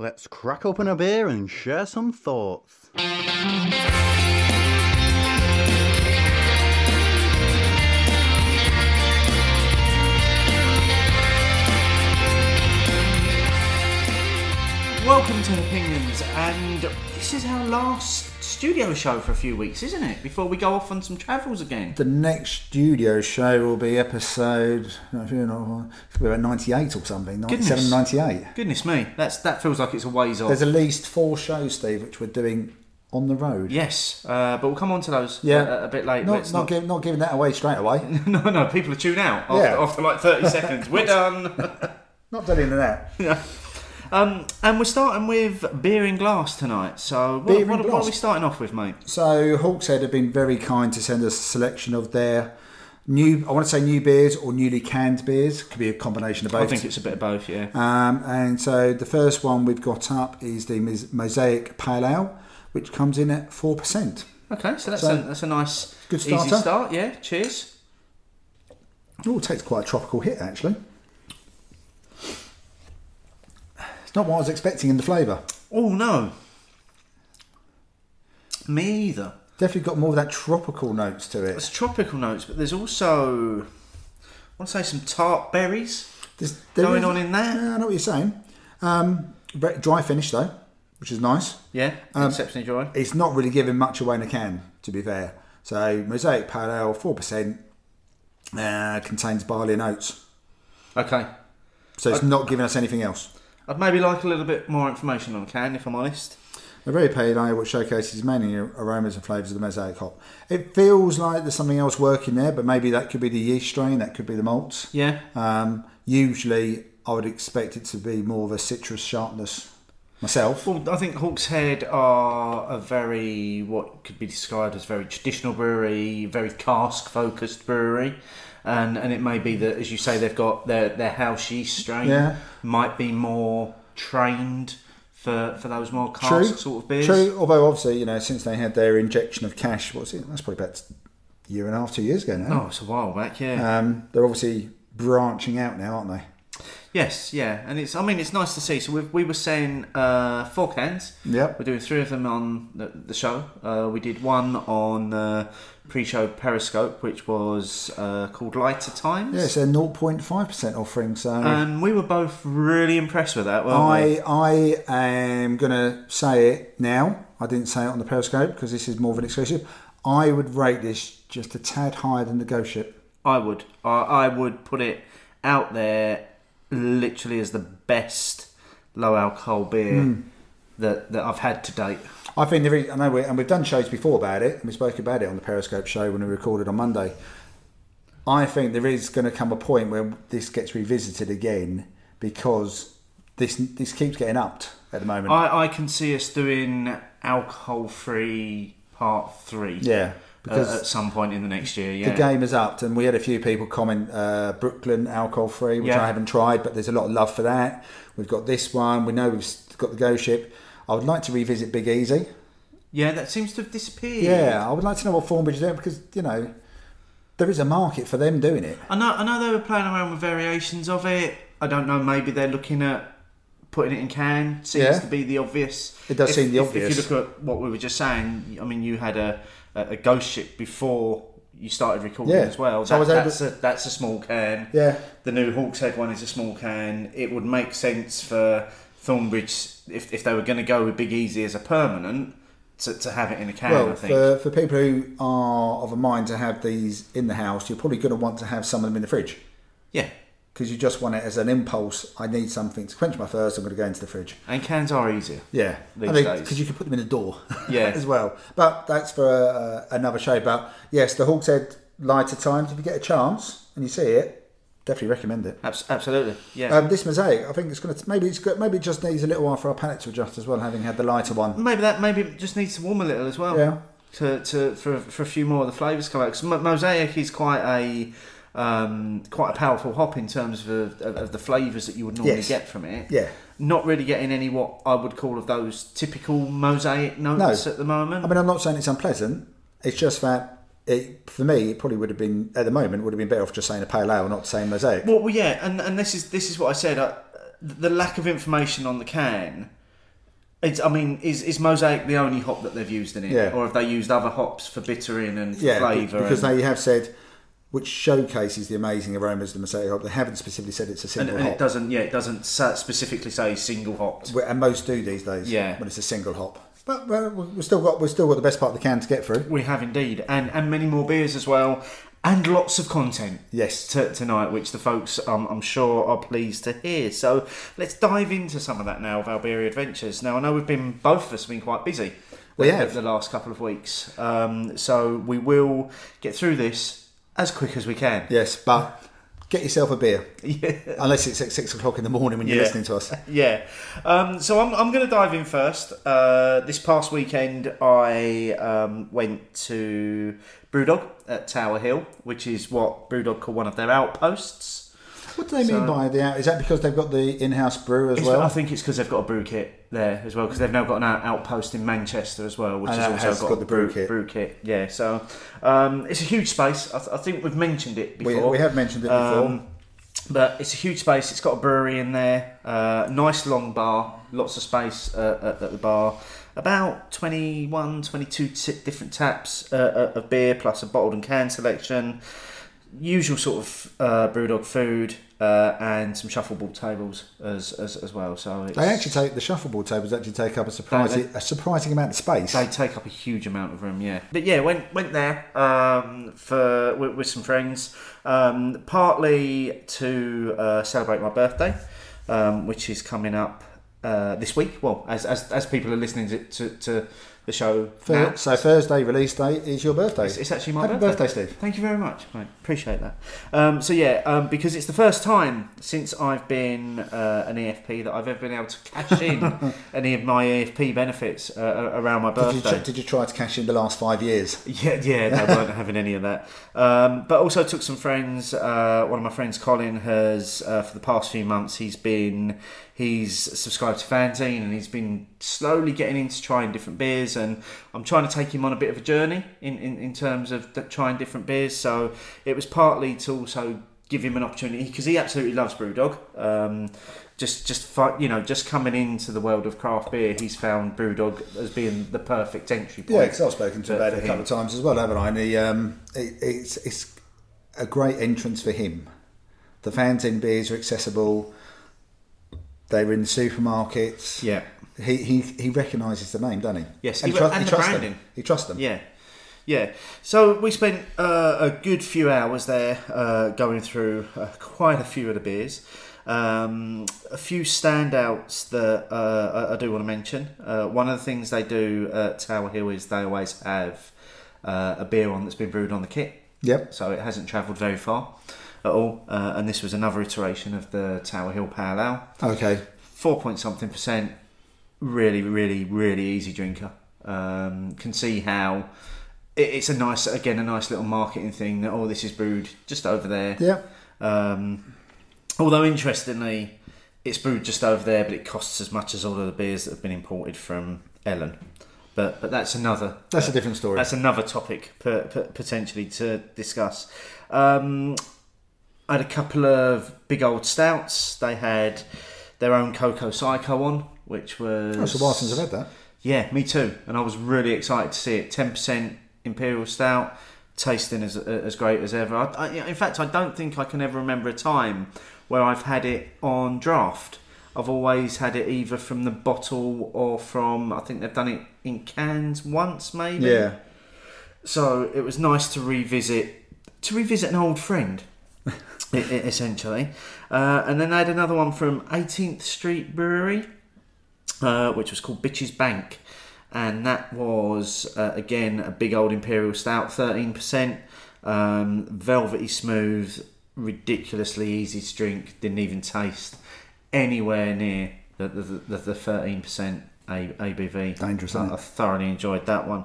Let's crack open a beer and share some thoughts. Welcome to Opinions, and this is our last studio show for a few weeks, isn't it? Before we go off on some travels again. The next studio show will be episode, don't know, it's gonna be about 98 or something, 97, Goodness. 98. Goodness me, that's that feels like it's a ways off. There's at least four shows, Steve, which we're doing on the road. yes, uh, but we'll come on to those Yeah. a, a bit later. Not, It's not, give, not giving that away straight away. no, no, people are tune out after, Yeah. after like 30 seconds. We're done. not telling you that. Um, and we're starting with beer in glass tonight. So, what, Beer what, what are we starting off with, mate? So Hawkshead have been very kind to send us a selection of their new, I want to say new beers or newly canned beers. Could be a combination of both. I think it's a bit of both, yeah. Um, and so the first one we've got up is the Mosaic Pale Ale, which comes in at 4%. Okay, so that's, So, a, that's a nice, good easy starter. start. Yeah, cheers. Oh, it takes quite a tropical hit actually. It's not what I was expecting in the flavour. Oh no, me either. Definitely got more of that tropical notes to it. There's tropical notes, but there's also, I want to say, some tart berries. There's, there Going is- on in there? Yeah, I know what you're saying. Um, dry finish though, which is nice. Yeah, Um, exceptionally dry. It's not really giving much away in a can, to be fair. So Mosaic Pale Ale, four percent, uh, contains barley and oats. Okay, So it's not giving us anything else. I'd maybe like a little bit more information on the can, if I'm honest. A very pale ale which showcases many aromas and flavours of the mosaic hop. It feels like there's something else working there, but maybe that could be the yeast strain, that could be the malts. Yeah, Um, usually, I would expect it to be more of a citrus sharpness myself. well, I think Hawkshead are a very what could be described as very traditional brewery, very cask focused brewery. And, and it may be that, as you say, they've got their, their house yeast strain Yeah. might be more trained for, for those more cask True, sort of beers. True. Although obviously, you know, since they had their injection of cash, what's it? That's probably about a year and a half, two years ago now. Oh, it's a while back, yeah. Um, they're obviously branching out now, aren't they? Yes, yeah, and it's. I mean, it's nice to see. So we we were saying uh, four cans. Yep. We're doing three of them on the, the show. Uh, we did one on uh, pre-show Periscope, which was uh, called Lighter Times. Yeah, it's a 0.5% offering. So And we were both really impressed with that, weren't we? I I am gonna say it now. I didn't say it on the Periscope because this is more of an exclusive. I would rate this just a tad higher than the Ghost Ship. I would. I, I would put it out there, literally as the best low alcohol beer Hmm. that that I've had to date. I think there is. I know, we, and we've done shows before about it, and we spoke about it on the Periscope show when we recorded on Monday. I think there is going to come a point where this gets revisited again because this this keeps getting upped at the moment. I, I can see us doing alcohol free part three. yeah, Because because at some point in the next year, yeah. the game is upped, and we had a few people comment uh, Brooklyn alcohol free, which Yeah. I haven't tried, but there's a lot of love for that. We've got this one. We know we've got the Ghost Ship. I would like to revisit Big Easy. yeah, that seems to have disappeared. Yeah, I would like to know what Thornbridge is doing because you know there is a market for them doing it. I know. I know they were playing around with variations of it. I don't know. Maybe they're looking at putting it in can. Seems Yeah. to be the obvious. It does if, seem the if- obvious. If you look at what we were just saying, I mean, you had a a, ghost ship before you started recording Yeah. as well. So I That- was able- that's a that's a small can. Yeah, The new Hawkshead one is a small can. It would make sense for Thornbridge if, if they were going to go with Big Easy as a permanent to, to have it in a can. I well, think. for, for people who are of a mind to have these in the house, you're probably going to want to have some of them in the fridge yeah, because you just want it as an impulse. I need something to quench my thirst. I'm going to go into the fridge. and cans are easier. Yeah, These I mean, days. because you can put them in the door. Yeah. as well. But that's for uh, another show. But yes, the Hawkshead lighter times. If you get a chance and you see it, definitely recommend it. Abs- absolutely. Yeah. Um, this mosaic, I think it's going to maybe it's got, maybe it just needs a little while for our palate to adjust as well, having had the lighter one. maybe that maybe it just needs to warm a little as well. Yeah. To, to for, for a few more of the flavours come out. 'Cause Mo- Mosaic is quite a um, quite a powerful hop in terms of, of, of the flavours that you would normally Yes. get from it. Yeah. Not really getting any what I would call of those typical mosaic notes No. at the moment. I mean, I'm not saying it's unpleasant. It's just that it, for me, it probably would have been at the moment would have been better off just saying a pale ale, not saying mosaic. Well, well, yeah, and, and this is this is what I said. Uh, the lack of information on the can It's, I mean, is, is Mosaic the only hop that they've used in it? Yeah. Or have they used other hops for bittering and Yeah, flavour? because and, they have said, which showcases the amazing aromas of the Mosaic hop. They haven't specifically said it's a single and hop. it doesn't, yeah, it doesn't specifically say single hop. and most do these days. Yeah. when it's a single hop. But well, we've still got we've still got the best part of the can to get through. We have indeed, and and many more beers as well, and lots of content. Yes. t- tonight, which the folks um, I'm sure are pleased to hear. So let's dive into some of that now of our beery adventures. Now I know we've been both of us have been quite busy. We the, have. the last couple of weeks, um, so we will get through this as quick as we can. Yes, but get yourself a beer, Yeah. unless it's at six o'clock in the morning when you're Yeah. listening to us. Yeah. Um, so I'm, I'm going to dive in first. Uh, this past weekend, I um, went to Brewdog at Tower Hill, which is what Brewdog call one of their outposts. What do they So- mean by the out? Is that because they've got the in-house brew as well? I think it's because they've got a brew kit there as well, because they've now got an outpost in Manchester as well, which And has also got, got the brew kit. Brew kit, yeah. So um, it's a huge space. I, th- I think we've mentioned it before. we have mentioned it before. Um, but it's a huge space. It's got a brewery in there. Uh, nice long bar. Lots of space uh, at, at the bar. About 21, 22 t- different taps uh, uh, of beer plus a bottled and canned selection. Usual sort of uh, brewdog food uh, and some shuffleboard tables as, as, as well. So it's, they actually take the shuffleboard tables actually take up a surprising a surprising amount of space. they take up a huge amount of room, yeah. But yeah, went went there um, for with, with some friends, um, partly to uh, celebrate my birthday, um, which is coming up uh, this week. Well, as, as as people are listening to to, to the show, Thur- so Thursday release date is your birthday. it's, it's actually my Happy birthday. birthday, Steve. Thank you very much. I appreciate that. Um, so yeah, um, because it's the first time since I've been uh, an EFP that I've ever been able to cash in any of my EFP benefits uh, around my Did you, birthday. tr- did you try to cash in the last five years? Yeah, yeah, they weren't having any of that. Um, but also took some friends. Uh, one of my friends, Colin, has uh, for the past few months he's been he's subscribed to Fanzine and he's been slowly getting into trying different beers. And I'm trying to take him on a bit of a journey in in, in terms of th- trying different beers. So it was partly to also give him an opportunity because he absolutely loves BrewDog. Um, just, just you know, just coming into the world of craft beer, he's found BrewDog as being the perfect entry point. Yeah, because I've spoken to him about it a couple of times as well, haven't I? And he, um, it, it's it's a great entrance for him. The Fanzine beers are accessible. They're in supermarkets. Yeah. He he, he recognises the name, doesn't he? Yes, and, he- tru- and he the trusts branding. them. He trusts them. Yeah, yeah. So we spent uh, a good few hours there uh, going through uh, quite a few of the beers. Um, a few standouts that uh, I, I do want to mention. Uh, one of the things they do at Tower Hill is they always have uh, a beer on that's been brewed on the kit. Yep. So it hasn't travelled very far at all. Uh, and this was another iteration of the Tower Hill Pale Ale Okay. four point something percent. Really, really, really easy drinker. Um, can see how it, it's a nice, again, a nice little marketing thing. That oh, this is brewed just over there. Yep. Um, although interestingly, it's brewed just over there, but it costs as much as all of the beers that have been imported from Ellon. But but that's another That's a different story. that's another topic per, per, potentially to discuss. Um, I had a couple of big old stouts. They had their own Cocoa Psycho on, which was. Oh, it's a while since I've had that. Yeah, me too. And I was really excited to see it. Ten percent imperial stout, tasting as as great as ever. I, I, in fact, I don't think I can ever remember a time where I've had it on draft. I've always had it either from the bottle or from. I think they've done it in cans once, maybe. Yeah. So it was nice to revisit to revisit an old friend, essentially. Uh, and then I had another one from 18th Street Brewery, uh, which was called Bitches Bank, and that was uh, again a big old imperial stout, 13%, um, velvety smooth, ridiculously easy to drink. Didn't even taste anywhere near the the, the, the 13% A- ABV. Dangerous, I. I thoroughly enjoyed that one.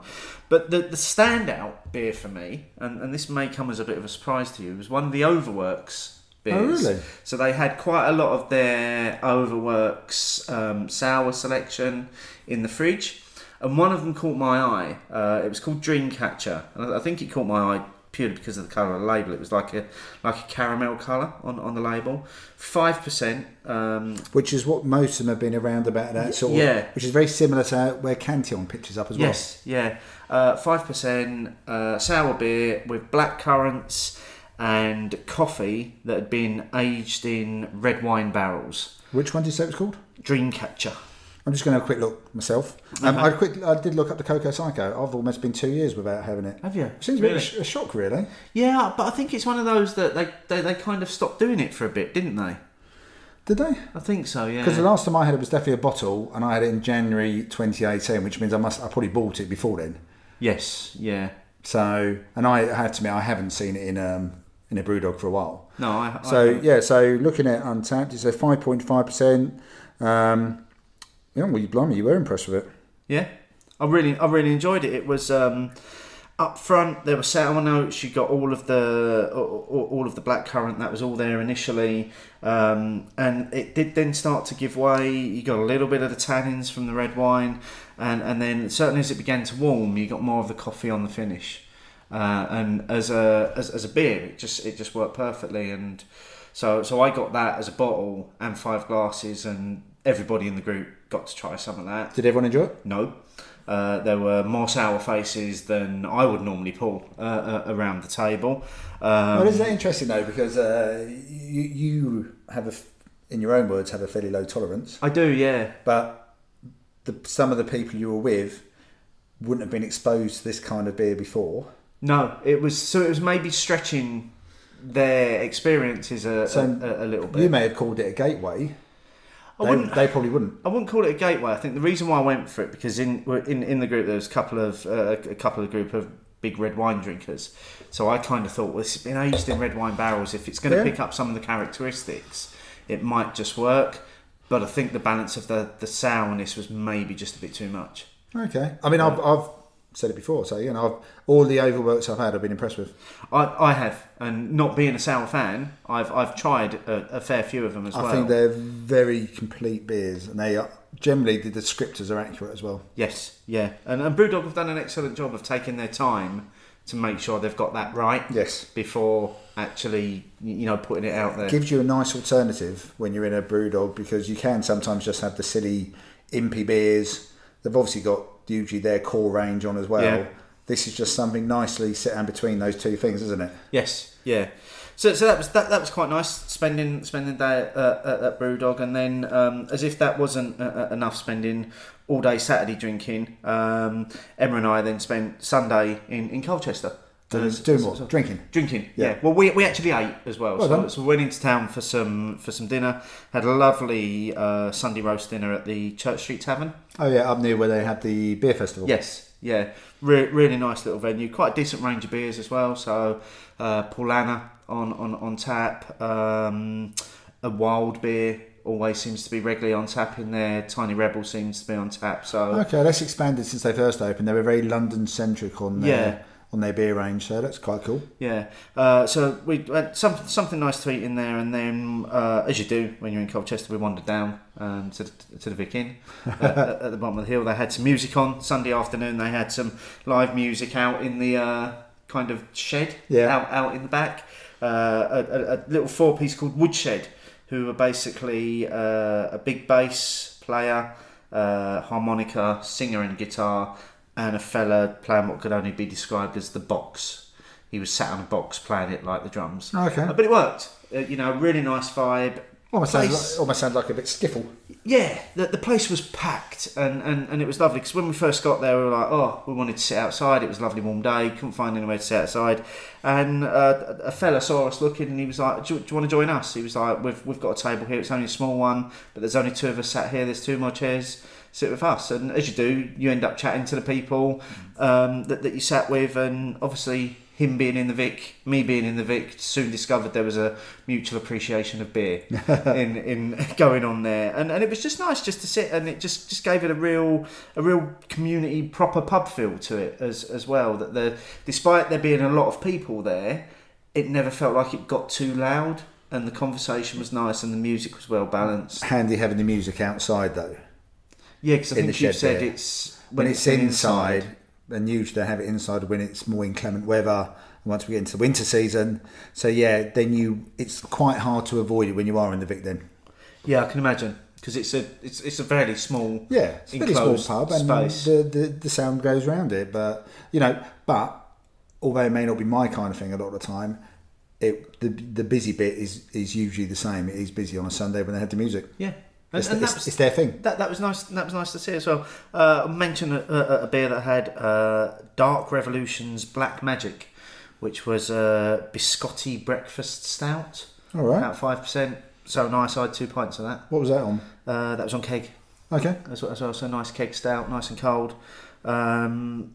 But the, the standout beer for me, and, and this may come as a bit of a surprise to you, was one of the Overworks beers. Oh, really? So they had quite a lot of their Overworks um, sour selection in the fridge, and one of them caught my eye. Uh, it was called Dreamcatcher, and I, I think it caught my eye purely because of the colour of the label. It was like a like a caramel colour on, on the label. Five percent. Um, Which is what most of them have been around about that sort of. yeah. Which is very similar to where Cantillon pitches up as well. yes, yeah. Uh, Five percent uh, sour beer with black currants and coffee that had been aged in red wine barrels. Which one did you say it was called? Dreamcatcher. I'm just going to have a quick look myself. Um, I, quick, I did look up the Cocoa Psycho. I've almost been two years without having it. Have you? Seems a bit of a shock, really. Yeah, but I think it's one of those that they, they, they kind of stopped doing it for a bit, didn't they? Did they? I think so, yeah. Because the last time I had it was definitely a bottle, and I had it in January 2018, which means I must I probably bought it before then. yes, yeah. So, and I have to admit I haven't seen it in um in a brewdog for a while. No, I. I So haven't. yeah, so looking at Untappd, it's a 5.5 percent. Um, yeah, well, you blimey, you were impressed with it. Yeah, I really, I really enjoyed it. It was um, up front. There were sour notes. You got all of the all, of the black currant. That was all there initially, um, and it did then start to give way. You got a little bit of the tannins from the red wine, and and then certainly as it began to warm, you got more of the coffee on the finish. Uh, and as a as, as a beer, it just it just worked perfectly. And so so I got that as a bottle and five glasses, and everybody in the group got to try some of that. Did everyone enjoy it? No. Uh, there were more sour faces than I would normally pull uh, uh, around the table. Um, well, isn't that interesting though? Because uh, you you have a, in your own words, have a fairly low tolerance, I do, yeah. but the, some of the people you were with wouldn't have been exposed to this kind of beer before. No, it was so it was maybe stretching their experiences a, So a, a little bit. You may have called it a gateway. I They, wouldn't. they probably wouldn't. I wouldn't call it a gateway. I think the reason why I went for it because in in, in the group there was a couple of uh, a couple of group of big red wine drinkers. So I kind of thought, well, it's been aged in red wine barrels. If it's going to Yeah. pick up some of the characteristics, it might just work. But I think the balance of the the sourness was maybe just a bit too much. Okay. I mean, I've, I've said it before, so you know, I've, all the overworks I've had, I've been impressed with. I, I have, and not being a sour fan, I've I've tried a, a fair few of them as I well. I think they're very complete beers, and they are generally the descriptors are accurate as well. Yes, yeah, and, and Brewdog have done an excellent job of taking their time to make sure they've got that right Yes. before actually, you know, putting it out there. gives you a nice alternative when you're in a Brewdog because you can sometimes just have the silly impy beers. They've obviously got usually their core range on as well. Yeah. This is just something nicely set in between those two things, isn't it? Yes, yeah. So, so that was that, that was quite nice spending spending day at, uh, at, at Brewdog, and then um, as if that wasn't uh, uh, enough, spending all day Saturday drinking. Um, Emma and I then spent Sunday in, in Colchester. Doing, As- doing what? as- Drinking. Drinking, yeah. Yeah. Well, we, we actually ate as well. Well so, so we went into town for some for some dinner. Had a lovely uh, Sunday roast dinner at the Church Street Tavern. Oh yeah, up near where they had the beer festival. Yes, yeah, Re- really nice little venue. Quite a decent range of beers as well. So, uh, Paulaner on on on tap. Um, a wild beer always seems to be regularly on tap in there. Tiny Rebel seems to be on tap. So Okay, that's expanded since they first opened. They were very London centric on their Yeah. On their beer range, so that's quite cool. yeah, uh, so we had something something nice to eat in there, and then uh, as you do when you're in Colchester, we wandered down um, to, the, to the Vic Inn uh, at, at the bottom of the hill. They had some music on Sunday afternoon. They had some live music out in the uh, kind of shed Yeah. out out in the back. Uh, a, a, little four piece called Woodshed, who are basically uh, a big bass player, uh, harmonica, singer, and guitar, and a fella playing what could only be described as the box. He was sat on a box playing it like the drums. Okay. Uh, but it worked. Uh, you know, really nice vibe. Almost sounds, like, almost sounds like a bit skiffle. Yeah, the, the place was packed and, and, and it was lovely because when we first got there, we were like, oh, we wanted to sit outside. It was a lovely warm day, couldn't find anywhere to sit outside. And uh, a fella saw us looking and he was like, do you, do you want to join us? He was like, we've, we've got a table here, it's only a small one, but there's only two of us sat here, there's two more chairs. Sit with us, and as you do, you end up chatting to the people um, that, that you sat with, and obviously him being in the Vic, me being in the Vic, soon discovered there was a mutual appreciation of beer in in going on there, and and it was just nice just to sit, and it just just gave it a real a real community proper pub feel to it as as well. That the despite there being a lot of people there, it never felt like it got too loud, and the conversation was nice, and the music was well balanced. Handy having the music outside though. Yeah, because I In think you said there. it's when, it's inside, and usually they have it inside when it's more inclement weather. once we get into the winter season. So yeah, then you it's quite hard to avoid it when you are in the Vic. Then Yeah, I can imagine because it's a it's, it's a fairly small yeah, it's a pretty small enclosed pub, and space. the, the the sound goes around it. But you know, but although it may not be my kind of thing a lot of the time. It, the the busy bit is is usually the same. It is busy on a Sunday when they have the music. Yeah, It's, and it's, that was- it's their thing. That, that was nice. That was nice to see as well. Uh, I mentioned a, a, a beer that had uh, Dark Revolution's Black Magic, which was a biscotti breakfast stout. All right. About five percent. So nice. I had two pints of that. What was that on? Uh, that was on keg Okay. as well. As well. So nice keg stout, nice and cold. Um,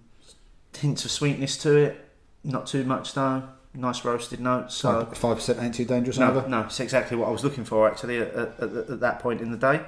hints of sweetness to it. Not too much though. Nice roasted notes. So Five percent ain't too dangerous no, either. no, it's exactly what I was looking for actually at, at, at, at that point in the day.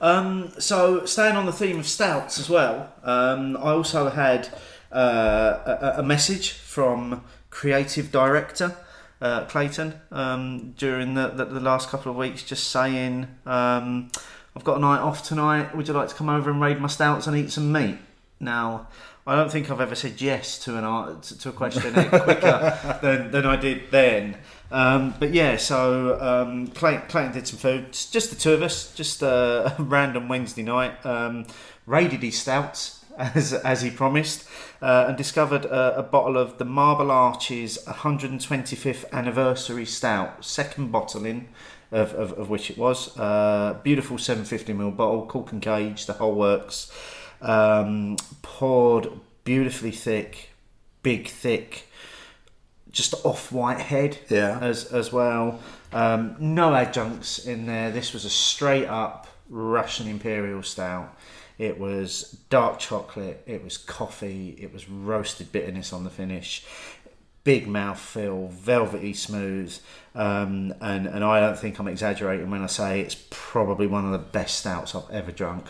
Um, so, staying on the theme of stouts as well, um, I also had uh, a, a message from creative director uh, Clayton um, during the, the, the last couple of weeks, just saying, um, I've got a night off tonight. Would you like to come over and raid my stouts and eat some meat? Now, I don't think I've ever said yes to an an- to a question quicker than, than I did then. Um, but yeah, so um, Clayton, Clayton did some food. Just, just the two of us, just a random Wednesday night. Um, raided his stouts as as he promised, uh, and discovered a, a bottle of the Marble Arches 125th anniversary stout, second bottling. Of, of, of which it was uh, beautiful 750ml bottle, cork and cage, the whole works. Um, poured beautifully thick, big thick, just off white head Yeah. as as well. Um, no adjuncts in there. This was a straight up Russian imperial stout. It was dark chocolate. It was coffee. It was roasted bitterness on the finish. Big mouth feel, velvety smooth, um, and and I don't think I'm exaggerating when I say it's probably one of the best stouts I've ever drunk.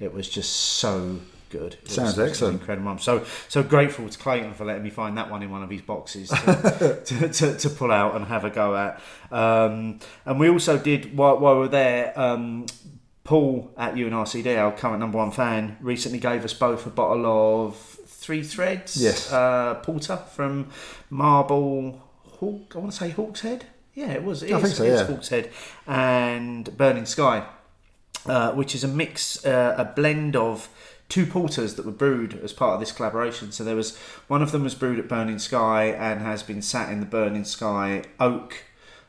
It was just so good. It Sounds was- excellent. incredible. I'm so so grateful to Clayton for letting me find that one in one of his boxes to, to, to, to pull out and have a go at. Um, and we also did while, while we were there. Um, Paul at UNRCD, our current number one fan, recently gave us both a bottle of Three Threads Yes. uh, porter from Marble Hawk. I want to say Hawkshead. Yeah, it was. It I is- think so, yeah. Hawkshead and Burning Sky uh, which is a mix, uh, a blend of two porters that were brewed as part of this collaboration. So there was one of them was brewed at Burning Sky and has been sat in the Burning Sky oak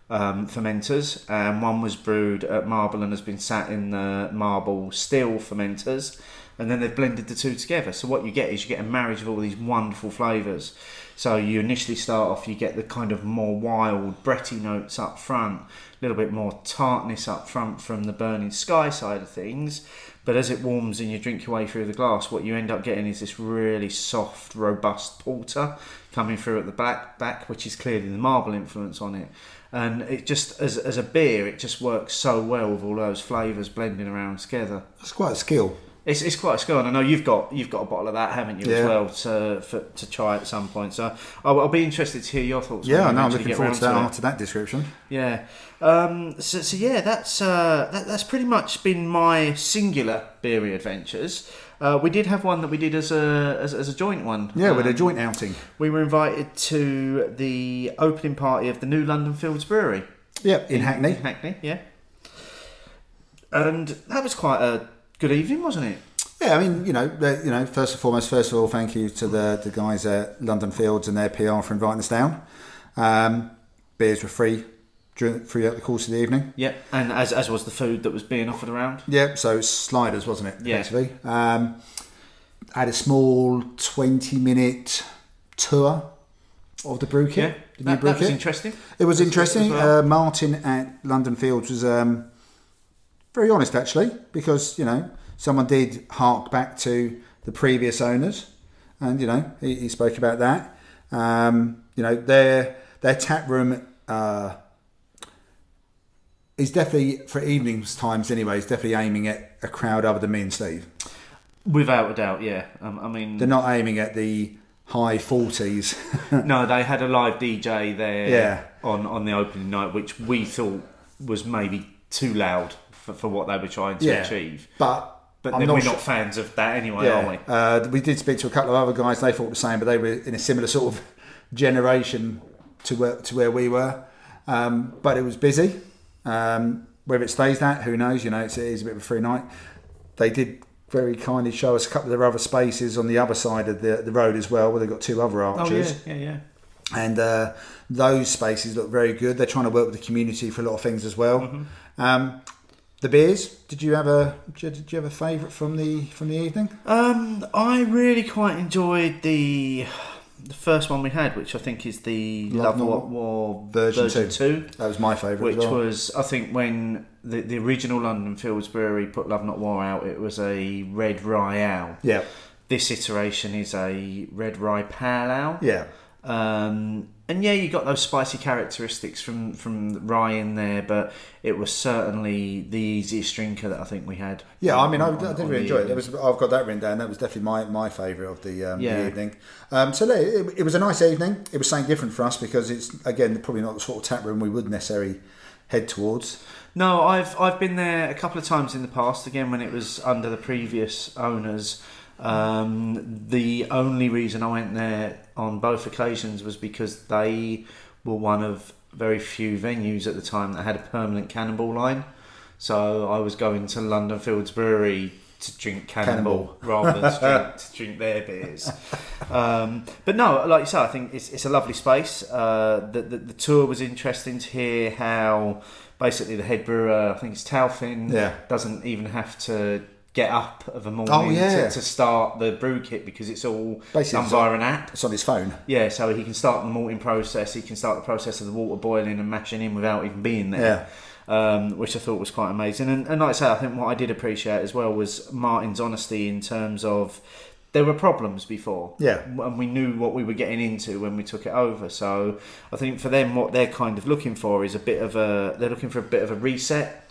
um, fermenters, and one was brewed at Marble and has been sat in the Marble steel fermenters. And then they've blended the two together. So what you get is you get a marriage of all these wonderful flavours. So you initially start off, you get the kind of more wild, bretty notes up front, a little bit more tartness up front from the burning sky side of things. But as it warms and you drink your way through the glass, what you end up getting is this really soft, robust porter coming through at the back, back which is clearly the marble influence on it. And it just, as, as a beer, it just works so well with all those flavours blending around together. That's quite a skill. It's, it's quite a skill, and I know you've got you've got a bottle of that, haven't you, yeah. as well, to for, to try at some point. So I'll, I'll be interested to hear your thoughts. Yeah, no, I'm looking forward to that after that description. Yeah. Um, so, so yeah, that's uh, that, that's pretty much been my singular beery adventures. Uh, we did have one that we did as a as, as a joint one. Yeah, with a Um, joint outing. We were invited to the opening party of the new London Fields Brewery Yep, in Hackney. In Hackney, yeah. And that was quite a good evening, wasn't it? Yeah, I mean, you know, you know, first and foremost, first of all, thank you to the the guys at London Fields and their PR for inviting us down. Um, beers were free during throughout the course of the evening. Yeah, and as as was the food that was being offered around. Yeah, so sliders, wasn't it? Yeah. Effectively. Um, had a small twenty minute tour of the brew kit. Yeah, the new that, brew that was interesting. It was interesting. well. Uh, Martin at London Fields was um, very honest, actually, because you know someone did hark back to the previous owners, and you know he, he spoke about that. Um, you know their their tap room uh, is definitely for evenings times anyway. Is definitely aiming at a crowd other than me and Steve. Without a doubt, yeah. Um, I mean, They're not aiming at the high forties. no, they had a live DJ there Yeah. on, on the opening night, which we thought was maybe too loud for, for what they were trying to Yeah. achieve. but But I'm then not we're sure- not fans of that anyway, are we? Uh, we did speak to a couple of other guys. They thought the same, but they were in a similar sort of generation to where to where we were, um, but it was busy. Um, whether it stays that, who knows? You know, it's, it is a bit of a free night. They did very kindly show us a couple of their other spaces on the other side of the, the road as well, where they've got two other arches. Oh yeah, yeah, yeah. and uh, those spaces look very good. They're trying to work with the community for a lot of things as well. Mm-hmm. Um, the beers. Did you have a did you, have a favourite from the from the evening? Um, I really quite enjoyed the the first one we had, which I think is the Love Love, Not War Version version, two. two. That was my favourite. which as well. was I think when the, the original London Fields Brewery put Love Not War out, it was a red rye ale. yeah This iteration is a red rye pale ale. yeah Um, and yeah, you got those spicy characteristics from from rye in there, but it was certainly the easiest drinker that I think we had. yeah. I mean, I, on- I did really enjoy evening. it was, I've got that written down. That was definitely my, my favourite of the, um, Yeah. the evening. Um, so it, it was a nice evening. It was something different for us because it's again probably not the sort of tap room we would necessarily head towards. No, I've I've been there a couple of times in the past. Again, when it was under the previous owners. Um, the only reason I went there on both occasions was because they were one of very few venues at the time that had a permanent cannonball line. So I was going to London Fields Brewery to drink cannonball, rather than to drink, to drink their beers. Um, but no, like you say, I think it's, it's a lovely space. Uh, the, the, the tour was interesting to hear how basically the head brewer, I think it's Taufin, Yeah. doesn't even have to get up of a morning Oh, yeah. to, to start the brew kit because it's all Basically, done via an app. It's on his phone. Yeah, so he can start the malting process, he can start the process of the water boiling and mashing in without even being there. Um, which I thought was quite amazing. And, and like I say, I think what I did appreciate as well was Martin's honesty in terms of there were problems before. Yeah. And we knew what we were getting into when we took it over. So I think for them, what they're kind of looking for is a bit of a, they're looking for a bit of a reset.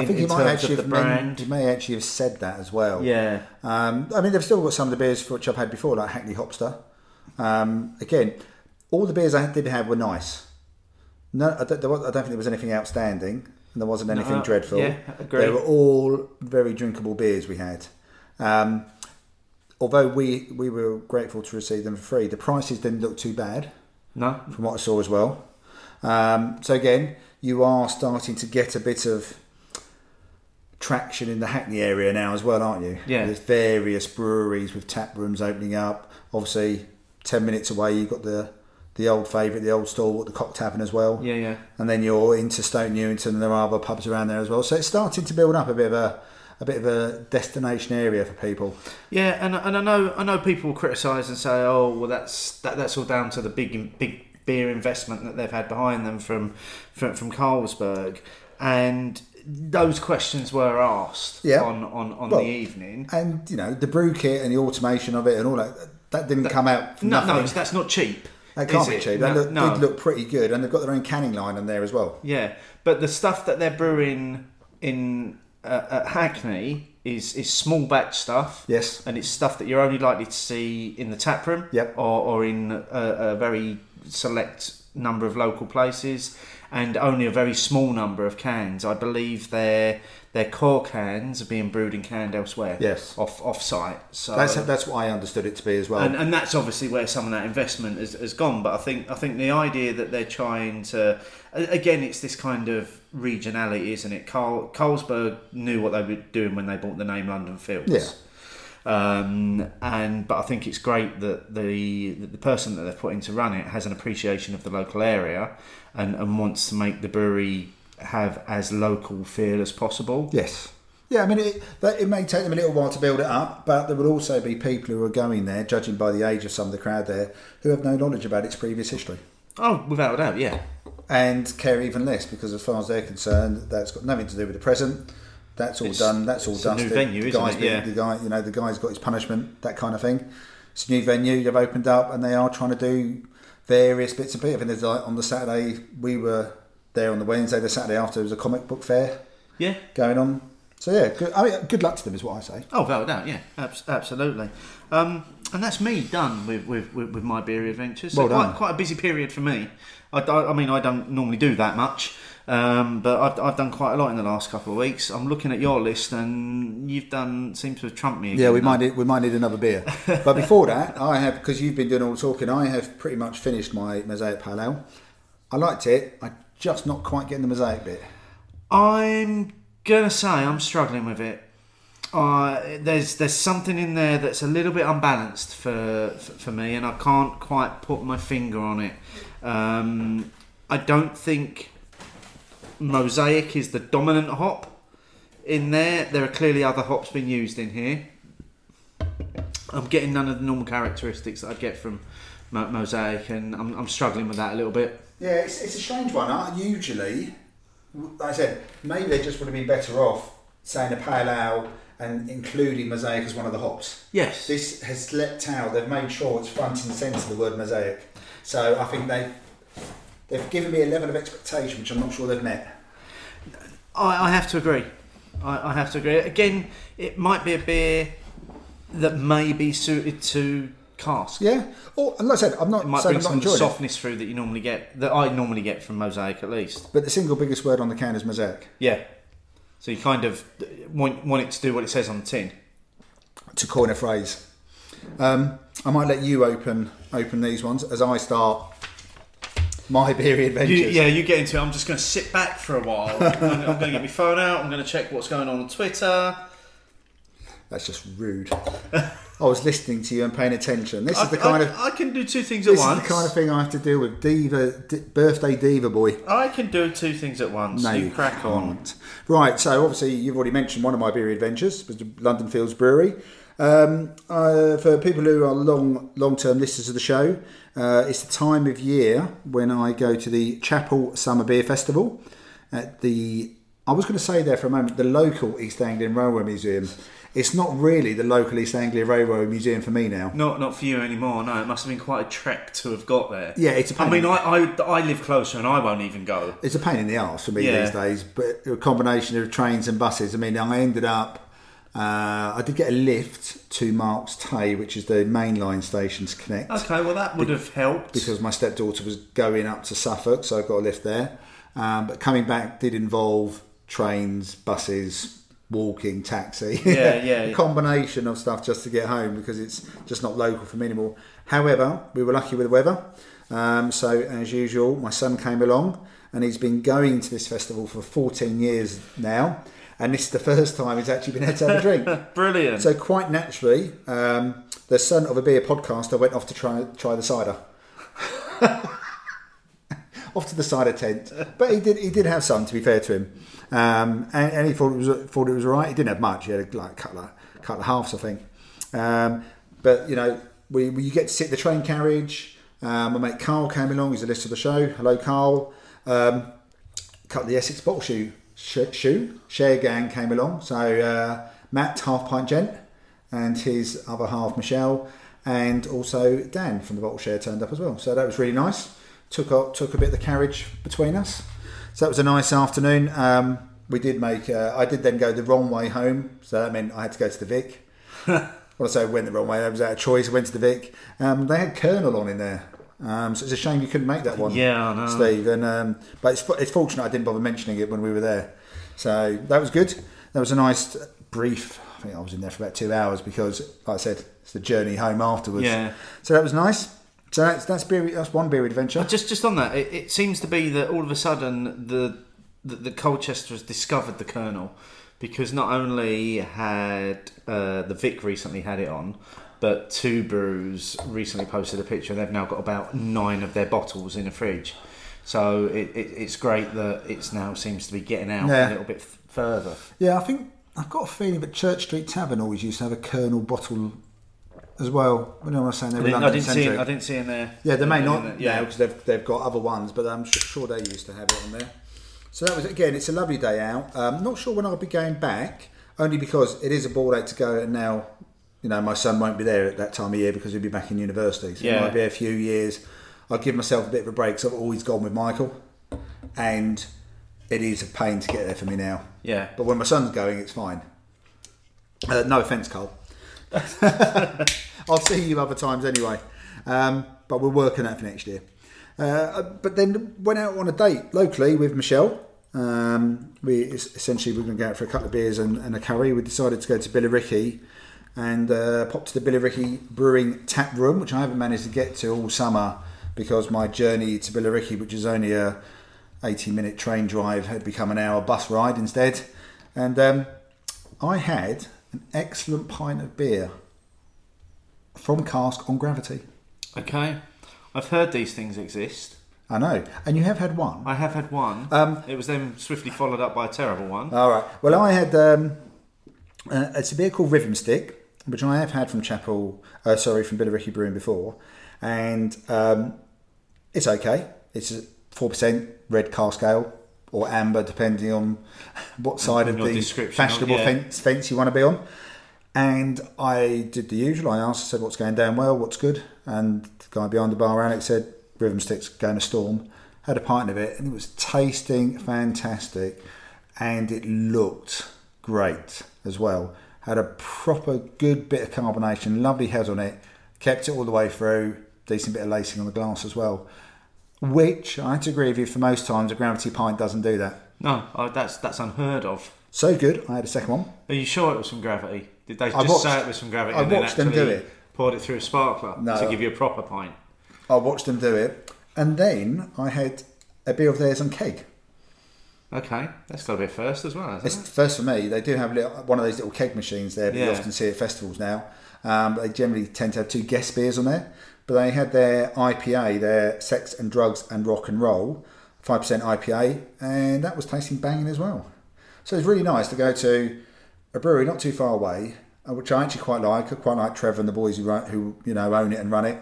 I In, think he might actually have brand. he may actually have said that as well. Yeah. Um, I mean, they've still got some of the beers for which I've had before, like Hackney Hopster. Um, again, all the beers I did have were nice. No, I don't, there was, I don't think there was anything outstanding, and there wasn't anything No, dreadful. yeah, agree. They were all very drinkable beers we had. Um, although we we were grateful to receive them for free, the prices didn't look too bad No? from what I saw as well. Um, so again, you are starting to get a bit of traction in the Hackney area now as well, aren't you? Yeah. There's various breweries with tap rooms opening up. Obviously, ten minutes away, you've got the the old favourite, the old stalwart, the Cock Tavern as well. Yeah, yeah. And then you're into Stoke Newington, and there are other pubs around there as well. So it's starting to build up a bit of a a bit of a destination area for people. Yeah, and and I know I know people will criticise and say, oh, well, that's that, that's all down to the big big beer investment that they've had behind them from from, from Carlsberg, and those questions were asked Yeah. on on, on Well, the evening. And you know the brew kit and the automation of it and all that that didn't come out No, nothing. no, that's not cheap. That can't be it? cheap. No, They look, no. did look pretty good, and they've got their own canning line in there as well. Yeah, but the stuff that they're brewing in uh, at Hackney is is small batch stuff. Yes. and it's stuff that you're only likely to see in the tap room. Yep. or, or in a, a very select number of local places, and only a very small number of cans. I believe their their core cans are being brewed and canned elsewhere. Yes. off off site. So That's that's what I understood it to be as well. and, and that's obviously where some of that investment has, has gone. But I think I think the idea that they're trying to again, it's this kind of regionality, isn't it? Carl, Carlsberg knew what they were doing when they bought the name London Fields. Yeah. Um, and but I think it's great that the that the person that they've put in to run it has an appreciation of the local area and, and wants to make the brewery have as local feel as possible. yes. Yeah, I mean, it, that, it may take them a little while to build it up, but there will also be people who are going there, judging by the age of some of the crowd there, who have no knowledge about its previous history. Oh, without a doubt, yeah. and care even less because as far as they're concerned that's got nothing to do with the present that's all It's- done that's all it's a dusted new venue, the isn't guy's it? been- Yeah. the guy you know the guy's got his punishment that kind of thing it's a new venue they've opened up and they are trying to do various bits and pieces think there's like on the Saturday we were there on the Wednesday the Saturday after there was a comic book fair Yeah. going on so yeah good, I mean good luck to them is what I say Oh, without a doubt, yeah, Abs- absolutely. Um, and that's me done with, with, with, with my beer adventures. So Well done. quite, quite a busy period for me. I, I, I mean, I don't normally do that much, Um, but I've, I've done quite a lot in the last couple of weeks. I'm looking at your list, and you've done seems to have trumped me. Again, Yeah, we might need, we might need another beer. but before that, I have because you've been doing all the talking. I have pretty much finished my mosaic pale ale. I liked it. I just not quite getting the mosaic bit. I'm gonna say I'm struggling with it. Uh, there's there's something in there that's a little bit unbalanced for for, for me, and I can't quite put my finger on it. Um, I don't think mosaic is the dominant hop in there. There are clearly other hops being used in here. I'm getting none of the normal characteristics that I'd get from mo- mosaic, and I'm, I'm struggling with that a little bit. Yeah, it's, it's a strange one. I usually, like I said, maybe they just would have been better off saying a pale ale and including mosaic as one of the hops. Yes. This has leapt out. They've made sure it's front and centre the word mosaic. So I think they they've given me a level of expectation which I'm not sure they've met. I, I have to agree. I, I have to agree. Again, it might be a beer that may be suited to cask. Yeah. Or and like I said, I'm not It might saying bring I'm not some of the enjoying it. softness through that you normally get, that I normally get from Mosaic at least. But the single biggest word on the can is mosaic. Yeah. So you kind of want, want it to do what it says on the tin. To coin a phrase. Um, I might let you open open these ones as I start my beery adventures. You, yeah, you get into it. I'm just going to sit back for a while. I'm, going to get my phone out. I'm going to check what's going on on Twitter. That's just rude. I was listening to you and paying attention. This is the kind I, of I can do two things at this once. is the kind of thing I have to deal with. Diva, d- birthday diva boy. I can do two things at once. No, you crack on. can't. Right, so obviously you've already mentioned one of my beery adventures was the London Fields Brewery. Um, uh, for people who are long long term listeners of the show, uh, it's the time of year when I go to the Chappel Summer Beer Festival at the. I was going to say there for a moment the local East Anglian Railway Museum. It's not really the local East Anglia Railway Museum for me now. Not not for you anymore. No, it must have been quite a trek to have got there. Yeah, it's a pain. I mean, I, I I live closer and I won't even go. It's a pain in the arse for me Yeah. these days, but a combination of trains and buses. I mean, I ended up. Uh, I did get a lift to Marks Tey, which is the mainline station to connect, Okay, well that would have helped. because my stepdaughter was going up to Suffolk, so I got a lift there. Um, but coming back did involve trains, buses, walking, taxi. Yeah, yeah. a combination of stuff just to get home because it's just not local for me anymore. However, we were lucky with the weather. Um, so, as usual, my son came along and he's been going to this festival for 14 years now. And this is the first time he's actually been able to have a drink. Brilliant. So quite naturally, um, the son of a beer podcaster went off to try try the cider. off to the cider tent, but he did he did have some. To be fair to him, um, and, and he thought it was thought it was right. He didn't have much. He had like a couple of, couple of halves, I think. Um, but you know, we, we you get to sit the train carriage. Um, my mate Carl came along. He's a list of the show. Hello, Carl. Um, of the Essex bottle shoe sh- shoe share gang came along. So uh, Matt half pint gent and his other half Michelle and also Dan from the bottle share turned up as well. So that was really nice. Took a, took a bit of the carriage between us. So that was a nice afternoon. Um, we did make. Uh, I did then go the wrong way home, so that meant I had to go to the Vic. well, I say went the wrong way. That was out of choice. I went to the Vic. Um, they had Kernel on in there, um, so it's a shame you couldn't make that one. Yeah, I know. Steve. And um, but it's, it's fortunate I didn't bother mentioning it when we were there. So that was good. That was a nice brief. I think I was in there for about two hours because, like I said, it's the journey home afterwards. Yeah. So that was nice. So that's that's beer, that's one beer adventure. Just just on that, it, it seems to be that all of a sudden the the, the Colchester has discovered the Kernel because not only had uh, the Vic recently had it on, but Two Brews recently posted a picture. And they've now got about nine of their bottles in a fridge. So it, it, it's great that it's now seems to be getting out Yeah. a little bit f- further. Yeah, I think I've got a feeling that Church Street Tavern always used to have a Kernel bottle as well. When I was saying they I were didn't, I didn't see. I didn't see in there. Yeah, they may not yeah, Yeah, because they've, they've got other ones, but I'm sure they used to have it on there. So that was again, it's a lovely day out. Um, not sure when I'll be going back, only because it is a ball out to go, and now you know my son won't be there at that time of year because he'll be back in university. So it might be a few years. I'll give myself a bit of a break. So I've always gone with Michael, and it is a pain to get there for me now. yeah. But when my son's going, it's fine. Uh, no offence, Cole. I'll see you other times anyway. Um, but we're working that for next year. Uh, but then went out on a date locally with Michelle. Um, we essentially we were going to go out for a couple of beers and, and a curry. We decided to go to Billericay and uh, pop to the Billericay Brewing Tap Room, which I haven't managed to get to all summer because my journey to Billericay, which is only a 80 minute train drive, had become an hour bus ride instead. And um, I had an excellent pint of beer from Cask on Gravity. Okay. I've heard these things exist. I know, and you have had one. I have had one. Um, it was then swiftly followed up by a terrible one. All right. Well, I had um, uh, it's a beer called Rhythm Stick, which I have had from Chappel, uh, sorry, from Billericay Brewing before, and um, it's okay. It's four percent red cask ale or amber, depending on what side of the fashionable yeah. fence, fence you want to be on. And I did the usual. I asked, I said, "What's going down well? What's good?" And the guy behind the bar, Alex, said, "Rhythm Stick's going to storm." Had a pint of it, and it was tasting fantastic, and it looked great as well. Had a proper good bit of carbonation, lovely head on it. Kept it all the way through. Decent bit of lacing on the glass as well. Which I had to agree with you. For most times, a gravity pint doesn't do that. No, oh, that's that's unheard of. So good. I had a second one. Are you sure it was from Gravity? Did they I just watched- say it was from Gravity I and then watched them actually do it. poured it through a sparkler No. to give you a proper pint? I watched them do it, and then I had a beer of theirs on keg. Okay, that's got to be a first as well, It's it? first for me. They do have little, one of those little keg machines there. that You often see at festivals now. Um, they generally tend to have two guest beers on there. But they had their IPA, their Sex and Drugs and Rock and Roll, five percent IPA, and that was tasting banging as well. So it's really nice to go to a brewery not too far away, uh, which I actually quite like. I quite like Trevor and the boys who run, who you know own it and run it.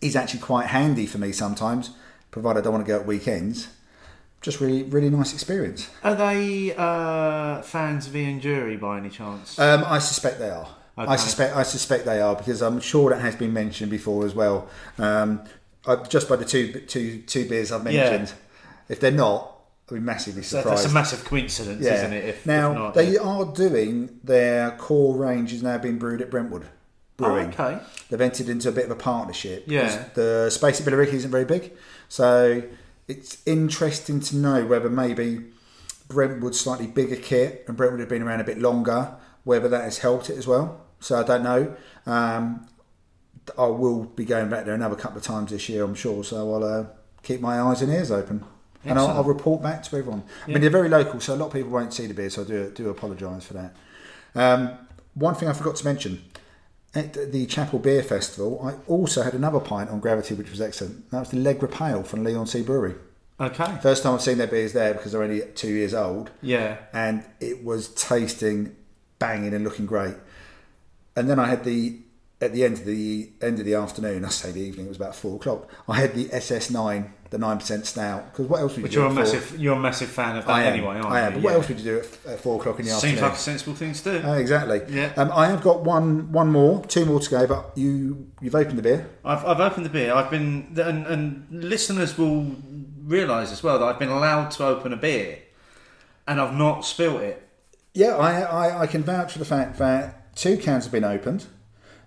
Is actually quite handy for me sometimes, provided I don't want to go at weekends. Just really, really nice experience. Are they uh, fans of Ian Dury by any chance? Um, I suspect they are. I suspect I suspect they are because I'm sure that has been mentioned before as well. Um, I, just by the two two two beers I've mentioned. If they're not, I'll be massively surprised. that's a massive coincidence, yeah. isn't it? If, now if not, they yeah. are doing their core range is now being brewed at Brentwood Brewing. Oh, okay. They've entered into a bit of a partnership. Yeah. The space at Billericay isn't very big, so it's interesting to know whether maybe Brentwood's slightly bigger kit and Brentwood have been around a bit longer, whether that has helped it as well. So I don't know. Um, I will be going back there another couple of times this year, I'm sure. So I'll uh, keep my eyes and ears open. And I'll, I'll report back to everyone. I mean, they're very local, so a lot of people won't see the beer, so I do, do apologise for that. Um, one thing I forgot to mention at the Chappel Beer Festival, I also had another pint on Gravity, which was excellent. That was the Legra Pale from Leigh-on-Sea Brewery. Okay. First time I've seen their beers there because they're only two years old, Yeah. and it was tasting banging and looking great. And then I had the at the end of the end of the afternoon, I say the evening, it was about four o'clock. I had the SS9, the nine percent stout. Because what else would you But do? you're a four- massive, you're a massive fan of that I am, anyway, aren't you? I am. you? But what Yeah. else would you do at, at four o'clock in the Seems afternoon? like a sensible thing to do. Uh, exactly. Yeah. Um, I have got one, one more, two more to go. But you, you've opened the beer. I've, I've opened the beer. I've been, and, and listeners will realise as well that I've been allowed to open a beer, and I've not spilt it. Yeah, I, I, I can vouch for the fact that two cans have been opened.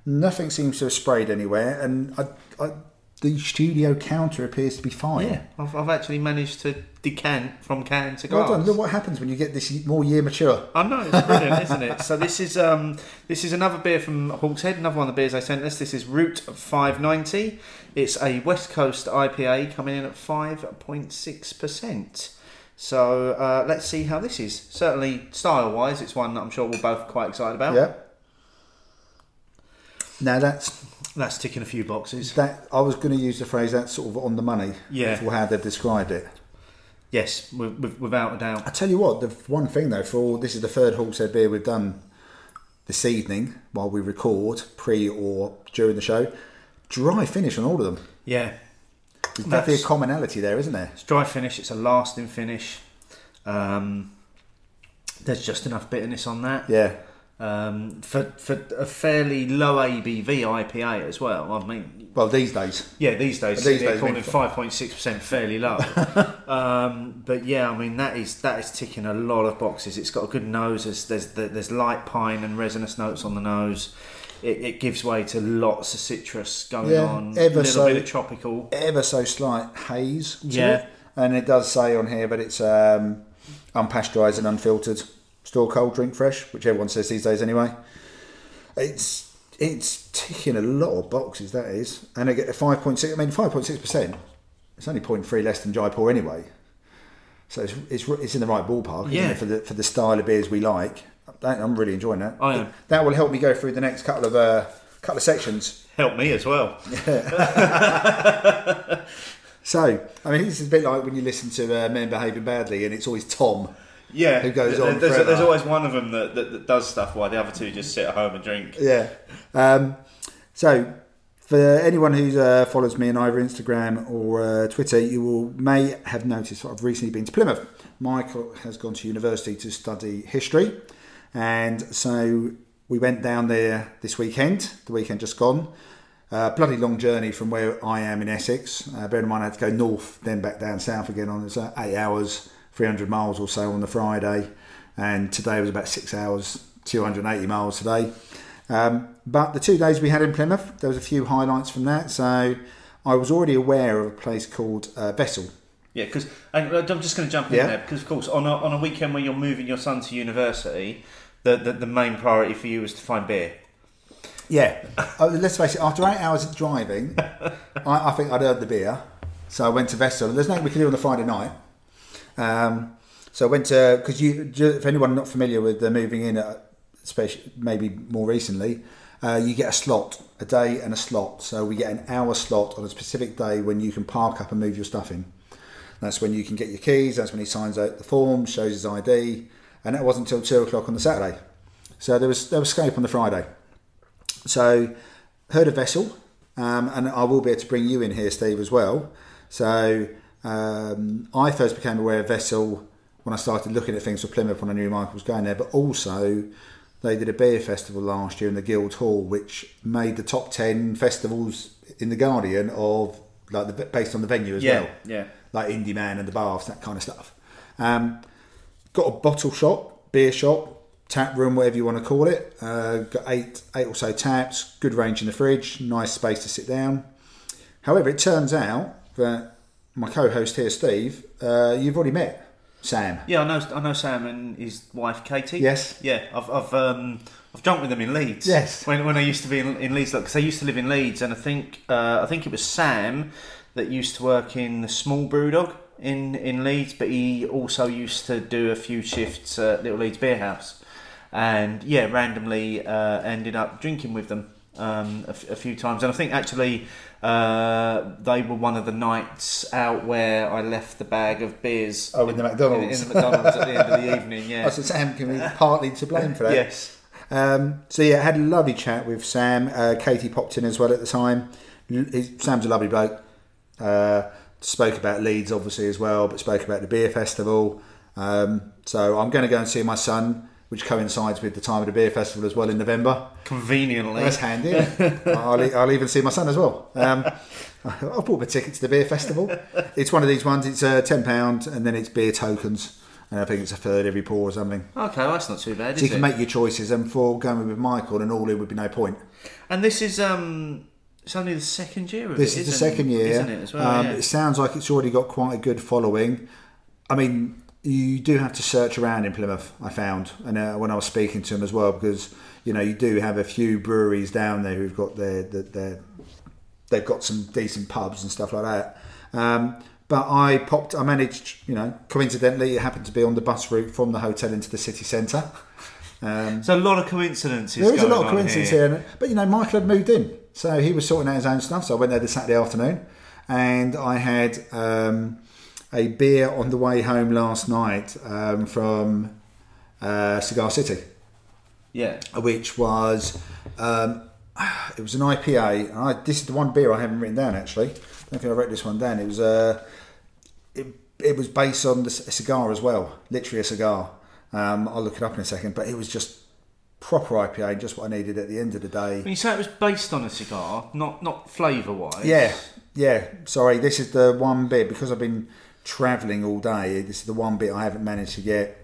Nothing seems to have sprayed anywhere, and I, I, the studio counter appears to be fine. I've, I've actually managed to decant from can to glass. Well done. Look what happens when you get this more year mature. I know it's brilliant, isn't it? So this is um, this is another beer from Hawkshead. Another one of the beers they sent us. This is Route 590. It's a West Coast IPA coming in at 5.6 percent. So uh, let's see how this is. Certainly style wise, it's one that I'm sure we're both quite excited about. Yeah. Now that's That's ticking a few boxes. that. I was going to use the phrase that's sort of on the money. Yeah. For how they've described it. Yes, with, with, without a doubt. I tell you what, the one thing though, for all this is the third Hawkshead beer we've done this evening while we record, pre or during the show. Dry finish on all of them. Yeah, There's definitely a commonality there, isn't there? it's dry finish. It's a lasting finish. Um, there's just enough bitterness on that. Yeah. Um, for for a fairly low ABV IPA as well. I mean, Well, these days. yeah, these days These they're days, calling five point six percent fairly low. um, but yeah, I mean that is that is ticking a lot of boxes. It's got a good nose. There's there's, there's light pine and resinous notes on the nose. It, it gives way to lots of citrus going Yeah, on. A ever little so- bit of tropical. Ever so slight haze. Yeah. it. and it does say on here, but it's um, unpasteurised and unfiltered, store cold, drink fresh, which everyone says these days anyway. It's it's ticking a lot of boxes. That is, and I get a five point six. I mean, five point six percent. It's only 0.3 less than Jaipur anyway. So it's, it's, it's in the right ballpark isn't Yeah. it, for the for the style of beers we like. I'm really enjoying that. I am. That will help me go through the next couple of uh, couple of sections. Help me as well. Yeah. So, I mean, this is a bit like when you listen to uh, Men Behaving Badly, and it's always Tom. Yeah, Who goes on There's, there's always one of them that, that, that does stuff while the other two just sit at home and drink. Yeah. Um, so, for anyone who uh, follows me on either Instagram or uh, Twitter, you will may have noticed I've recently been to Plymouth. Michael has gone to university to study history, and so we went down there this weekend. The weekend just gone. Uh, bloody long journey from where I am in Essex. Uh, bear in mind, I had to go north, then back down south again on it's, uh, eight hours, 300 miles or so on the Friday. And today was about six hours, 280 miles today. Um, but the two days we had in Plymouth, there was a few highlights from that. So I was already aware of a place called uh, Vessel. Yeah, because I'm just going to jump in Yeah. there because, of course, on a, on a weekend where you're moving your son to university, the, the, the main priority for you is to find beer. Yeah, uh, let's face it. After eight hours of driving, I, I think I'd earned the beer, so I went to Vessel. There's nothing we can do on a Friday night, um, so I went to because you. For anyone not familiar with the moving in, uh, especially maybe more recently, uh, you get a slot, a day and a slot. So we get an hour slot on a specific day when you can park up and move your stuff in. That's when you can get your keys. That's when he signs out the form, shows his ID, and that wasn't until two o'clock on the Saturday. So there was there was scope on the Friday. So, heard of Vessel, um, and I will be able to bring you in here, Steve, as well. So, um, I first became aware of Vessel when I started looking at things for Plymouth when I knew Michael was going there, but also they did a beer festival last year in the Guild Hall, which made the top 10 festivals in The Guardian of like the, based on the venue as Yeah, well. yeah. Like Indy Man and the Baths, that kind of stuff. Um, got a bottle shop, beer shop, tap room, whatever you want to call it. Uh, got eight, eight or so taps, good range in the fridge, nice space to sit down. However, it turns out that my co-host here, Steve, uh, you've already met Sam. Yeah, I know. I know Sam and his wife Katie. Yes. Yeah, I've I've um, I've jumped with them in Leeds. Yes. When, when I used to be in, in Leeds, because I used to live in Leeds, and I think uh, I think it was Sam that used to work in the small brewdog in in Leeds, but he also used to do a few shifts at Little Leeds Beer House, and yeah, randomly uh, ended up drinking with them. Um, a, f- a few times, and I think actually uh, they were one of the nights out where I left the bag of beers Oh, in the McDonald's. in, in the McDonald's at the end of the evening. Yeah. Oh, so Sam can be partly to blame for that. Yes. Um, so yeah, I had a lovely chat with Sam. Uh, Katie popped in as well at the time. He's- Sam's a lovely bloke. Uh, spoke about Leeds obviously as well, but spoke about the beer festival. Um, so I'm going to go and see my son, which coincides with the time of the beer festival as well in November. Conveniently. That's handy. I'll, I'll even see my son as well. Um, I bought my ticket to the beer festival. It's one of these ones. It's uh, ten pound, and then it's beer tokens, and I think it's a third every pour or something. Okay, well, that's not too bad, So you it? can make your choices, and for going with Michael and all in would be no point. and this is um, it's only the second year of This it, is the second year. isn't it? As well, um, yeah. It sounds like it's already got quite a good following. I mean, you do have to search around in Plymouth. I found, and uh, when I was speaking to them as well, because you know you do have a few breweries down there who've got their their, their they've got some decent pubs and stuff like that. Um, but I popped. I managed, you know, coincidentally, it happened to be on the bus route from the hotel into the city centre. Um, There's a lot of coincidences. there is a lot of coincidence here. but you know, Michael had moved in, so he was sorting out his own stuff. So I went there this Saturday afternoon, and I had um, a beer on the way home last night um, from uh, Cigar City, Yeah. which was um, it was an IPA. And I, this is the one beer I haven't written down actually. I don't think I wrote this one down. It was uh, it, it was based on the, a cigar as well, literally a cigar. Um, I'll look it up in a second, but it was just proper IPA, just what I needed at the end of the day. When you say it was based on a cigar, not not flavour wise. Yeah, yeah. Sorry, this is the one beer because I've been travelling all day. This is the one bit I haven't managed to get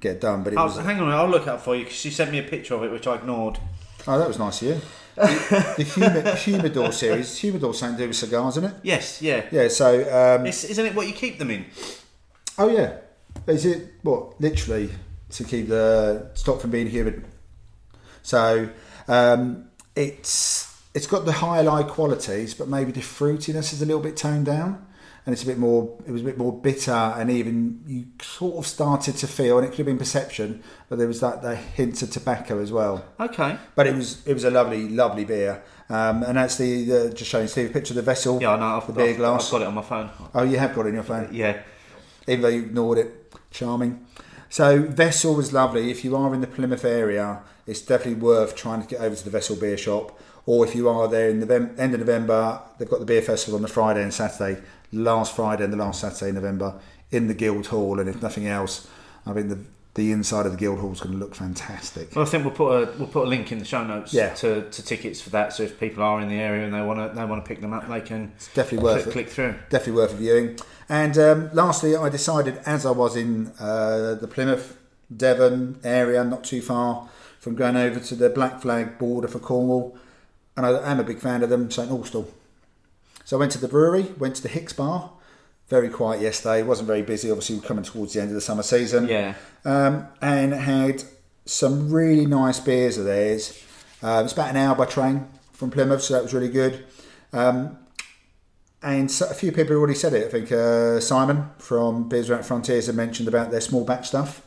get done. But it Oh, was hang on, I'll look up for you because she sent me a picture of it, which I ignored. Oh, that was nice of you. the, the humid, Humidor series. Humidor something to do with cigars, isn't it? Yes, yeah. Yeah. So, um, It's, isn't it what you keep them in? oh yeah, is it what literally to keep the stop from being humid? So, um, it's it's got the highlight qualities, but maybe the fruitiness is a little bit toned down. And it's a bit more. It was a bit more bitter, and even you sort of started to feel, and it could have been perception, but there was that the hints of tobacco as well. Okay. But it was it was a lovely, lovely beer. Um, and that's the, the just showing Steve a picture of the vessel. Yeah, I know. I've, the beer I've, glass. I've got it on my phone. Oh, you have got it on your phone, Yeah. even though you ignored it. Charming. So vessel was lovely. If you are in the Plymouth area, it's definitely worth trying to get over to the Vessel Beer Shop. Or if you are there in the end of November, they've got the beer festival on the Friday and Saturday. Last Friday and the last Saturday in November in the Guild Hall. And if nothing else, I think the the inside of the Guild Hall is going to look fantastic. Well, I think we'll put a we'll put a link in the show notes Yeah. to, to tickets for that. So if people are in the area and they want to they want to pick them up, they can Definitely worth click, it. click through. definitely worth viewing. And um, lastly, I decided as I was in uh, the Plymouth, Devon area, not too far from going over to the Black Flag border for Cornwall, and I am a big fan of them, St Austell. So I went to the brewery, went to the Hicks Bar. Very quiet yesterday, wasn't very busy. Obviously, we're coming towards the end of the summer season Yeah. um, and had some really nice beers of theirs. Uh, it's about an hour by train from Plymouth, so that was really good. Um, and so, a few people have already said it. I think uh, Simon from Beers Without Frontiers had mentioned about their small batch stuff.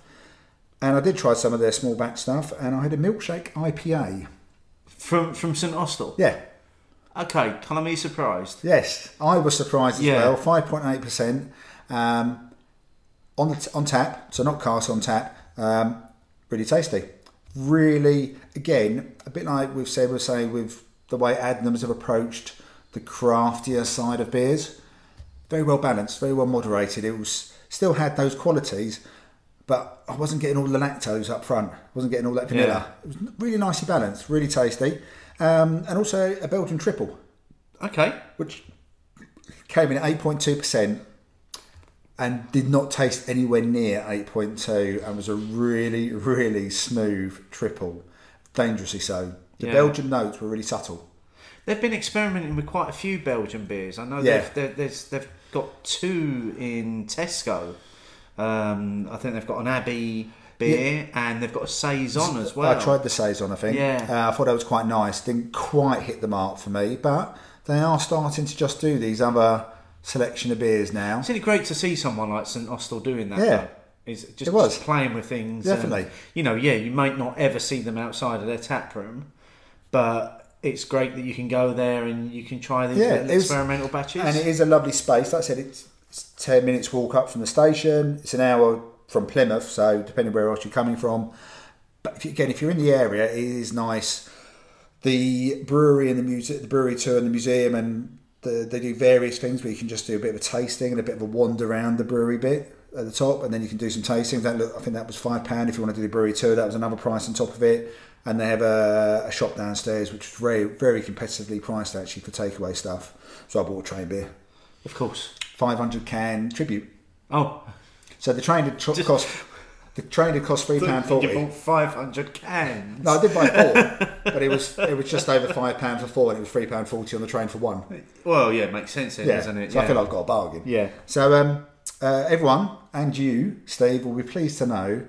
And I did try some of their small batch stuff, and I had a milkshake IPA. From from St Austell. Yeah, Okay. Can I be surprised? yes, I was surprised as Yeah. well. Five point eight percent um, on the t- on tap, so not cast on tap. Um, really tasty. Really, again, a bit like we've said, we're saying with the way Adnams have approached the craftier side of beers. Very well balanced, very well moderated. It was still had those qualities, but I wasn't getting all the lactose up front. I wasn't getting all that vanilla. It was really nicely balanced, really tasty, um, and also a Belgian triple Okay. which came in at 8.2% and did not taste anywhere near 8.2 and was a really, really smooth triple. Dangerously so. The Yeah. Belgian notes were really subtle. They've been experimenting with quite a few Belgian beers. I know Yeah. they've, they've, they've got two in Tesco. Um, I think they've got an Abbey beer and they've got a Saison as well. I tried the Saison, I think. Yeah. Uh, I thought that was quite nice. Didn't quite hit the mark for me, but they are starting to just do these other selection of beers now. Isn't it great to see someone like St Austell doing that? Yeah. though? Is just, It was. just playing with things. and, Definitely. you know, yeah, you might not ever see them outside of their tap room, but it's great that you can go there and you can try these Yeah, little experimental batches. And it is a lovely space. Like I said, it's, it's 10 minutes walk up from the station. It's an hour from Plymouth, so depending where else you're coming from. But if you, again, if you're in the area, it is nice. The brewery and the music, the brewery tour and the museum, and the, they do various things where you can just do a bit of a tasting and a bit of a wander around the brewery bit at the top, and then you can do some tastings. That look, I think that was five pound if you want to do the brewery tour. That was another price on top of it. And they have a, a shop downstairs, which is very, very competitively priced actually for takeaway stuff. So I bought a train beer, of course. 500 can tribute. Oh, So the train did tr- cost the train did cost three pound you forty. bought 500 cans. No, I did buy four, but it was it was just over five pound for four, and it was three pound forty on the train for one. Well, yeah, it makes sense then, Yeah, doesn't it? so I feel like I've got a bargain. Yeah. So um, uh, everyone and you, Steve, will be pleased to know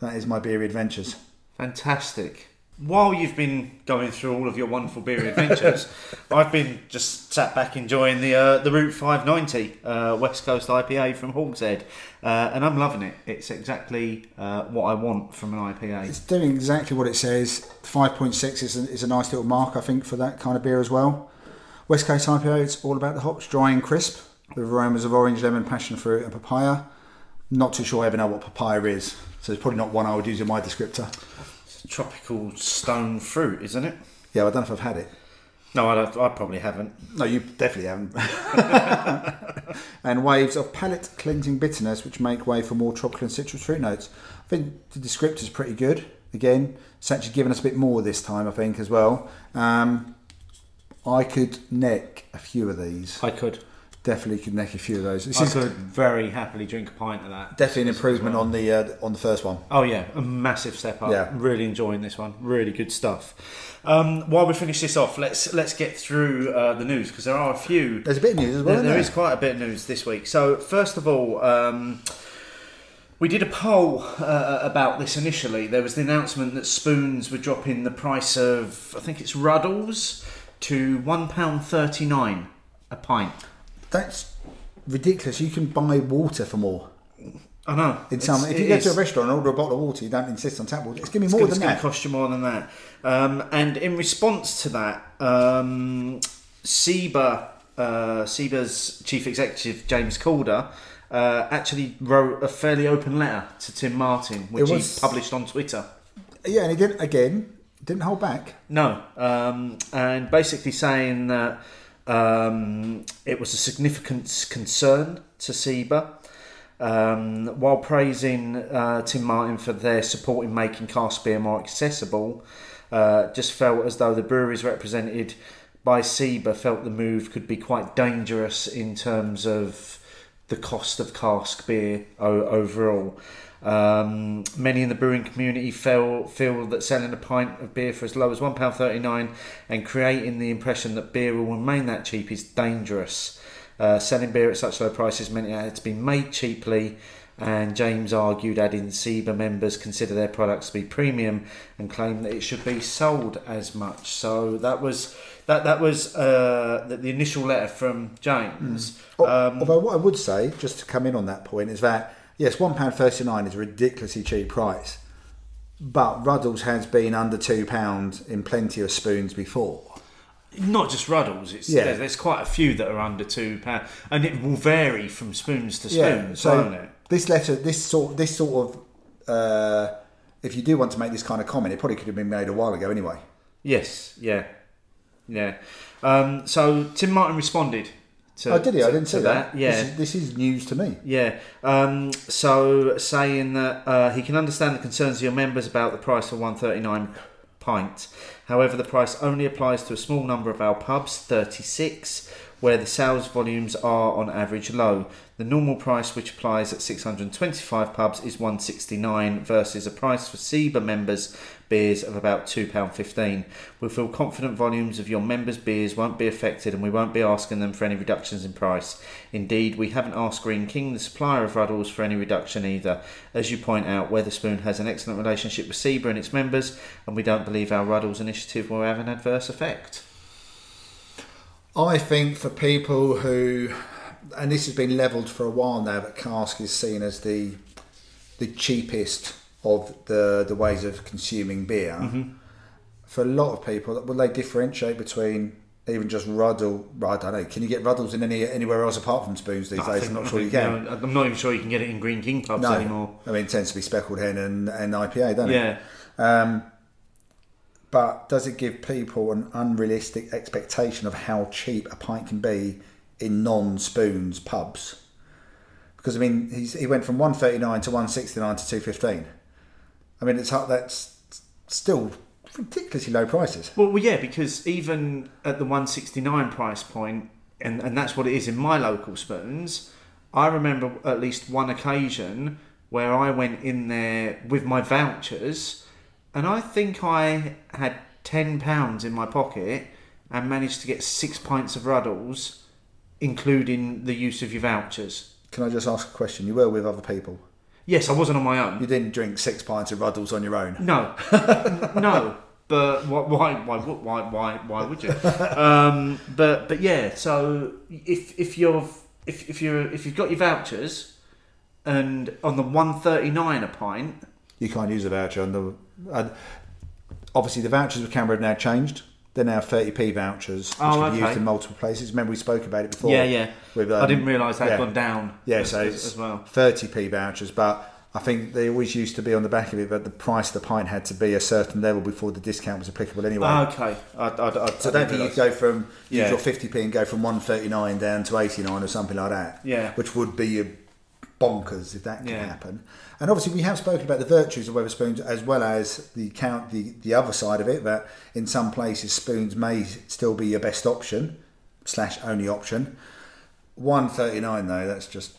that is my beery adventures. Fantastic. While you've been going through all of your wonderful beer adventures, I've been just sat back enjoying the uh, the Route 590 uh, West Coast IPA from Hawkshead, uh, and I'm loving it. It's exactly uh, what I want from an IPA. It's doing exactly what it says. Five point six is a, is a nice little mark, I think, for that kind of beer as well. West Coast IPA, it's all about the hops, dry and crisp, with aromas of orange, lemon, passion fruit, and papaya. Not too sure I ever know what papaya is, so it's probably not one I would use in my descriptor. Tropical stone fruit, isn't it? Yeah, I don't know if I've had it. No, I, don't, I probably haven't. No, you definitely haven't. and waves of palate cleansing bitterness, which make way for more tropical and citrus fruit notes. I think the descriptor's pretty good. Again, it's actually given us a bit more this time, I think, as well. Um, I could neck a few of these. I could. Definitely could neck a few of those. This I is could very happily drink a pint of that. definitely an improvement on the uh, on the first one. Oh yeah, a massive step up. Yeah. really enjoying this one. Really good stuff. Um, while we finish this off, let's let's get through uh, the news because there are a few. There's a bit of news as well. There, isn't there there? is quite a bit of news this week. So first of all, um, we did a poll uh, about this initially. There was the announcement that spoons were dropping the price of I think it's Ruddles to one pound thirty nine a pint. That's ridiculous. You can buy water for more. I know. In some, if you go to a restaurant and order a bottle of water, you don't insist on tap water. It's going to be It's more gonna- than it's going that. to cost you more than that. Um, and in response to that, um, SIBA, uh, SIBA's chief executive James Calder uh, actually wrote a fairly open letter to Tim Martin, which was- he published on Twitter. Yeah, and he didn't again. Didn't hold back. No, um, and basically saying that um, it was a significant concern to SIBA. Um, while praising uh, Tim Martin for their support in making cask beer more accessible, uh, just felt as though the breweries represented by SIBA felt the move could be quite dangerous in terms of the cost of cask beer o- overall. Um, many in the brewing community feel feel that selling a pint of beer for as low as one pound thirty nine and creating the impression that beer will remain that cheap is dangerous. Uh, selling beer at such low prices meant it had to be made cheaply, and James argued, adding SIBA members consider their products to be premium and claim that it should be sold as much. So that was that that was uh, the, the initial letter from James. Al- Um, Although what I would say, just to come in on that point, is that yes, one pound thirty nine is a ridiculously cheap price, but Ruddles has been under two pound in plenty of spoons before. not just Ruddles. It's Yeah. there's, there's quite a few that are under two pound, and it will vary from spoons to Yeah, spoons, so won't it? this letter, this sort, this sort of, uh, if you do want to make this kind of comment, it probably could have been made a while ago anyway. Yes, yeah, yeah. Um, so Tim Martin responded. To, oh, did he? I didn't to see that. Yeah, This is, this is news to me. Yeah. Um, so saying that uh, he can understand the concerns of your members about the price of one thirty nine pint. However, the price only applies to a small number of our pubs, thirty six, where the sales volumes are on average low. The normal price, which applies at six hundred and twenty five pubs, is one sixty nine versus a price for SIBA members beers of about £2.15. We feel confident volumes of your members' beers won't be affected and we won't be asking them for any reductions in price. Indeed, we haven't asked Greene King, the supplier of Ruddles, for any reduction either. As you point out, Wetherspoon has an excellent relationship with SIBA and its members, and we don't believe our Ruddles initiative will have an adverse effect. I think for people who, and this has been levelled for a while now, that cask is seen as the the cheapest of the the ways of consuming beer. For a lot of people, will they differentiate between even just Ruddle? I don't know. Can you get Ruddles in any anywhere else apart from spoons these I days? think- I'm not I sure you can. no, I'm not even sure you can get it in Greene King pubs No, anymore. I mean, it tends to be speckled hen and, and IPA, don't it? Yeah. Um, but does it give people an unrealistic expectation of how cheap a pint can be in non-spoons pubs? Because I mean, he's, he went from one thirty nine to one sixty nine to two fifteen. I mean, it's that's still ridiculously low prices. Well, well, yeah, because even at the 169 price point, and, and that's what it is in my local spoons, I remember at least one occasion where I went in there with my vouchers, and I think I had £10 in my pocket and managed to get six pints of Ruddles, including the use of your vouchers. Can I just ask a question? You were with other people. Yes, I wasn't on my own. You didn't drink six pints of Ruddles on your own. No, no. But why, why, why, would- why, why, why would you? Um, but, but yeah. So if if you're if if you're if you've got your vouchers, and on the one thirty nine a pint, you can't use a voucher. And the, uh, obviously, the vouchers with CAMRA have now changed. They're now 30p vouchers, which Oh, can be okay. used in multiple places. Remember, we spoke about it before. yeah, yeah. With, I um, didn't realise that yeah. gone down. Yeah, as, so as, as well. 30p vouchers, but I think they always used to be on the back of it that the price of the pint had to be a certain level before the discount was applicable anyway. Okay, I, I, I, so I don't think you'd go from Yeah. usual 50p and go from 139 down to 89 or something like that. Yeah. Which would be bonkers if that could Yeah. happen. And obviously, we have spoken about the virtues of Wetherspoons as well as the count the, the other side of it that in some places spoons may still be your best option slash only option. One thirty nine though. That's just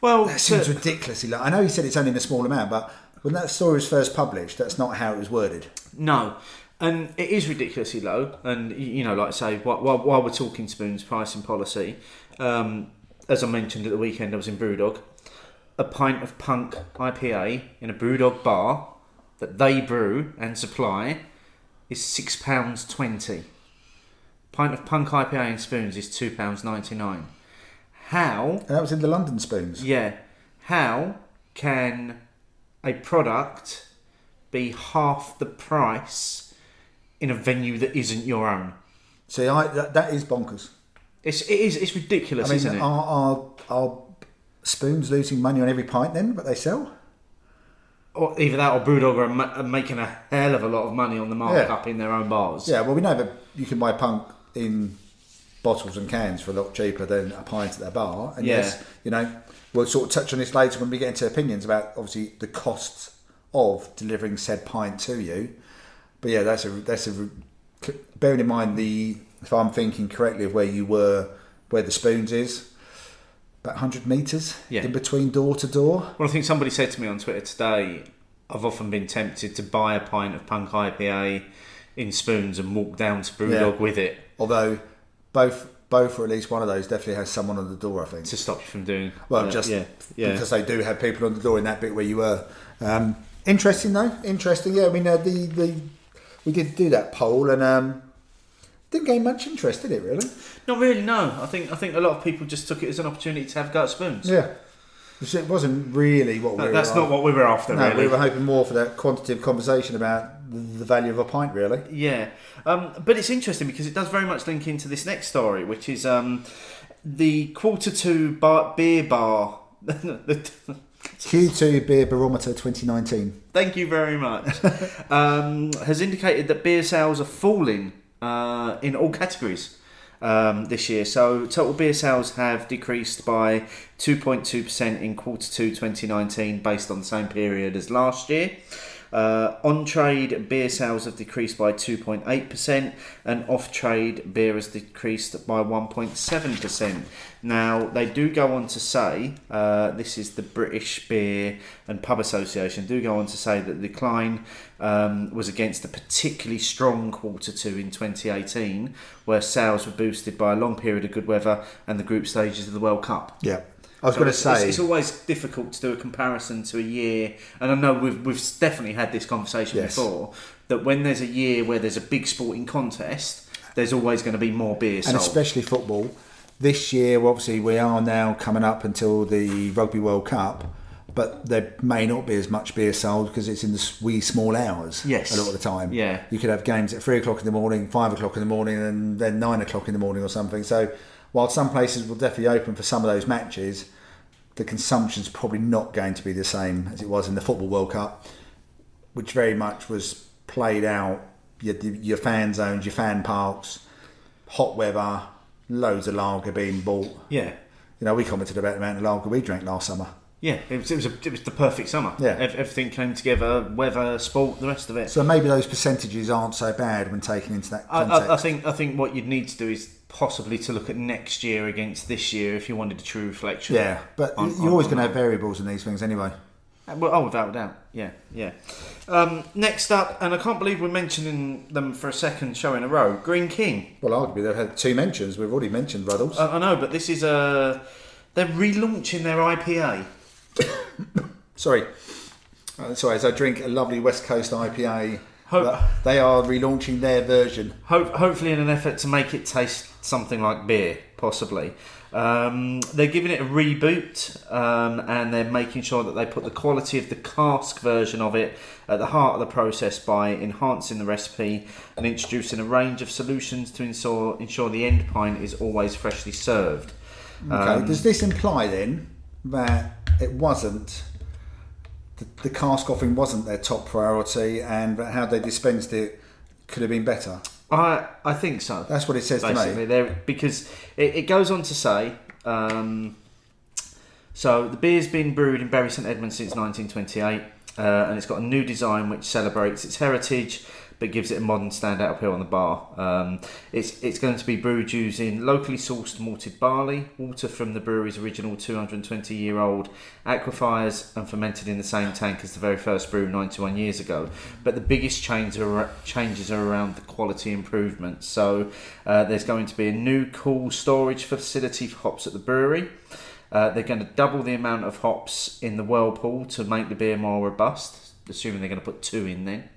Well, that seems to- ridiculously low. I know he said it's only in a small amount, but when that story was first published, that's not how it was worded. No, and it is ridiculously low. And you know, like I say, while, while, while we're talking spoons pricing policy, um, as I mentioned at the weekend, I was in Brewdog. A pint of Punk IPA in a Brewdog bar that they brew and supply is six pounds twenty. Pint of Punk IPA in spoons is two pounds ninety nine. How And that was in the London spoons. yeah. How can a product be half the price in a venue that isn't your own? See, I that, that is bonkers. It's it is it's ridiculous, I mean, isn't it? are, are are spoons losing money on every pint then? But they sell. or either that or Brewdog are, ma- are making a hell of a lot of money on the markup in their own bars. Yeah, well, we know that you can buy punk in bottles and cans for a lot cheaper than a pint at their bar. And Yeah. yes, you know, we'll sort of touch on this later when we get into opinions about obviously the costs of delivering said pint to you. But yeah, that's a that's a bearing in mind the if I'm thinking correctly of where you were, where the spoons is. About 100 metres Yeah. in between door to door. Well, I think somebody said to me on Twitter today, I've often been tempted to buy a pint of Punk IPA in spoons and walk down to Brewdog Yeah. with it Although both both or at least one of those definitely has someone on the door, I think. to stop you from doing. Well, uh, just yeah, yeah. because they do have people on the door in that bit where you were. Um, interesting though, interesting. Yeah, I mean uh, the the we did do that poll and um, didn't gain much interest, did it? Really? Not really. No, I think I think a lot of people just took it as an opportunity to have go at spoons. Yeah. It wasn't really what we were. that's not what we were after, No, really. we were hoping more for that quantitative conversation about the value of a pint, really. Yeah, um, but it's interesting because it does very much link into this next story, which is um, the quarter two bar, beer bar. Q2 Beer Barometer 2019. Thank you very much. um, has indicated that beer sales are falling uh, in all categories um, this year. So total beer sales have decreased by 2.2% in quarter two 2019, based on the same period as last year. Uh, on trade beer sales have decreased by 2.8%, and off trade beer has decreased by 1.7%. Now, they do go on to say, uh, this is the British Beer and Pub Association, do go on to say that the decline um, was against a particularly strong quarter two in 2018, where sales were boosted by a long period of good weather and the group stages of the World Cup. Yeah. I was So going to it's- it's, say. it's always difficult to do a comparison to a year, and I know we've we've definitely had this conversation Yes. before. That when there's a year where there's a big sporting contest, there's always going to be more beer sold. and especially football. This year, obviously, we are now coming up until the Rugby World Cup, but there may not be as much beer sold because it's in the wee small hours. Yes. a lot of the time. Yeah. you could have games at three o'clock in the morning, five o'clock in the morning, and then nine o'clock in the morning or something. So, while some places will definitely open for some of those matches, the consumption's probably not going to be the same as it was in the Football World Cup, which very much was played out. Your, your fan zones, your fan parks, hot weather, loads of lager being bought. yeah, You know, we commented about the amount of lager we drank last summer. yeah, it was it was, a, it was the perfect summer. Yeah. Everything came together, weather, sport, the rest of it. So maybe those percentages aren't so bad when taken into that I, context. I, I think I think what you'd need to do is possibly to look at next year against this year if you wanted a true reflection. yeah, but on- you're on- always going to have variables in these things anyway. Uh, Well, oh, without a doubt. Yeah, yeah. Um, next up, and I can't believe we're mentioning them for a second show in a row. Greene King. Well, arguably they've had two mentions. We've already mentioned Ruddles. I, I know, but this is a. They're relaunching their IPA. sorry, uh, sorry. As I drink a lovely West Coast IPA, Hope- they are relaunching their version. Ho- hopefully, in an effort to make it taste something like beer, possibly. Um, they're giving it a reboot um, and they're making sure that they put the quality of the cask version of it at the heart of the process by enhancing the recipe and introducing a range of solutions to ensure, ensure the end pint is always freshly served. Okay. Um, Does this imply then that it wasn't the, the cask offering wasn't their top priority, and how they dispensed it could have been better? I I think so. That's what it says to basically me. there because it, it goes on to say um, so the beer's been brewed in Bury St Edmunds since 1928 uh, and it's got a new design which celebrates its heritage but gives it a modern standout appeal on the bar. Um, it's it's going to be brewed using locally sourced malted barley, water from the brewery's original 220 year old aquifers, and fermented in the same tank as the very first brew 91 years ago. But the biggest change are, changes are around the quality improvements. So uh, there's going to be a new cool storage facility for hops at the brewery. Uh, they're going to double the amount of hops in the whirlpool to make the beer more robust, assuming they're going to put two in then.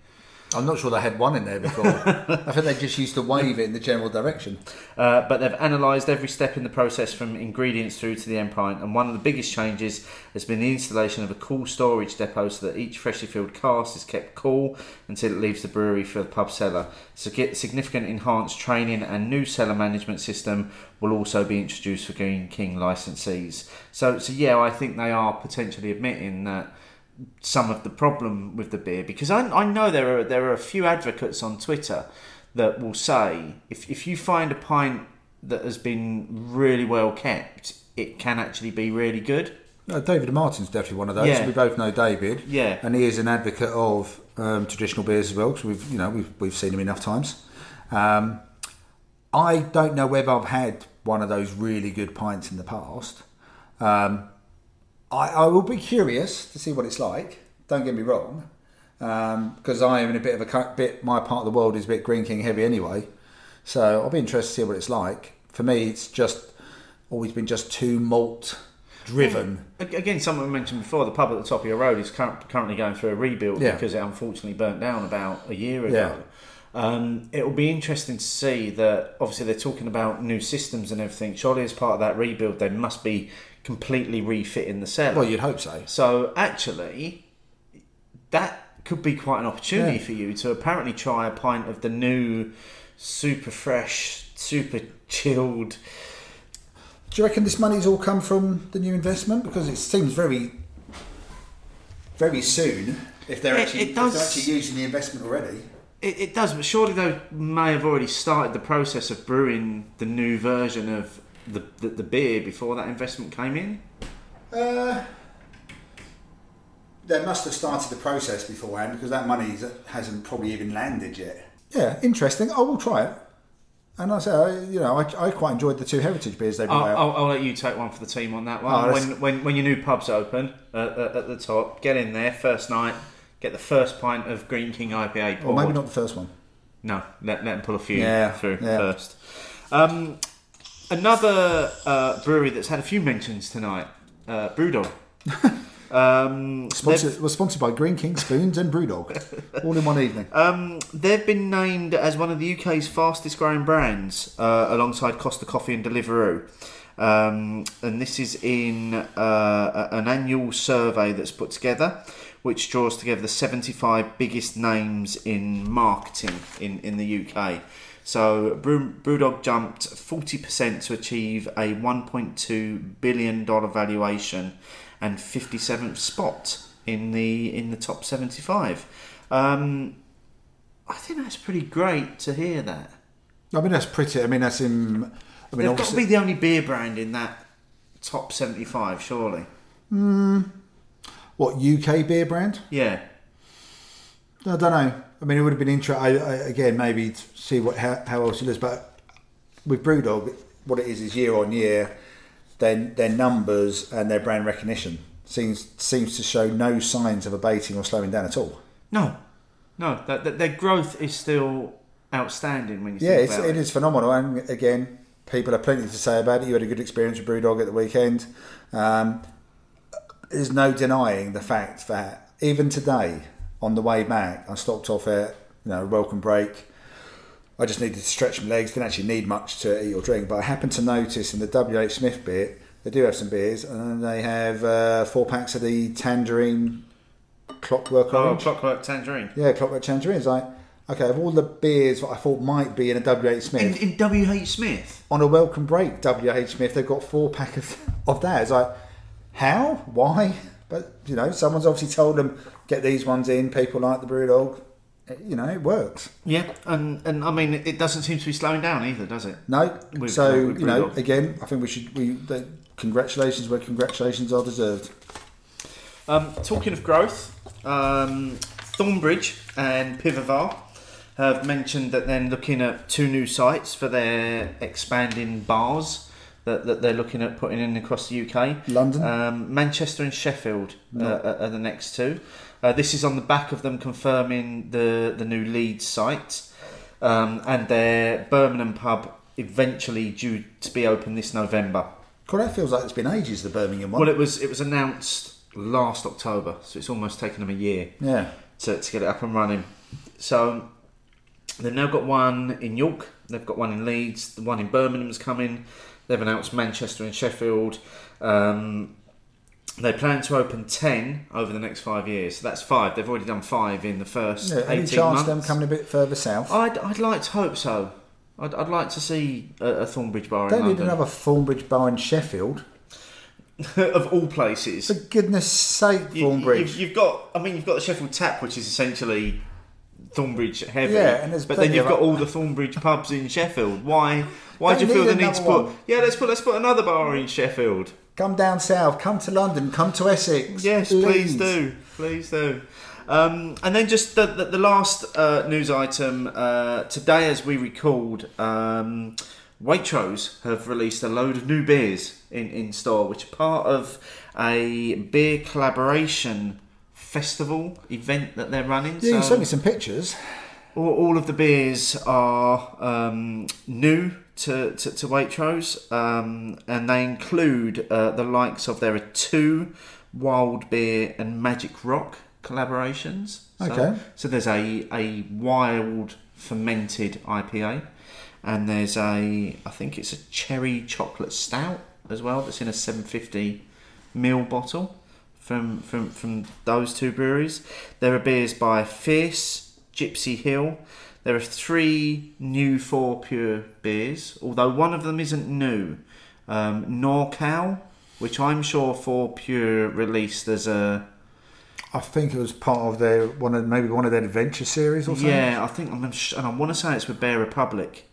I'm not sure they had one in there before. I think they just used to wave it in the general direction. Uh, but they've analysed every step in the process from ingredients through to the end pint, and one of the biggest changes has been the installation of a cool storage depot so that each freshly filled cask is kept cool until it leaves the brewery for the pub cellar. So get significant enhanced training and new cellar management system will also be introduced for Greene King licensees. So, so yeah, I think they are potentially admitting that some of the problem with the beer because I, I know there are there are a few advocates on Twitter that will say if, if you find a pint that has been really well kept, it can actually be really good. No, David Martin's definitely one of those. Yeah. We both know David. Yeah. and he is an advocate of um, traditional beers as well because we've you know we've we've seen him enough times. Um, I don't know whether I've had one of those really good pints in the past. Um, I, I will be curious to see what it's like. Don't get me wrong, because I am in a bit of a bit. My part of the world is a bit Greene King heavy anyway, so I'll be interested to see what it's like. For me, it's just always been just too malt driven. Ag- Again, something we mentioned before, the pub at the top of your road is currently going through a rebuild Yeah. because it unfortunately burnt down about a year ago. Um, it will be interesting to see that obviously they're talking about new systems and everything. Surely, as part of that rebuild, they must be completely refitting the cellar. Well, you'd hope so. So actually, that could be quite an opportunity Yeah. for you to apparently try a pint of the new, super fresh, super chilled. Do you reckon this money's all come from the new investment? Because it seems very, very soon. If they're It- actually it if does- they're actually using the investment already. It, it does, but surely they may have already started the process of brewing the new version of the the, the beer before that investment came in. Uh, they must have started the process beforehand because that money hasn't probably even landed yet. Yeah, interesting. I will try it. And I say, you know, I, I quite enjoyed the two heritage beers they I'll, out. I'll, I'll let you take one for the team on that one. Oh, when, when when your new pub's open uh, uh, at the top, get in there first night, get the first pint of Greene King IPA. or maybe not the first one. No, let, let them pull a few Yeah, through yeah. first. Um, another uh, brewery that's had a few mentions tonight, uh, Brewdog. um, Sponsored, was sponsored by Greene King Spoons and Brewdog, all in one evening. Um, they've been named as one of the UK's fastest growing brands uh, alongside Costa Coffee and Deliveroo. Um, and this is in uh, an annual survey that's put together, which draws together the 75 biggest names in marketing in, in the UK. So Brewdog jumped 40% to achieve a $1.2 billion valuation and 57th spot in the in the top 75. Um, I think that's pretty great to hear that. I mean, that's pretty. I mean, that's in. I mean, They've got to be the only beer brand in that top 75, surely. what UK beer brand? Yeah. I don't know. I mean, it would have been interesting. Again, maybe to see what how, how else it is. But with BrewDog, what it is is year on year, then their numbers and their brand recognition seems seems to show no signs of abating or slowing down at all. No. No, that, that, their growth is still outstanding when you Yeah, think it's, about it is phenomenal. And again, people have plenty to say about it. You had a good experience with BrewDog at the weekend. Um, there's no denying the fact that even today, on the way back, I stopped off at you know a welcome break. I just needed to stretch my legs. Didn't actually need much to eat or drink, but I happened to notice in the WH Smith bit they do have some beers, and they have uh, four packs of the tangerine clockwork Oh, orange. Clockwork Tangerine. yeah, clockwork tangerine. It's like okay, of all the beers that I thought might be in a WH Smith In, in W.H. Smith? on a welcome break, WH Smith, they've got four pack of, of that. It's like, how? Why? But, you know, someone's obviously told them, get these ones in. People like the Brewdog. You know, it works. Yeah, and, and I mean, it doesn't seem to be slowing down either, does it? No, With- so, you know, again, I think we should, we the, congratulations where congratulations are deserved. Um, talking of growth, um, Thornbridge and Pivovar have mentioned that they're looking at two new sites for their expanding bars that, that they're looking at putting in across the UK. London? Um, Manchester and Sheffield uh, are, are the next two. Uh, this is on the back of them confirming the, the new Leeds site um, and their Birmingham pub eventually due to be open this November. God, that feels like it's been ages. The Birmingham one. Well, it was it was announced last October, so it's almost taken them a year yeah. to, to get it up and running. So they've now got one in York, they've got one in Leeds, the one in Birmingham's coming. They've announced Manchester and Sheffield. Um, they plan to open ten over the next five years. So that's five. They've already done five in the first yeah. Any eighteen chance months. them coming a bit further south? I'd, I'd like to hope so. I'd, I'd like to see a, a Thornbridge bar Don't need another Thornbridge bar in Sheffield. of all places. For goodness sake, Thornbridge. You've, you've got, I mean, you've got the Sheffield Tap, which is essentially Thornbridge heavy. Yeah, and there's but then you've got all the Thornbridge pubs in Sheffield. Why? Why do you feel the need to put? one. Yeah, let's put let's put another bar in Sheffield. Come down south. Come to London. Come to Essex. Yes, please do, please do. Um, and then just the, the, the last uh, news item uh, today, as we recalled, um, Waitrose have released a load of new beers in, in store, which are part of a beer collaboration festival event that they're running. Yeah, you So- sent me some pictures. all, all of the beers are um, new to, to, to Waitrose, um, and they include uh, the likes of there are two Wild Beer and Magic Rock collaborations. So, Okay. So there's a, a wild fermented IPA, and there's a I think it's a cherry chocolate stout as well that's in a 750 ml bottle from from from those two breweries. There are beers by Fierce, Gypsy Hill. There are three new Fourpure beers, although one of them isn't new. Um, NorCal, which I'm sure Fourpure released as a I think it was part of their one of maybe one of their adventure series or something. yeah. I think I'm sh- and I want to say it's with Bear Republic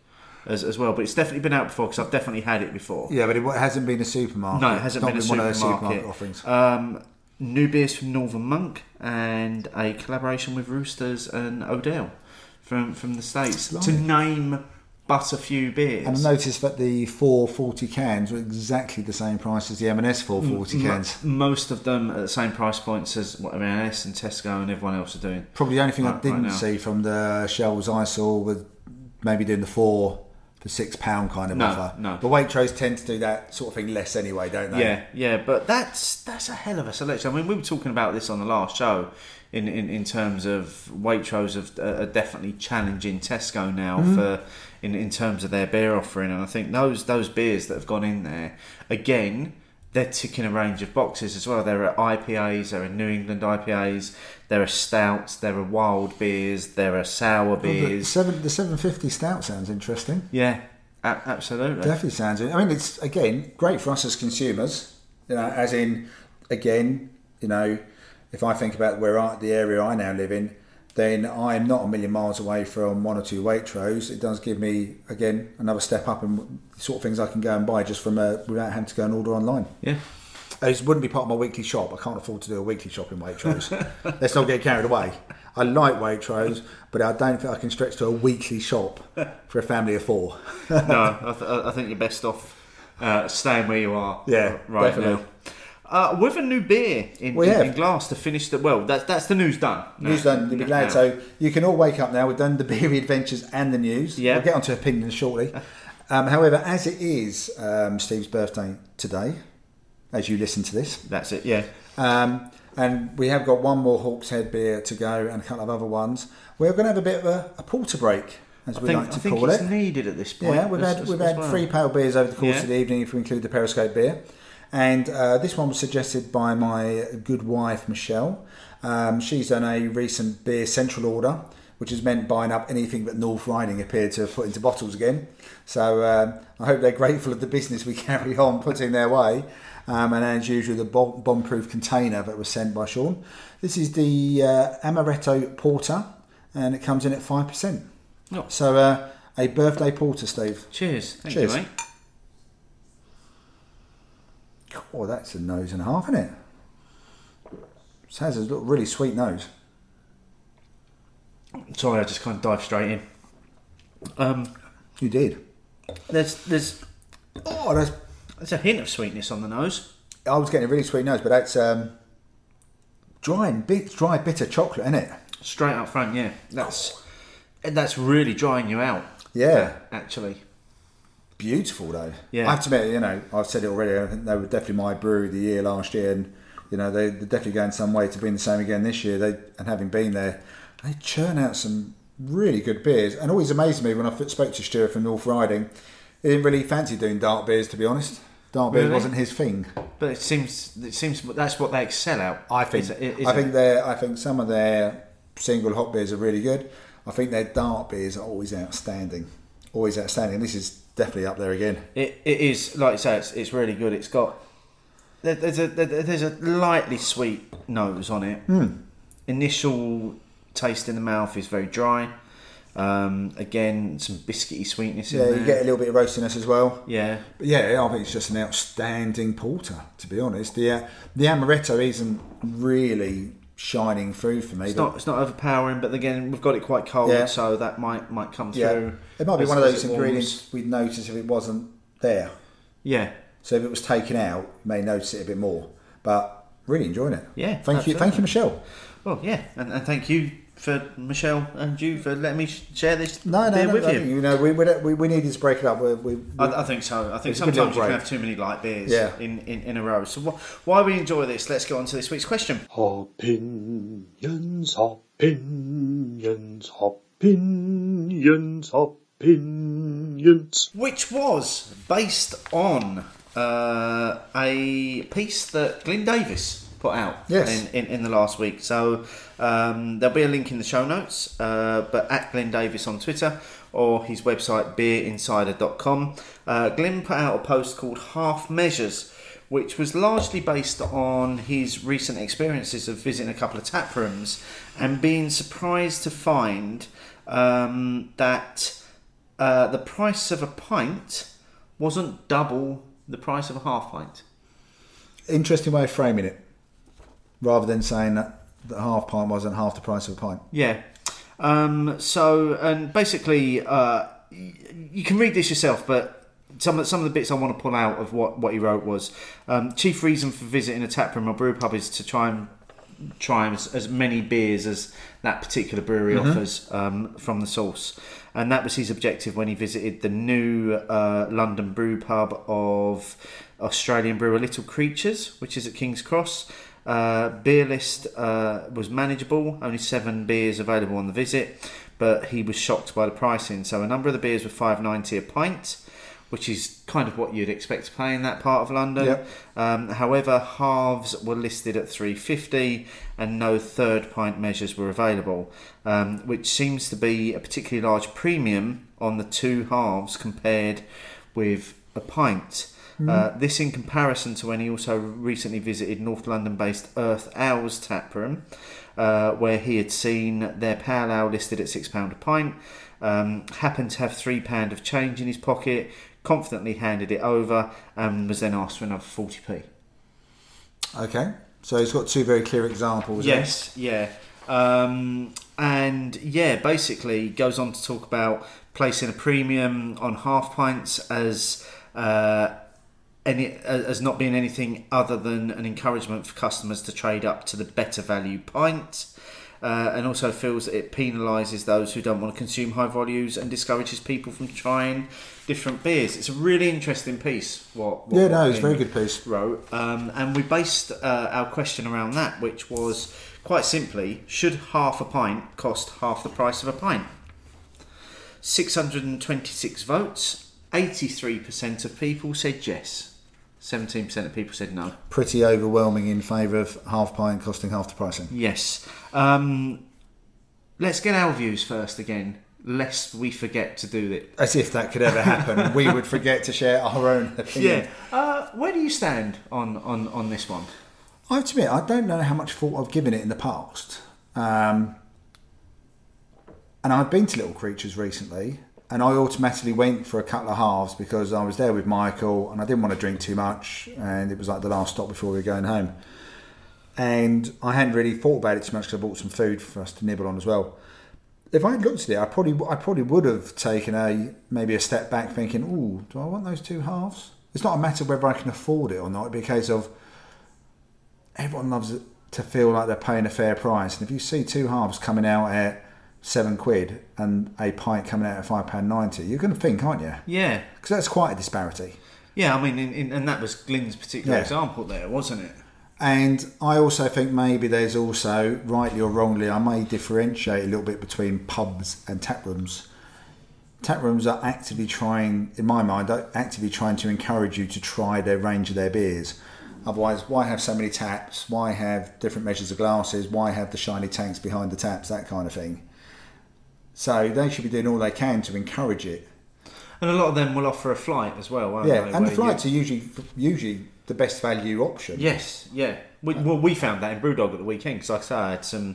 as, as well, but it's definitely been out before because I've definitely had it before. Yeah, but it hasn't been a supermarket. No, it hasn't Not been a one of those supermarket. supermarket offerings. Um, new beers from Northern Monk and a collaboration with Roosters and Odell from from the states to name but a few beers. And I noticed that the 440 cans were exactly the same price as the M&S 440 Mo- cans. most of them at the same price points as what M&S and Tesco and everyone else are doing. Probably the only thing I didn't right see from the shelves I saw was maybe doing the four for six pound kind of No, offer. no. But Waitrose tend to do that sort of thing less anyway, don't they? Yeah, yeah, but that's that's a hell of a selection. I mean, we were talking about this on the last show, in in, in terms of Waitrose uh, are definitely challenging Tesco now Mm-hmm. for in in terms of their beer offering, and I think those those beers that have gone in there again. They're ticking a range of boxes as well. There are IPAs, there are New England IPAs, there are stouts, there are wild beers, there are sour Well, the, beers. seven, the 750 stout sounds interesting. Yeah, a- absolutely. Definitely sounds. I mean, it's again great for us as consumers. You know, as in, again, you know, if I think about where I, the area I now live in, then I'm not a million miles away from one or two Waitrose. It does give me again another step up in sort of things I can go and buy just from a, without having to go and order online. Yeah. It wouldn't be part of my weekly shop. I can't afford to do a weekly shop in Waitrose. Let's not get carried away. I like Waitrose, but I don't think I can stretch to a weekly shop for a family of four. no, I, th- I think you're best off uh, staying where you are. Yeah, right definitely. now. Uh, with a new beer in, We in, have. in glass to finish the well. That's that's the news done. News done. You'll be glad. So you can all wake up now. We've done the beery adventures and the news. Yeah. We'll get onto opinions shortly. Um, however, as it is um, Steve's birthday today, as you listen to this, that's it. Yeah. um, and we have got one more Hawkshead beer to go and a couple of other ones. We're going to have a bit of a, a porter break, as I we think, like I to think call it's it. needed at this point. Yeah, we've as- had as- we've had well. three pale beers over the course Yeah. of the evening, if we include the Periscope beer. And uh, this one was suggested by my good wife Michelle. Um, she's done a recent beer central order, which has meant buying up anything that North Riding appeared to have put into bottles again. So um, I hope they're grateful of the business we carry on putting their way. Um, and as usual, the bomb- bomb-proof container that was sent by Sean. This is the uh, Amaretto Porter, and it comes in at five percent. Oh. So uh, a birthday porter, Steve. Cheers. Thank Cheers. you, mate. Oh, that's a nose and a half, isn't it? It has a really sweet nose. Sorry, I just kind of dive straight in. Um, You did. there's there's Oh, that's. There's a hint of sweetness on the nose. I was getting a really sweet nose, but that's um, dry and bit, dry bitter chocolate, isn't it? Straight up front, yeah. That's and that's really drying you out. Yeah. Actually, Beautiful though. Yeah. I have to admit, you know, I've said it already. I think they were definitely my brewery of the year last year, and you know they, they're definitely going some way to being the same again this year. They and having been there, they churn out some really good beers. And always amazed me when I spoke to Stuart from North Riding. He didn't really fancy doing dark beers, to be honest. Dark beers Really? wasn't his thing. but it seems it seems that's what they excel at. I think. Is is I think their. I think some of their single hop beers are really good. I think their dark beers are always outstanding. Always outstanding. This is definitely up there again. It, it is like you say, it's, it's really good. It's got there's a there's a lightly sweet nose on it. Hmm. Initial taste in the mouth is very dry. Um, again, some biscuity sweetness in Yeah, there. you get a little bit of roastiness as well. yeah, But yeah, I think it's just an outstanding porter. To be honest, the uh, the amaretto isn't really shining through for me. it's not it's not overpowering, but again, we've got it quite cold, Yeah. so that might might come yeah, through. it might be one of those ingredients we'd notice if it wasn't there. Yeah, So if it was taken out, you may notice it a bit more. But really enjoying it. Yeah, thank you, thank you, Michelle. well, yeah, and, and thank you for Michelle and you for letting me share this No, no, beer no, with no, you. you know, we we, we, we needed to break it up. We, we, we, I, I think so. I think It's a good sometimes you can have too many light beers Yeah. in, in, in a row. So wh- why we enjoy this, let's get on to this week's question. Opinions, opinions, opinions, opinions. Which was based on uh, a piece that Glyn Davis put out Yes. in, in, in the last week. So um, there'll be a link in the show notes, uh, but at Glyn Davis on Twitter or his website beerinsider.com. Uh, Glyn put out a post called Half Measures, which was largely based on his recent experiences of visiting a couple of tap rooms and being surprised to find um, that uh, the price of a pint wasn't double the price of a half pint. interesting way of framing it, rather than saying that the half pint wasn't half the price of a pint. Yeah. Um, so, and basically, uh, you can read this yourself, but some of, some of the bits I want to pull out of what, what he wrote was um, chief reason for visiting a taproom or brew pub is to try and try as, as many beers as that particular brewery offers um, from the source. And that was his objective when he visited the new uh, London brew pub of Australian brewer Little Creatures, which is at King's Cross. Uh, beer list uh, was manageable, only seven beers available on the visit, but he was shocked by the pricing. So a number of the beers were five ninety a pint, which is kind of what you'd expect to pay in that part of London. Yep. Um, however, halves were listed at 350 and no third pint measures were available, um, which seems to be a particularly large premium on the two halves compared with a pint. Uh, this in comparison to when he also recently visited North London based Earth Owls Taproom, uh, where he had seen their pale ale listed at £6 a pint, um, happened to have £3 of change in his pocket, confidently handed it over, and was then asked for another 40p. Okay, so he's got two very clear examples. there. Yes, yeah. Um, and yeah, basically goes on to talk about placing a premium on half pints as uh, any as not being anything other than an encouragement for customers to trade up to the better value pint. Uh, and also feels that it penalises those who don't want to consume high volumes and discourages people from trying different beers. It's a really interesting piece. What, what Yeah, no, it's a very good piece. wrote, um, and we based uh, our question around that, which was quite simply: Should half a pint cost half the price of a pint? Six hundred and twenty-six votes. Eighty-three percent of people said yes. Seventeen percent of people said no. Pretty overwhelming in favour of half pint costing half the pricing. Yes. Um, let's get our views first again, lest we forget to do it. As if that could ever happen, we would forget to share our own opinion. Yeah. Uh, where do you stand on, on, on this one? I have to admit, I don't know how much thought I've given it in the past. Um, and I've been to Little Creatures recently, and I automatically went for a couple of halves because I was there with Michael and I didn't want to drink too much, and it was like the last stop before we were going home. And I hadn't really thought about it too much because I bought some food for us to nibble on as well. if I had looked at it, I probably I probably would have taken a maybe a step back, thinking, "Oh, do I want those two halves?" It's not a matter of whether I can afford it or not. It'd be a case of everyone loves to feel like they're paying a fair price, and if you see two halves coming out at seven quid and a pint coming out at five pound ninety, you're going to think, aren't you? Yeah, Because that's quite a disparity. yeah. I mean, in, in, and that was Glyn's particular Yeah. example there, wasn't it? And I also think maybe there's also, rightly or wrongly, I may differentiate a little bit between pubs and tap rooms. Tap rooms are actively trying, in my mind, actively trying to encourage you to try their range of their beers. Otherwise, why have so many taps? Why have different measures of glasses? Why have the shiny tanks behind the taps? That kind of thing. So they should be doing all they can to encourage it. And a lot of them will offer a flight as well, won't Yeah, they? and the where you- flights are usually usually the best value option. Yes, yeah. We, well, we found that in Brewdog at the weekend because, like I say, I had some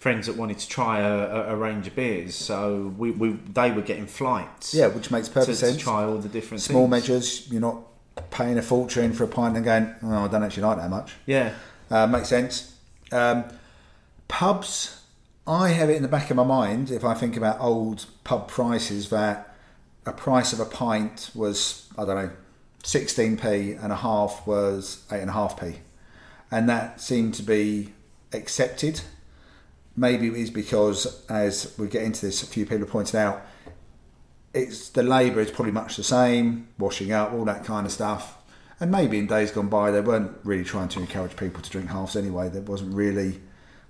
friends that wanted to try a, a, range of beers, so we, we they were getting flights. Yeah, which makes perfect to sense. try all the different small things. measures. You're not paying a fortune for a pint and going, oh, I don't actually like that much. Yeah, Uh, makes sense. Um, pubs, I have it in the back of my mind if I think about old pub prices that a price of a pint was, I don't know, 16p and a half was 8.5p. And that seemed to be accepted. Maybe it is because, as we get into this, a few people have pointed out, it's the labour is probably much the same, washing up, all that kind of stuff. And maybe in days gone by, they weren't really trying to encourage people to drink halves anyway. there wasn't really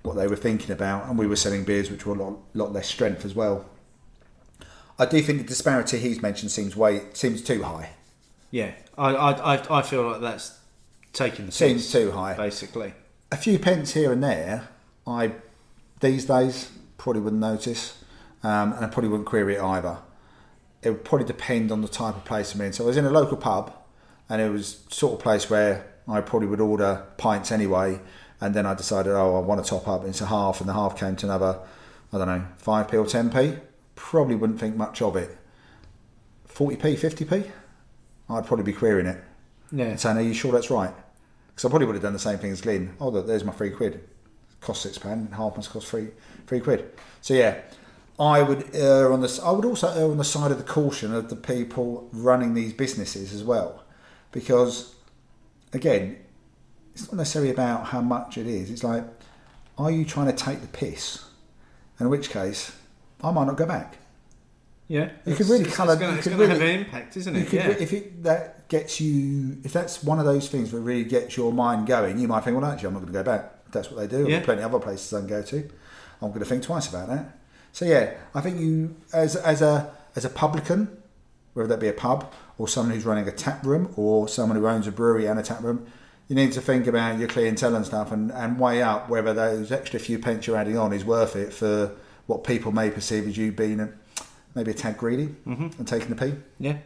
what they were thinking about. And we were selling beers which were a lot, lot less strength as well. I do think the disparity he's mentioned seems way seems too high. yeah. I, I, I, I feel like that's taking the Seems too high. basically. a few pence here and there, I these days probably wouldn't notice, um, and I probably wouldn't query it either. It would probably depend on the type of place I'm in. So I was in a local pub, and it was sort of place where I probably would order pints anyway, and then I decided, oh, I want to top up. into half, and the half came to another, I don't know, five p or ten p. Probably wouldn't think much of it. Forty p, fifty p. I'd probably be querying it Yeah. saying, "Are you sure that's right?" Because I probably would have done the same thing as Glyn. Oh, look, there's my three quid. Cost six pound. Half must cost three three quid. So yeah, I would err on this. I would also err on the side of the caution of the people running these businesses as well, because again, it's not necessarily about how much it is. It's like, are you trying to take the piss? In which case, I might not go back. Yeah. You could really It's- colour- It's going you to have an impact, isn't it? Yeah. If it that gets you, if that's one of those things that really gets your mind going, you might think, well, actually, I'm not going to go back. That's what they do. Yeah. There's plenty of other places I can go to. I'm going to think twice about that. So yeah, I think you, as as a as a publican, whether that be a pub or someone who's running a tap room or someone who owns a brewery and a tap room, you need to think about your clientele and stuff and, and weigh up whether those extra few pence you're adding on is worth it for what people may perceive as you being a, maybe a tad greedy Mm-hmm. and taking the pee. yeah.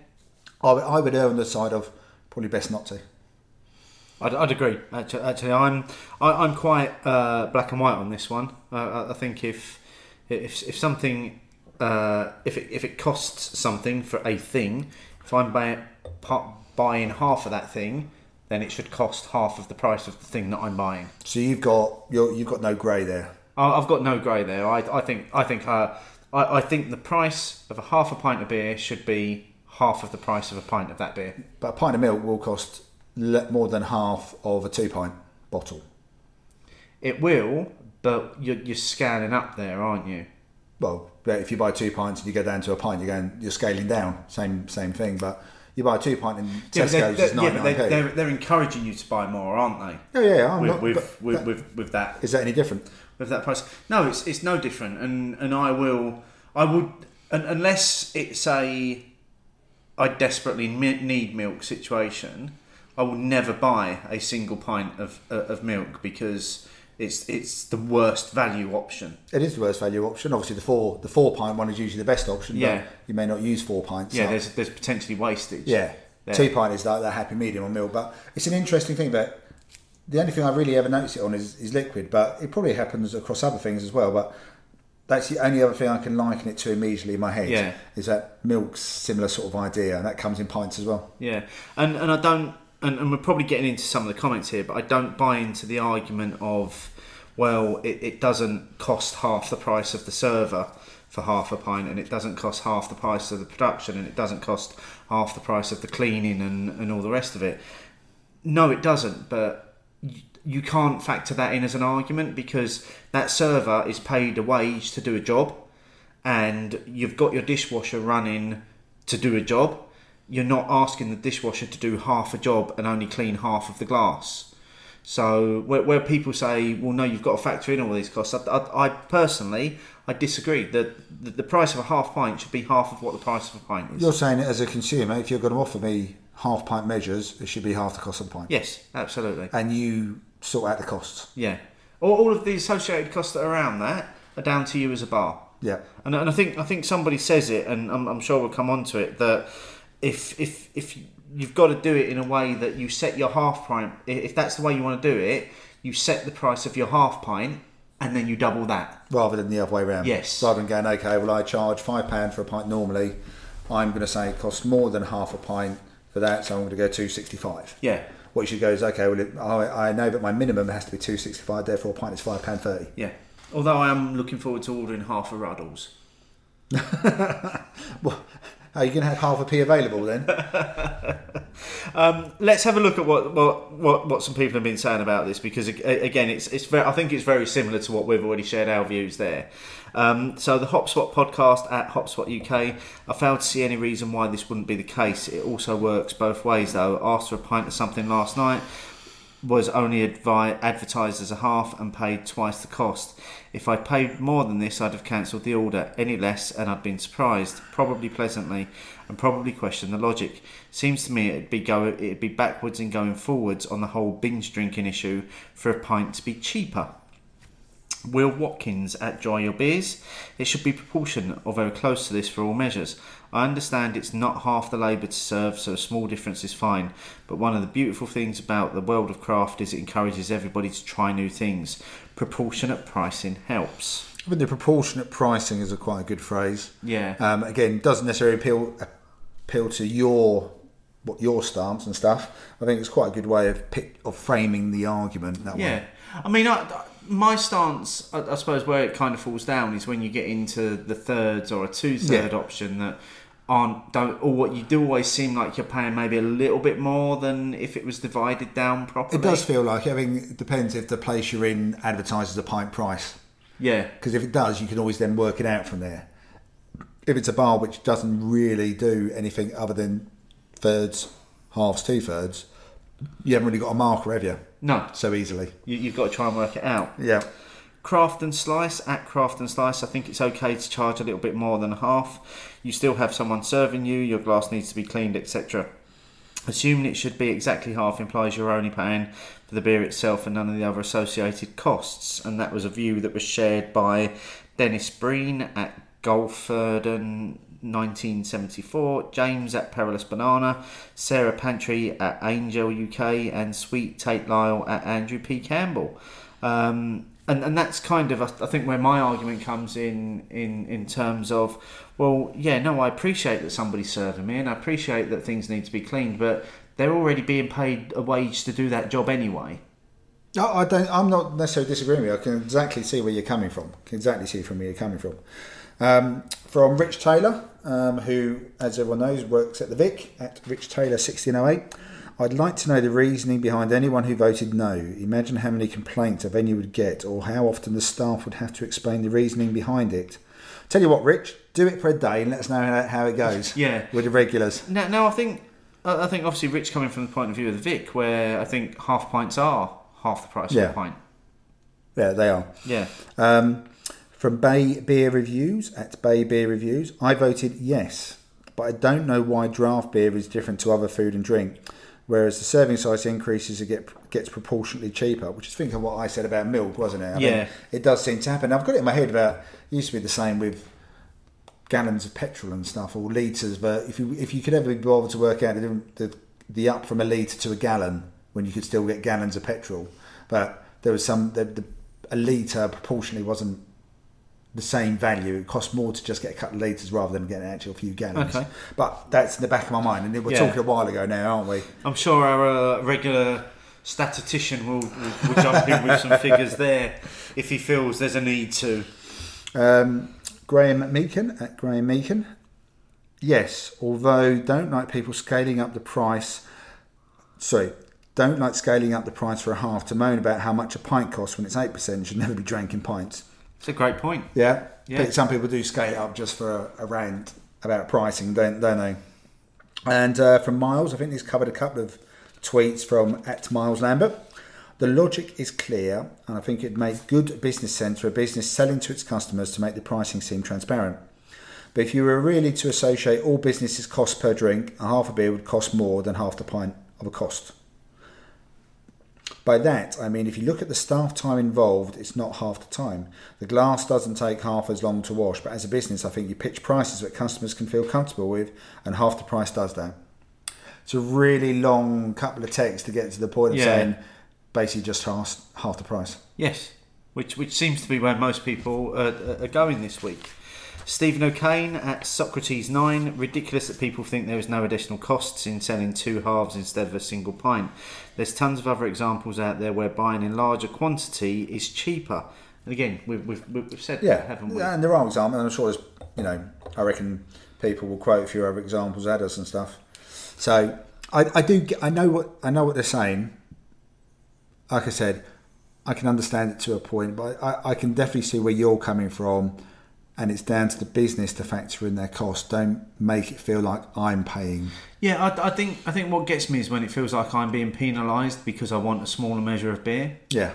I would, I would err on the side of probably best not to. I'd, I'd agree. Actually, actually, I'm I, I'm quite uh, black and white on this one. Uh, I, I think if if if something uh, if it, if it costs something for a thing, if I'm buy, buying half of that thing, then it should cost half of the price of the thing that I'm buying. So you've got you're, you've got no grey there. I- I've got no grey there. I, I think I think uh, I, I think the price of a half a pint of beer should be half of the price of a pint of that beer. But a pint of milk will cost more than half of a two pint bottle. It will, but you're, you're scaling up there, aren't you? Well, if you buy two pints and you go down to a pint, you're going you're scaling down. Same same thing. But you buy a two pint in Yeah, they're, Tesco's, yeah, but 99 they're, they're, they're encouraging you to buy more, aren't they? Oh, yeah, yeah. I'm with not, with, with, that- with, with that is that any different? with that price. No, it's it's no different, and and I will I would unless it's a I desperately need milk situation. I will never buy a single pint of of milk because it's it's the worst value option. It is the worst value option. Obviously, the four the four pint one is usually the best option. Yeah. But you may not use four pints. Yeah, so- there's there's potentially wastage. Yeah. Yeah. Two pint is like that happy medium on milk. But it's an interesting thing that the only thing I really ever notice it on is, is liquid, but it probably happens across other things as well. But that's the only other thing I can liken it to immediately in my head. Yeah. Is that milk's similar sort of idea, and that comes in pints as well. Yeah, and and I don't, and, and we're probably getting into some of the comments here, but I don't buy into the argument of, well, it, it doesn't cost half the price of the server for half a pint, and it doesn't cost half the price of the production, and it doesn't cost half the price of the cleaning and, and all the rest of it. No, it doesn't, but you can't factor that in as an argument because that server is paid a wage to do a job, and you've got your dishwasher running to do a job. You're not asking the dishwasher to do half a job and only clean half of the glass. So where, where people say, "Well, no, you've got to factor in all these costs," I, I, I personally I disagree. That the, the price of a half pint should be half of what the price of a pint is. You're saying it as a consumer, if you're going to offer me half pint measures, it should be half the cost of a pint. yes, absolutely. And you sort out the costs. Yeah, all, all of the associated costs that are around that are down to you as a bar. Yeah. And, and I think I think somebody says it, and I'm, I'm sure we'll come on to it that if if if you've got to do it in a way that you set your half pint, if that's the way you want to do it, you set the price of your half pint, and then you double that. Rather than the other way around. Yes. Rather than going, okay, well, I charge £5 for a pint normally. I'm going to say it costs more than half a pint for that, so I'm going to go 265 Yeah, What you should go is, okay, well, it, I, I know that my minimum has to be 265 therefore a pint is £5.30. yeah. Although I am looking forward to ordering half a Ruddles. Well, are you going to have half a p available then? Let's have a look at what, what, what, what some people have been saying about this because again, it's it's very, I think it's very similar to what we've already shared our views there. Um, so the Hopspot podcast at Hopspot UK, I failed to see any reason why this wouldn't be the case. It also works both ways though. Asked for a pint of something last night, was only advi- advertised as a half and paid twice the cost. If I'd paid more than this, I'd have cancelled the order. Any less, and I'd been surprised, probably pleasantly, and probably questioned the logic. Seems to me it'd be go it'd be backwards and going forwards on the whole binge drinking issue for a pint to be cheaper. Will Watkins at Dry Your Beers. It should be proportionate or very close to this for all measures. I understand it's not half the labour to serve, so a small difference is fine. But one of the beautiful things about the world of craft is it encourages everybody to try new things. Proportionate pricing helps. I think the proportionate pricing is a quite a good phrase. Yeah. Um, again, doesn't necessarily appeal appeal to your what your stance and stuff. I think it's quite a good way of pick, of framing the argument that Yeah, way. I mean, I, my stance, I, I suppose, where it kind of falls down is when you get into the thirds or a two-third Yeah. option that aren't don't or what you do always seem like you're paying maybe a little bit more than if it was divided down properly. It does feel like. I mean, it depends if the place you're in advertises a pint price. Yeah, Because if it does, you can always then work it out from there. If it's a bar which doesn't really do anything other than thirds, halves, two thirds, you haven't really got a marker, have you? no, So easily. you, you've got to try and work it out. Yeah. Craft and Slice at Craft and Slice, I think it's okay to charge a little bit more than half. You still have someone serving you, your glass needs to be cleaned, etc. Assuming it should be exactly half implies you're only paying for the beer itself and none of the other associated costs. And that was a view that was shared by Dennis Breen at Golferdon 1974, James at Perilous Banana, Sarah Pantry at Angel UK, and Sweet Tate Lyle at Andrew P. Campbell. Um, and, and that's kind of, I think, where my argument comes in, in in terms of, well, yeah, no, I appreciate that somebody's serving me, and I appreciate that things need to be cleaned, but they're already being paid a wage to do that job anyway. No, I don't. I'm not necessarily disagreeing with you. I can exactly see where you're coming from. I can exactly see from where you're coming from. Um, from Rich Taylor, um, who, as everyone knows, works at the Vic at Rich Taylor 1608. I'd like to know the reasoning behind anyone who voted no. Imagine how many complaints a venue would get, or how often the staff would have to explain the reasoning behind it. Tell you what, Rich, do it for a day and let us know how, it goes. Yeah. with the regulars. Now, now I think, I think obviously Rich coming from the point of view of the Vic, where I think half pints are half the price of Yeah. a pint. Yeah, they are. Yeah. Um, from Bay Beer Reviews at Bay Beer Reviews, I voted yes, but I don't know why draft beer is different to other food and drink. Whereas the serving size increases, it get, gets proportionately cheaper, which is think of what I said about milk, wasn't it? I Yeah. it does seem to happen. I've got it in my head about it used to be the same with gallons of petrol and stuff or litres. But if you if you could ever be bothered to work out the, the the up from a litre to a gallon when you could still get gallons of petrol, but there was some the, the a litre proportionally wasn't the same value. It costs more to just get a couple of litres rather than getting actually a few gallons. Okay. But that's in the back of my mind, and we're Yeah. talking a while ago now, aren't we? I'm sure our uh, regular statistician will, will, will jump in with some figures there if he feels there's a need to. Um, Graham Meakin at Graham Meakin. Yes, although don't like people scaling up the price. Sorry, don't like scaling up the price for a half to moan about how much a pint costs when it's eight percent. You should never be drinking pints. It's a great point. Yeah, Yeah. Some people do skate up just for a, a rant about pricing, don't don't they? And uh, from Miles, I think he's covered a couple of tweets from at Miles Lambert. The logic is clear, and I think it'd make good business sense for a business selling to its customers to make the pricing seem transparent. But if you were really to associate all businesses' costs per drink, a half a beer would cost more than half the pint of a cost. By that, I mean if you look at the staff time involved, it's not half the time. The glass doesn't take half as long to wash, but as a business, I think you pitch prices that customers can feel comfortable with, and half the price does that. It's a really long couple of texts to get to the point of Yeah. saying basically just half, half the price. Yes, which which seems to be where most people are, are going this week. Stephen O'Kane at Socrates Nine. Ridiculous that people think there is no additional costs in selling two halves instead of a single pint. There's tons of other examples out there where buying in larger quantity is cheaper. And again, we've, we've, we've said Yeah, that, haven't we? Yeah and there are examples. And I'm sure there's, you know, I reckon people will quote a few other examples at us and stuff. So I, I do, I know what I know what they're saying. Like I said, I can understand it to a point, but I, I can definitely see where you're coming from. And it's down to the business to factor in their cost. Don't make it feel like I'm paying. Yeah, I, I think I think what gets me is when it feels like I'm being penalised because I want a smaller measure of beer. Yeah,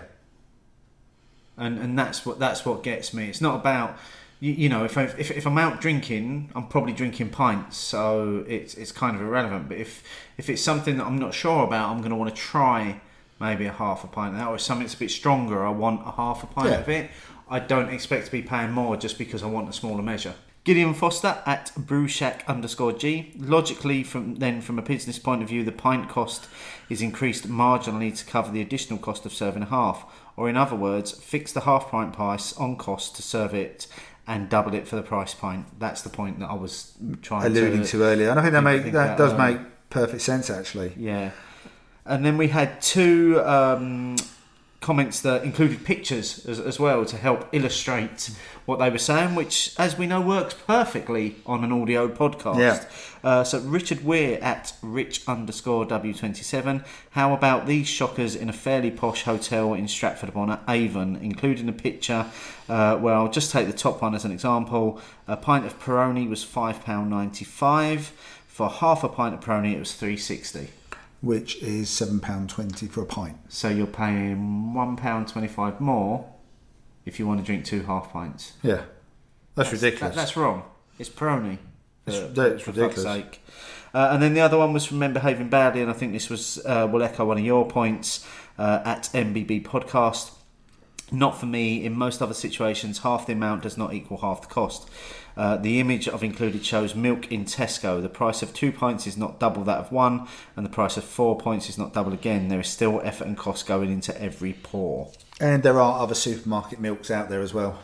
and and that's what that's what gets me. It's not about you, you know if, I, if if I'm out drinking, I'm probably drinking pints, so it's it's kind of irrelevant. But if if it's something that I'm not sure about, I'm going to want to try maybe a half a pint of that, or if something that's a bit stronger, I want a half a pint Yeah. of it. I don't expect to be paying more just because I want a smaller measure. Gideon Foster at Brewshack underscore G. Logically, from then from a business point of view, the pint cost is increased marginally to cover the additional cost of serving a half, or in other words, fix the half pint price on cost to serve it and double it for the price pint. That's the point that I was trying to alluding to, to earlier, and I think that make think that that does earlier. make perfect sense actually. Yeah. And then we had two um, comments that included pictures as, as well to help illustrate what they were saying, which, as we know, works perfectly on an audio podcast. Yeah. Uh, so Richard Weir at rich underscore W27. How about these shockers in a fairly posh hotel in Stratford upon Avon, including a picture uh, where I'll just take the top one as an example. A pint of Peroni was £5.95. For half a pint of Peroni, it was three sixty. Which is seven pound twenty for a pint. So you're paying one pound twenty-five more if you want to drink two half pints. Yeah, that's, ridiculous. That, that's wrong. It's Peroni. It's- for- that's for ridiculous. sake. Uh, and then the other one was from Men Behaving Badly, and I think this was uh, will echo one of your points uh, at MBB Podcast. Not for me. In most other situations, half the amount does not equal half the cost. Uh, the image I've included shows milk in Tesco. The price of two pints is not double that of one, and the price of four pints is not double again. There is still effort and cost going into every pour. and there are other supermarket milks out there as well.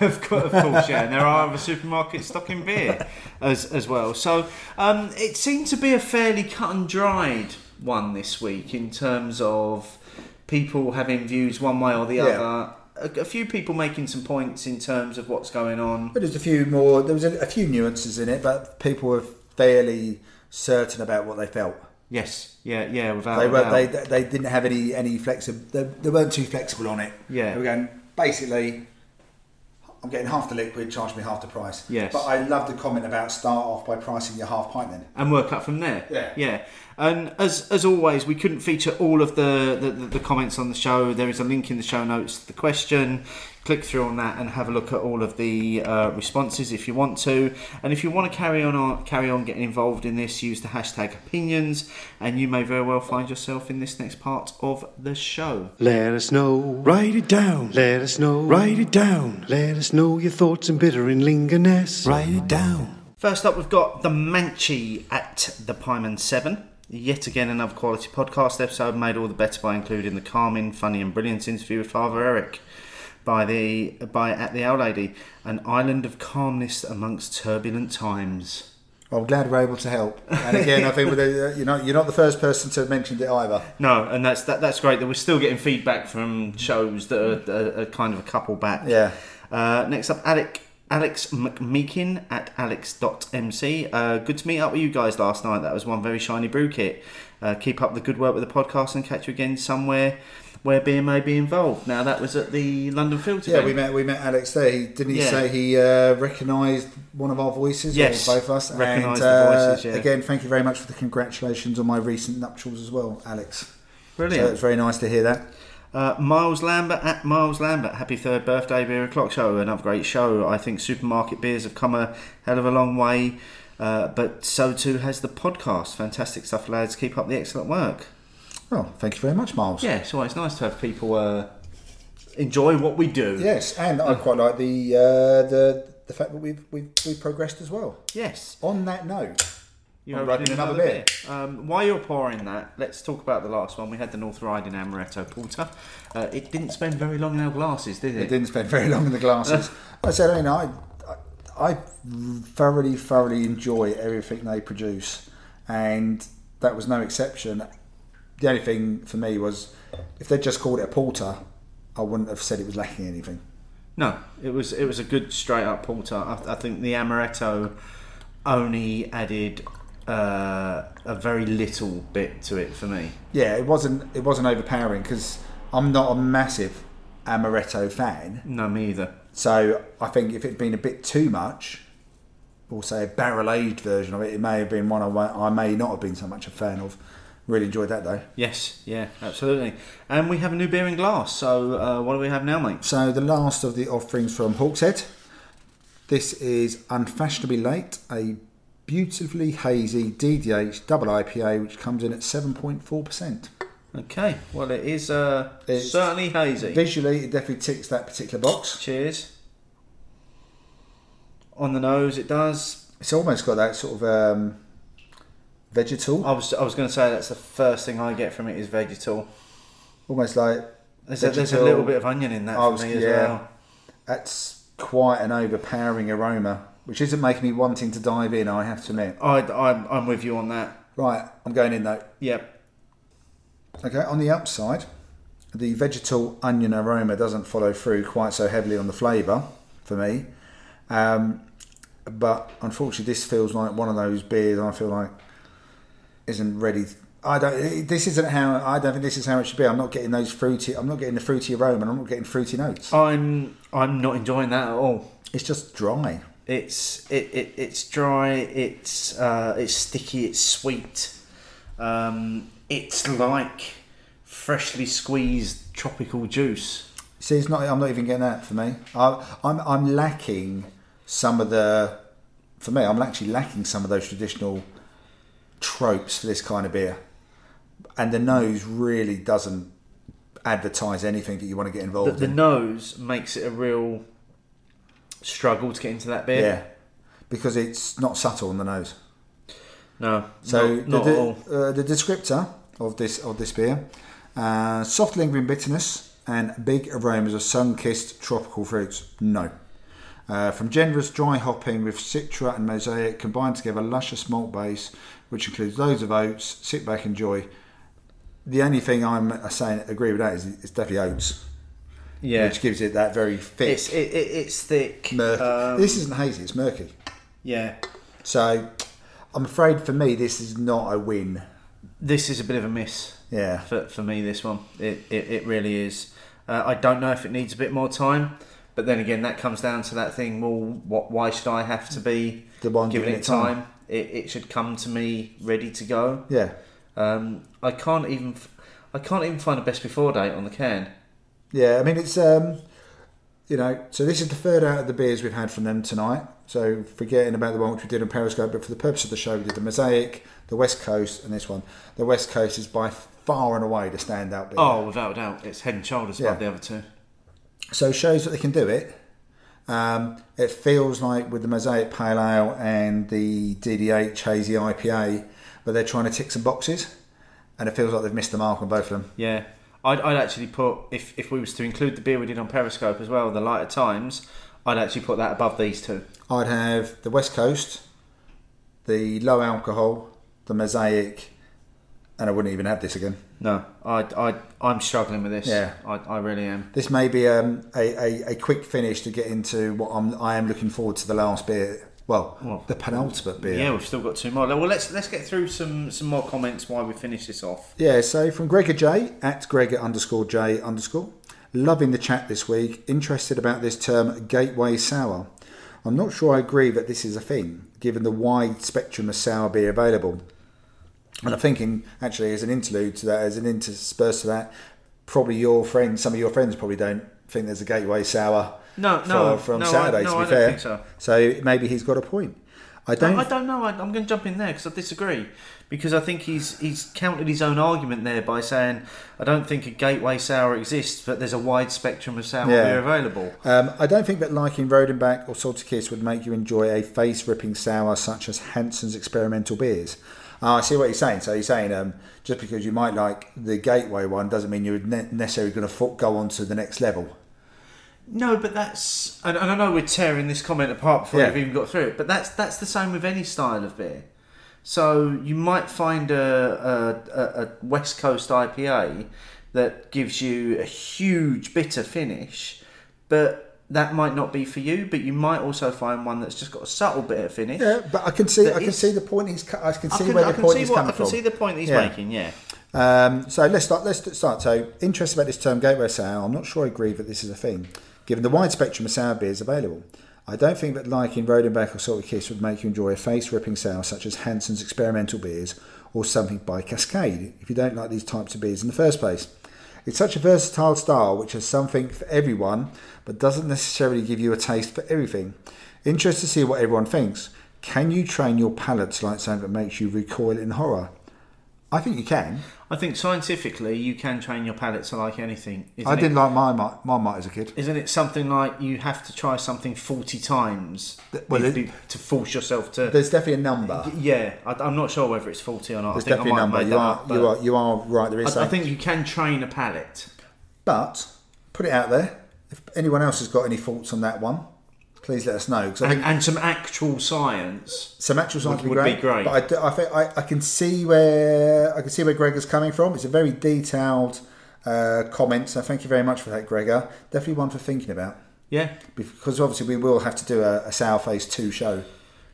of course, of course, yeah. And there are other supermarkets stocking beer as as well. So um, it seemed to be a fairly cut and dried one this week in terms of people having views one way or the Yeah. other. A, a few people making some points in terms of what's going on. But there's a few more. There was a, a few nuances in it, but people were fairly certain about what they felt. Yes, yeah, yeah. Without They a were. doubt. They they didn't have any any flexible. they, they weren't too flexible on it. Yeah. They were going basically. I'm getting half the liquid, charge me half the price. Yes. But I love the comment about start off by pricing your half pint then. and work up from there. Yeah. yeah. And as as always, we couldn't feature all of the, the, the comments on the show. There is a link in the show notes to the question. Click through on that and have a look at all of the uh, responses if you want to. And if you want to carry on carry on getting involved in this, use the hashtag opinions, and you may very well find yourself in this next part of the show. Let us know. Write it down. Let us know. Write it down. Let us know your thoughts and bitter in Lingoness. Write it down. First up, we've got the Manchi at the Pyman 7. Yet again, another quality podcast episode made all the better by including the calming, funny, and brilliant interview with Father Eric by the by at the Owl Lady, an island of calmness amongst turbulent times. I'm glad we're able to help. And again, I think with the, you know you're not the first person to have mentioned it either. No, and that's that, that's great that we're still getting feedback from shows that are, are, are kind of a couple back. Yeah. Uh, next up, Alec Alex McMeekin at alex.mc. Uh, good to meet up with you guys last night. That was one very shiny brew kit. Uh, keep up the good work with the podcast and catch you again somewhere where beer may be involved. Now, that was at the London Filter. Yeah, we met we met Alex there. He, didn't he Yeah. say he uh, recognised one of our voices? Yes, or both of us. recognised and, the uh, voices, yeah. Again, thank you very much for the congratulations on my recent nuptials as well, Alex. Brilliant. So it's very nice to hear that. Uh, Miles Lambert at Miles Lambert. Happy third birthday, Beer O'Clock Show. Another great show. I think supermarket beers have come a hell of a long way, uh, but so too has the podcast. Fantastic stuff, lads. Keep up the excellent work. Well, thank you very much, Miles. Yeah, so it's nice to have people uh, enjoy what we do. Yes, and. I quite like the uh, the the fact that we've we've, we've progressed as well. Yes. On that note, You're I'm opening another another beer. Um, while you're pouring that, let's talk about the last one. We had the North Riding Amaretto Porter. Uh, it didn't spend very long in our glasses, did it? it didn't spend very long in the glasses. I said, I mean, I, I I thoroughly thoroughly enjoy everything they produce, and that was no exception. The only thing for me was if they'd just called it a porter, I wouldn't have said it was lacking anything. No, it was it was a good straight up porter. I, I think the amaretto only added uh, a very little bit to it for me. Yeah, it wasn't it wasn't overpowering because I'm not a massive amaretto fan. No, me either. So I think if it'd been a bit too much, or say a barrel aged version of it, it may have been one I, I may not have been so much a fan of. Really enjoyed that though. Yes, yeah, absolutely. And we have a new beer in glass. So uh, what do we have now, mate? So the last of the offerings from Hawkshead. This is unfashionably late, a beautifully hazy DDH double IPA, which comes in at seven point four percent. Okay, well it is uh, It's- certainly hazy. Visually, it definitely ticks that particular box. Cheers. On the nose, it does. It's almost got that sort of um, vegetal, I was I was going to say that's the first thing I get from it is vegetal. almost like There's a, there's a little bit of onion in that I for was- me as yeah. well. that's quite an overpowering aroma, which isn't making me wanting to dive in. I have to admit. I, I'm, I'm with you on that. Right, I'm going in though. Yep. Okay, on the upside, the vegetal onion aroma doesn't follow through quite so heavily on the flavour for me. Um, but unfortunately, this feels like one of those beers I feel like isn't ready. I don't. This isn't how. I don't think this is how it should be. I'm not getting those fruity. I'm not getting the fruity aroma. and I'm not getting fruity notes. I'm I'm not enjoying that at all. It's just dry. It's it, it it's dry. It's uh, it's sticky. It's sweet. Um, it's like freshly squeezed tropical juice. See, it's not. I'm not even getting that for me. I, I'm I'm lacking some of the. For me, I'm actually lacking some of those traditional tropes for this kind of beer, and the nose really doesn't advertise anything that you want to get involved the in. nose makes it a real struggle to get into that beer. Yeah, because it's not subtle on the nose. No. So not, not the, uh, the descriptor of this of this beer: uh, soft lingering bitterness and big aromas of sun-kissed tropical fruits. No. Uh, from generous dry hopping with citra and mosaic combined together, luscious malt base, which includes loads of oats. Sit back, enjoy. The only thing I'm saying agree with that is it's definitely oats, Yeah. which gives it that very thick, It's it, it, it's thick. murky. Um, this isn't hazy; it's murky. yeah. So, I'm afraid for me, this is not a win. This is a bit of a miss. Yeah. for, for me this one it, it, it really is uh, i don't know if it needs a bit more time but then again that comes down to that thing well what why should i have to be The one giving giving it it time. time, It, it should come to me ready to go Yeah. um, i can't even f- i can't even find a best before date on the can Yeah, I mean it's um, you know, so this is the third out of the beers we've had from them tonight. So forgetting about the one which we did on Periscope, but for the purpose of the show, we did the Mosaic, the West Coast, and this one. The West Coast is by far and away the standout beer. oh without a doubt it's head and shoulders Yeah. above the other two So shows that they can do it. Um, it feels like with the Mosaic Pale Ale and the DDH Hazy IPA, but they're trying to tick some boxes, and it feels like they've missed the mark on both of them. yeah I'd, I'd actually put if, if we was to include the beer we did on periscope as well the lighter times i'd actually put that above these two I'd have the West Coast, the low alcohol, the Mosaic, and I wouldn't even have this again. No, I, I, I'm struggling with this. Yeah. I, I really am. This may be um, a, a, a quick finish to get into what I'm, I am looking forward to the last beer. Well, Well, the penultimate beer. Yeah, we've still got two more. Well, let's let's get through some some more comments while we finish this off. Yeah, so from Gregor J at Gregor underscore J underscore. Loving the chat this week. Interested about this term gateway sour. I'm not sure I agree that this is a thing, given the wide spectrum of sour beer available. And I'm thinking, actually, as an interlude to that, as an interspersed to that, probably your friends, some of your friends probably don't think there's a gateway sour No, for- no, from no, I- Saturday, no, to I be don't fair. think so. So maybe he's got a point. I don't. I don't know. I, I'm going to jump in there because I disagree. Because I think he's he's countered his own argument there by saying I don't think a gateway sour exists, but there's a wide spectrum of sour Yeah. beer available. Um, I don't think that liking Rodenbach or Salty Kiss would make you enjoy a face-ripping sour such as Hanssens experimental beers. Oh, I see what he's saying. So he's saying um, just because you might like the Gateway one doesn't mean you're ne- necessarily going to go on to the next level. No, but that's and, and I know we're tearing this comment apart before Yeah. we've even got through it. But that's that's the same with any style of beer. So you might find a, a, a West Coast IPA that gives you a huge bitter finish, but that might not be for you. But you might also find one that's just got a subtle bitter finish. Yeah, but I can see I can see the point he's I can I see can, where I the can point see he's what I can from. see the point he's Yeah. making. Yeah. Um, so let's start. Let's start. So, interested about this term gateway sour. I'm not sure I agree that this is a thing, given the wide spectrum of sour beers available. I don't think that liking Rodenbach or Salty Kiss would make you enjoy a face-ripping sour such as Hanssens experimental beers or something by Cascade if you don't like these types of beers in the first place. It's such a versatile style which has something for everyone, but doesn't necessarily give you a taste for everything. Interested to see what everyone thinks. Can you train your palate to like something that makes you recoil in horror? I think you can. I think scientifically you can train your palate to like anything. Isn't I didn't like Marmite, my mite as a kid. Isn't it something like you have to try something 40 times well, it- be- to force yourself to. There's definitely a number. Yeah, I, I'm not sure whether it's 40 or not. There's I think definitely a number. You are, up, you are, you are right. There is. I, I think you can train a palate. But put it out there. If anyone else has got any thoughts on that one, please let us know. Because And, and some actual science. some actual science would, would be be great. great. But I, do- I think I, I can see where I can see where Gregor's coming from. It's a very detailed uh, comment. So thank you very much for that, Gregor. Definitely one for thinking about. Yeah, Because obviously we will have to do a, a Sour Face two show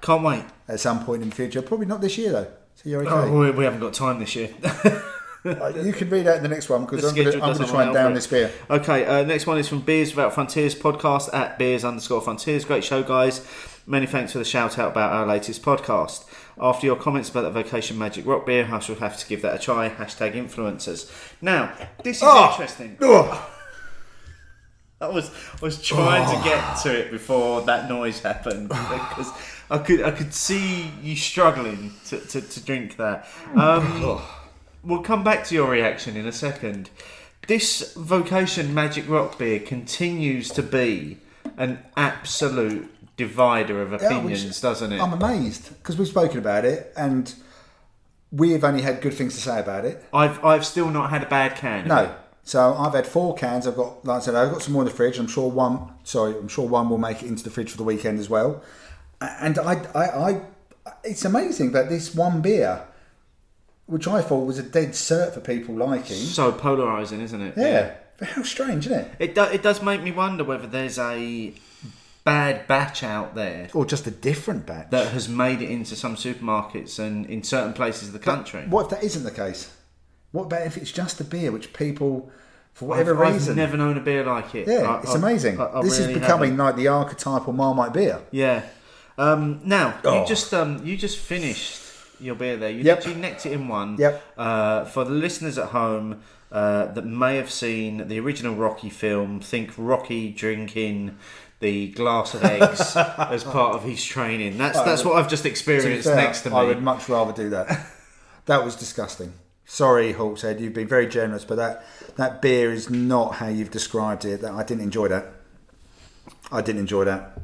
can't wait. at some point in the future. Probably not this year though. So you're okay. Oh, we, we haven't got time this year. Uh, you can read out in the next one because I'm going to try and down this beer. Okay, uh, next one is from Beers Without Frontiers podcast at beers underscore frontiers. Great show, guys. Many thanks for the shout out about our latest podcast. After your comments about the Vocation Magic Rock beer, I shall have to give that a try. Hashtag influencers. Now, this is Oh! interesting. Ugh. I was I was trying to get to it before that noise happened because I could I could see you struggling to, to, to drink that. Um, we'll come back to your reaction in a second. This Vocation Magic Rock beer continues to be an absolute divider of Yeah, opinions, which- doesn't it? I'm amazed because we've spoken about it and we've only had good things to say about it. I've I've still not had a bad can. No. So I've had four cans. I've got, like I said, I've got some more in the fridge. I'm sure one. Sorry, I'm sure one will make it into the fridge for the weekend as well. And I, I, I it's amazing that this one beer, which I thought was a dead cert for people liking, So polarizing, isn't it? yeah. How strange, isn't it? It do, it does make me wonder whether there's a bad batch out there Or just a different batch. that has made it into some supermarkets and in certain places of the country. What if that isn't the case? What about if it's just a beer which people, for whatever I've, I've reason, never known a beer like it. yeah, I- it's I- amazing. I this really is becoming haven't. like the archetypal Marmite beer. Yeah. Um, now Oh. you just um, you just finished your beer there. You Yep. literally necked it in one. Yep. Uh, for the listeners at home uh, that may have seen the original Rocky film, think Rocky drinking the glass of eggs as part of his training. That's that's what I've just To experienced fair, next to me. I would much rather do that. that was disgusting. Sorry, Hawkshead, you've been very generous, but that that beer is not how you've described it. That I didn't enjoy that. I didn't enjoy that.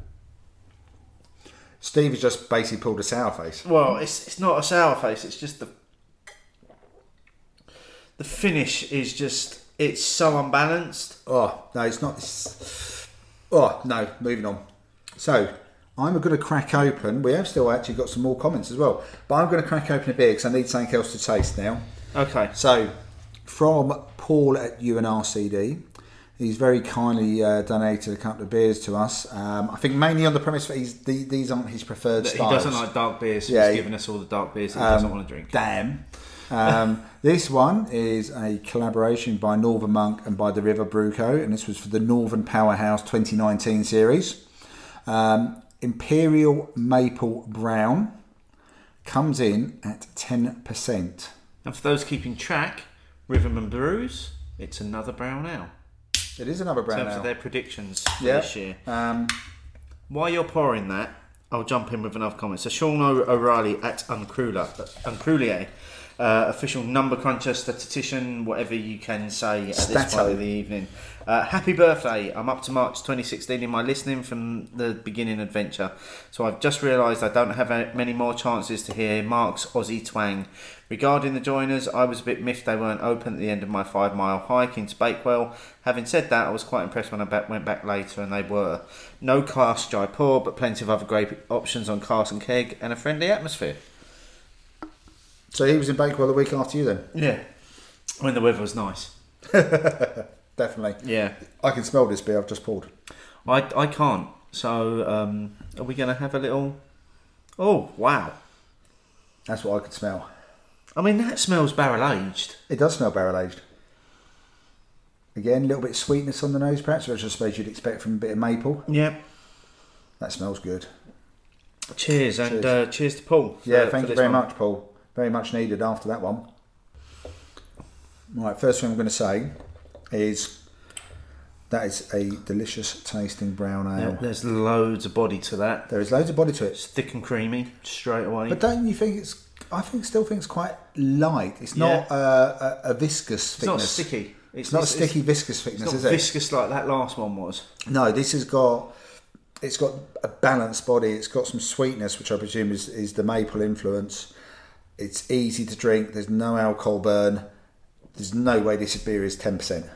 Steve has just basically pulled a sour face. Well, it's it's not a sour face. It's just the the finish is just it's so unbalanced. Oh no, it's not. It's, oh no, moving on. So I'm going to crack open. We have still actually got some more comments as well, but I'm going to crack open a beer because I need something else to taste now. Okay. So, from Paul at UNRCD, he's very kindly uh, donated a couple of beers to us. Um, I think mainly on the premise that he's, the, these aren't his preferred He styles. doesn't like dark beers, so Yeah, he's he- giving us all the dark beers that he Um, doesn't want to drink. Damn. Um, this one is a collaboration by Northern Monk and by the River Brew Co, and this was for the Northern Powerhouse 2019 series. Um, Imperial Maple Brown comes in at 10%. And for those keeping track, and Brews, it's another brown ale. It is another In brown terms ale. of their predictions for Yeah. this year. Um, While you're pouring that, I'll jump in with another comment. So Sean O'Reilly at Uncruler, Uncrulier, uh, official number cruncher, statistician, whatever you can say at this Stato. point of the evening. Uh, happy birthday! I'm up to March 2016 in my listening from the beginning adventure. So I've just realised I don't have many more chances to hear Mark's Aussie twang. Regarding the joiners, I was a bit miffed they weren't open at the end of my five mile hike into Bakewell. Having said that, I was quite impressed when I back, went back later and they were. No cask Jaipur, but plenty of other great options on cask and keg and a friendly atmosphere. so he was in Bakewell the week after you then? Yeah. When the weather was nice. Definitely. Yeah. I can smell this beer I've just poured. I, I can't. So, um, are we going to have a little. Oh, wow. That's what I could smell. I mean, that smells barrel aged. It does smell barrel aged. Again, a little bit of sweetness on the nose, perhaps, which I suppose you'd expect from a bit of maple. Yeah. That smells good. Cheers, and Cheers. Uh, cheers to Paul. for- Yeah, for thank you this very one. much, Paul. Very much needed after that one. Right, first thing I'm going to say is that is a delicious tasting brown ale. Yeah, there's loads of body to that. There is loads of body to it. It's thick and creamy straight away. but don't you think it's? I think still think it's quite light. It's Yeah. not uh, a, a viscous it's not thickness. sticky. It's not a sticky viscous It's thickness, not is it? viscous like that last one was. No, this has got it's got a balanced body. It's got some sweetness, which I presume is, is the maple influence. It's easy to drink. There's no alcohol burn. There's no way this beer is ten percent.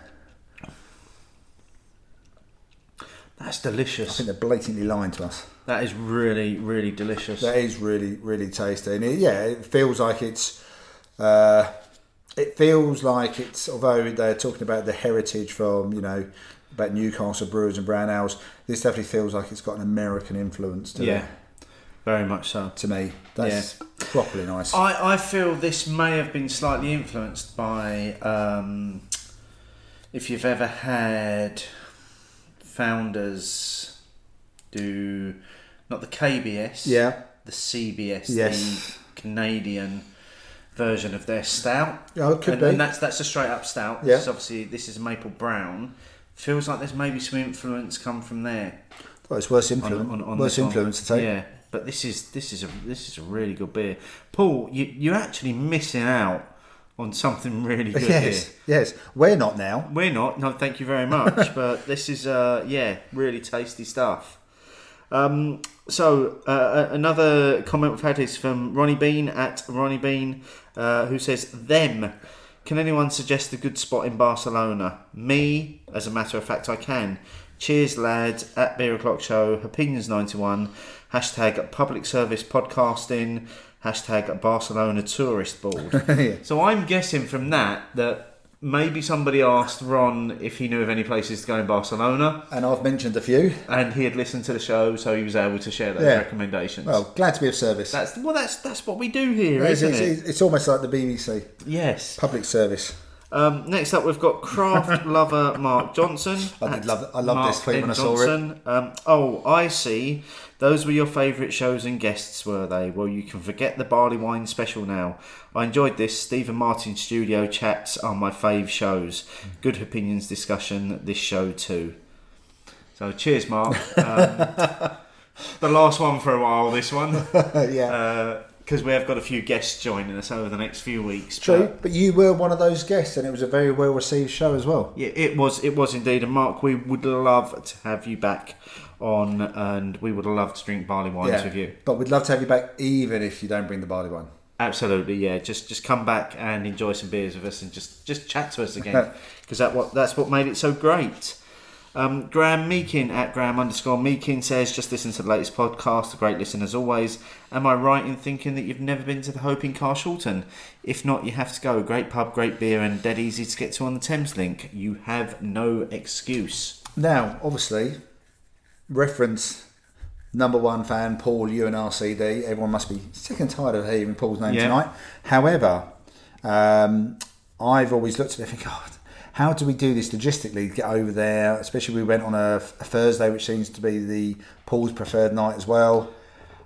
That's delicious. I think they're blatantly lying to us. That is really, really delicious. That is really, really tasty, and it, yeah, it feels like it's. Uh, it feels like it's although they're talking about the heritage from you know about Newcastle brewers and brown ales. This definitely feels like it's got an American influence to yeah, it. very much so. To me, that's properly nice. I, I feel this may have been slightly influenced by um, if you've ever had founders do not the KBS, Yeah. the CBS, Yes. the Canadian version of their stout. Oh, it could and, be. and that's that's a straight up stout. Yeah. This is obviously this is maple brown. Feels like there's maybe some influence come from there. Well, it's worse influence. on- on worse influence to take. Yeah, but this is this is a this is a really good beer. Paul, you you're actually missing out on something really good Yes, here. yes. We're not now. We're not. No, thank you very much. but this is uh yeah, really tasty stuff. Um, so uh, another comment we've had is from Ronnie Bean at Ronnie Bean, uh, who says them. Can anyone suggest a good spot in Barcelona? Me, as a matter of fact, I can. Cheers, lads. At Beer O'clock Show, Opinions ninety one, hashtag Public Service Podcasting, hashtag Barcelona Tourist Board. Yeah. So I'm guessing from that that maybe somebody asked Ron if he knew of any places to go in Barcelona, And I've mentioned a few. and he had listened to the show, so he was able to share those Yeah. recommendations. Well, glad to be of service. that's well, that's that's what we do here, it's, isn't it's, it? it's, almost like the BBC, Yes. public service. Um, next up, we've got craft lover Mark Johnson. I did love- I loved this tweet when. I saw it. Um, oh, I see. Those were your favourite shows and guests, were they? Well, you can forget the barley wine special now. I enjoyed this. Stephen Martin studio chats are my fave shows. Good opinions discussion. This show too. So, cheers, Mark. Um, the last one for a while. This one, yeah. because we have got a few guests joining us over the next few weeks. True, but- but you were one of those guests, and it was a very well received show as well. Yeah, it was. It was indeed. And Mark, we would love to have you back on, and we would love to drink barley wines with you. But we'd love to have you back, even if you don't bring the barley wine. Absolutely, yeah. Just just come back and enjoy some beers with us, and just just chat to us again, because that what that's what made it so great. Um, Graham Meekin at Graham underscore Meekin says, just listen to the latest podcast, a great listen as always. Am I right in thinking that you've never been to the Hope in Carshalton? If not, you have to go. Great pub, great beer, and dead easy to get to on the Thameslink. You have no excuse. Now, obviously, reference number one fan Paul UNRCD. Everyone must be sick and tired of hearing Paul's name Yeah. tonight. However, um, I've always looked at it and think, God, how do we do this logistically to get over there? Especially we went on a, a Thursday, which seems to be the Paul's preferred night as well.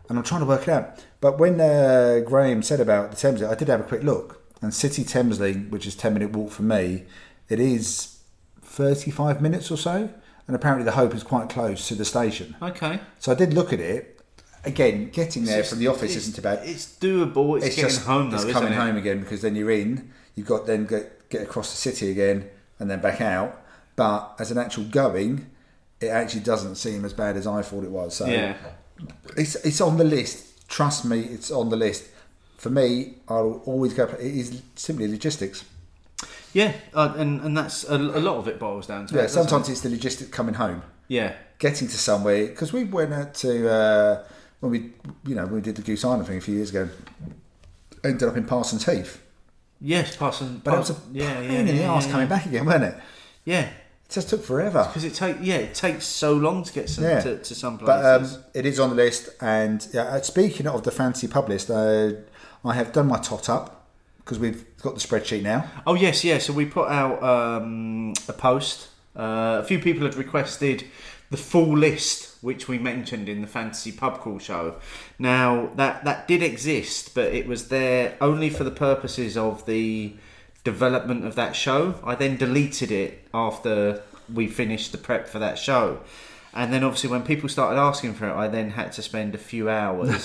And I'm trying to work it out. But when uh, Graham said about the Thames, I did have a quick look. And City Thameslink, which is 10 minute walk for me, it is 35 minutes or so. And apparently the Hope is quite close to the station. Okay. So I did look at it. Again, getting there from the office isn't too bad. It's doable. It's, getting home though, it's coming it? home again because then you're in. You've got then get, get across the city again and then back out. But as an actual going, it actually doesn't seem as bad as I thought it was. So Yeah. it's it's on the list. Trust me, it's on the list. For me, I'll always go. It is simply logistics. Yeah, uh, and and that's a, a lot of it boils down to. Yeah, doesn't sometimes it? it's the logistics coming home. Yeah. getting to somewhere because we went out to uh, when we you know when we did the Goose Island thing a few years ago. Ended up in Parsons Heath, Yes, Parson. but it was a yeah, pain yeah, in the yeah, arse yeah, coming back again, wasn't it? Yeah, It just took forever. because it take yeah it takes so long to get some, to, to some But um, it is on the list, and yeah, uh, speaking of the fancy pub list, uh, I have done my tot up because we've got the spreadsheet now. oh yes, yeah. So we put out um, a post. Uh, a few people had requested the full list, which we mentioned in the fantasy pub crawl show. Now that that did exist, but it was there only for the purposes of the development of that show. I then deleted it after we finished the prep for that show. And then obviously when people started asking for it, I then had to spend a few hours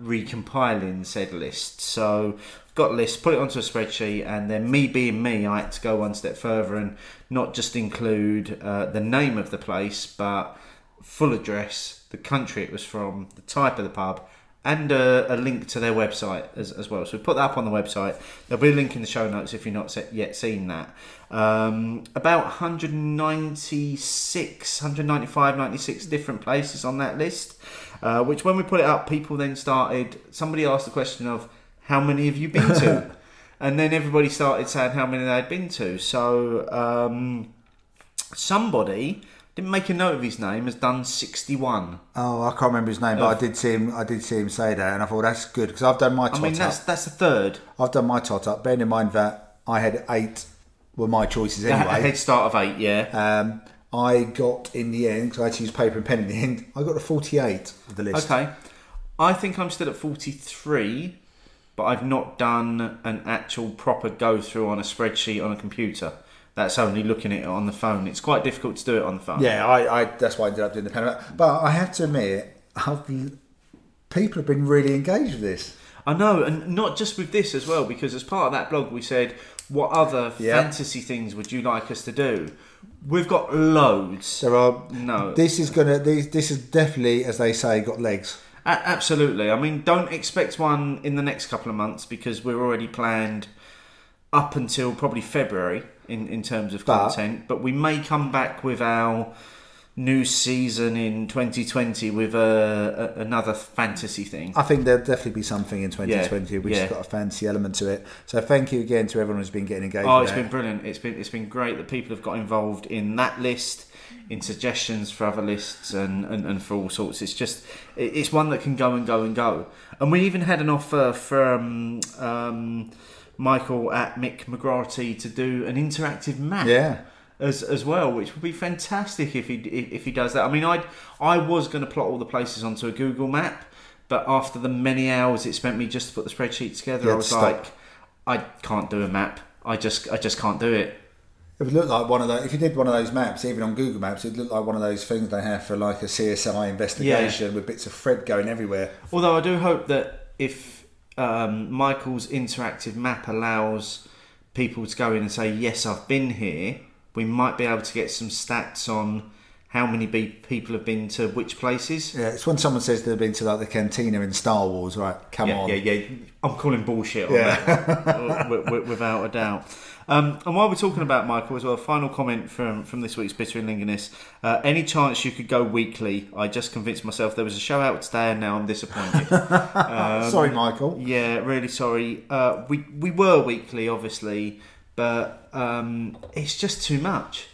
recompiling said list. So got a list, put it onto a spreadsheet, and then me being me, I had to go one step further and not just include uh, the name of the place, but full address, the country it was from, the type of the pub, and a, a link to their website as, as well. So we put that up on the website. There'll be a link in the show notes if you've not yet seen that. Um, about 196, 195, 96 different places on that list. Uh, which when we put it up, people then started. Somebody asked the question of how many have you been to, and then everybody started saying how many they'd been to. So um, somebody didn't make a note of his name has done 61. Oh, I can't remember his name, but I did see him. I did see him say that, and I thought that's good because I've done my I tot mean, up. that's that's a third. I've done my tot up. Bearing in mind that I had eight were my choices A anyway. head start of eight, yeah. Um, I got in the end because I had to use paper and pen in the end. I got to forty-eight of the list. Okay. I think I'm still at 43, but I've not done an actual proper go through on a spreadsheet on a computer. That's only looking at it on the phone. It's quite difficult to do it on the phone. Yeah, I, I that's why I ended up doing the pen. But I have to admit, oh, I've, people have been really engaged with this. I know, and not just with this as well, because as part of that blog, we said, what other Yeah. fantasy things would you like us to do? We've got loads. There are No. This is gonna. This, this is definitely, as they say, got legs. A- absolutely. I mean, don't expect one in the next couple of months because we're already planned up until probably February in, in terms of But- content. But we may come back with our new season in 2020 with a, a, another fantasy thing. I think there'll definitely be something in 2020 which yeah. has got a fancy element to it. So thank you again to everyone who's been getting engaged. Oh, it's that. been brilliant. It's been it's been great that people have got involved in that list, in suggestions for other lists, and, and, and for all sorts. It's just it's one that can go and go and go. And we even had an offer from um, Michael at Mick McGratty to do an interactive map. Yeah. As, as well, which would be fantastic if he if, he does that. I mean, I I was going to plot all the places onto a Google map, but after the many hours it spent me just to put the spreadsheet together, You I was like, I can't do a map. I just I just can't do it. It would look like one of those. If you did one of those maps, even on Google Maps, it'd look like one of those things they have for like a CSI investigation with bits of thread going everywhere. Although I do hope that if um, Michael's interactive map allows people to go in and say, "Yes, I've been here," we might be able to get some stats on how many be- people have been to which places. Yeah, it's when someone says they've been to like the cantina in Star Wars, right? Come yeah, on. yeah, yeah. I'm calling bullshit on that, w- w- without a doubt. Um, and while we're talking about Michael as well, final comment from from this week's Bitter and Lingonist. Uh, any chance you could go weekly? I just convinced myself there was a show out today, and now I'm disappointed. Um, Sorry, Michael. Yeah, really sorry. Uh, we we were weekly, obviously, but um, it's just too much.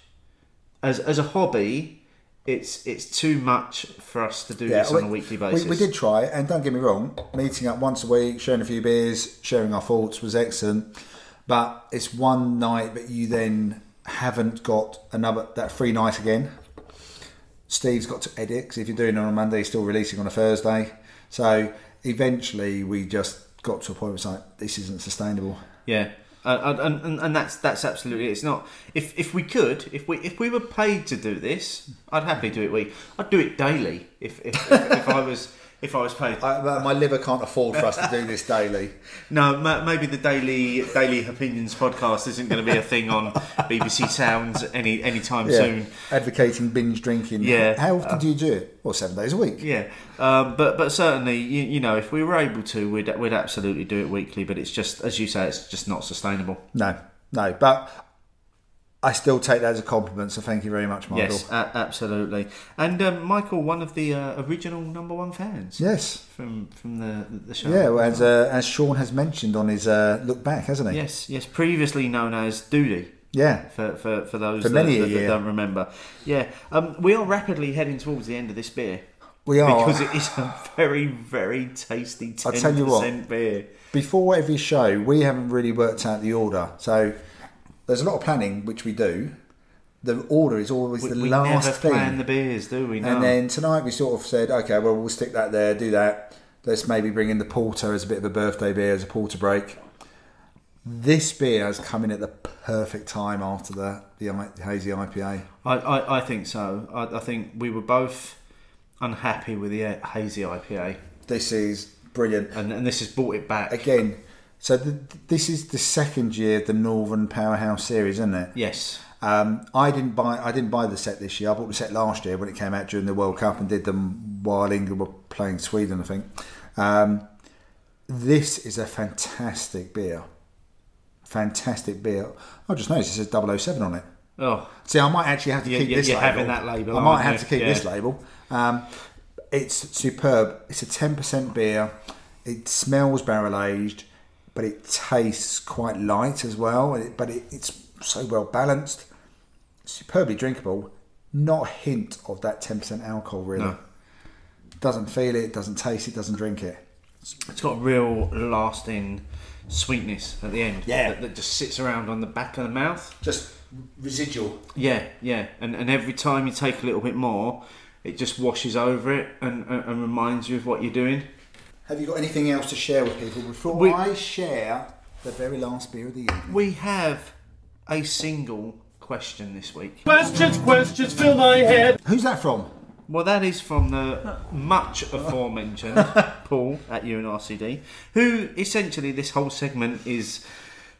As as a hobby, it's it's too much for us to do this on a weekly we- basis. We, did try, and don't get me wrong, meeting up once a week, sharing a few beers, sharing our thoughts was excellent. But it's one night that you then haven't got another that free night again. Steve's got to edit because if you're doing it on a Monday, he's still releasing on a Thursday. So eventually, we just got to a point where it's like this isn't sustainable. Yeah, uh, and, and and that's that's absolutely. It's not. If if we could, if we if we were paid to do this, I'd happily do it. We I'd do it daily. If if, if, if I was if I was paid. I, my liver can't afford for us to do this daily. No, ma- maybe the daily daily opinions podcast isn't going to be a thing on BBC Sounds any anytime soon. Advocating binge drinking. Yeah. How often do you do it? Well, seven days a week. Yeah, um, but but certainly you, you know if we were able to, we'd we'd absolutely do it weekly. But it's just as you say, it's just not sustainable. No, no. But I still take that as a compliment. So thank you very much, Michael. Yes, a- absolutely. And um, Michael, one of the uh, original number one fans. Yes. from from the the show. Yeah, well, as uh, as Sean has mentioned on his uh, look back, hasn't he? Yes, yes. Previously known as Doody. Yeah. For, for, for those For that, many that- that don't remember, yeah, um, we are rapidly heading towards the end of this beer We are. because it is a very very tasty I'll ten tell you what. percent beer. Before every show, we haven't really worked out the order. So there's a lot of planning, which we do. The order is always We, the we last never thing. plan the beers, do we? No. And then tonight we sort of said, okay, well, we'll stick that there, do that. Let's maybe bring in the porter as a bit of a birthday beer, as a porter break. This beer has come in at the perfect time after the, the I- hazy IPA. I, I, I think so. I, I think we were both unhappy with the hazy IPA, This is brilliant. and, and this has brought it back. Again, so the, this is the second year of the Northern Powerhouse series, isn't it? Yes. Um, I didn't buy. I didn't buy the set this year. I bought the set last year when it came out during the World Cup and did them while England were playing Sweden. I think. Um, this is a fantastic beer. Fantastic beer. I just noticed it says 007 on it. Oh, See, I might actually have to keep this you're label. having that label, I might have you? to keep Yeah. this label. Um, it's superb. It's a 10% beer. It smells barrel aged, but it tastes quite light as well. But it, it's so well balanced. Superbly drinkable. Not a hint of that 10% alcohol, really. No. Doesn't feel it, doesn't taste it, doesn't drink it. it's got real lasting sweetness at the end. Yeah. That, that just sits around on the back of the mouth. Just residual. Yeah, yeah. And, and every time you take a little bit more, it just washes over it and, and, and reminds you of what you're doing. Have you got anything else to share with people before We- I share the very last beer of the evening? We have a single question this week. Questions, questions fill my head. Who's that from? Well, that is from the much aforementioned Paul at UNRCD, who essentially this whole segment is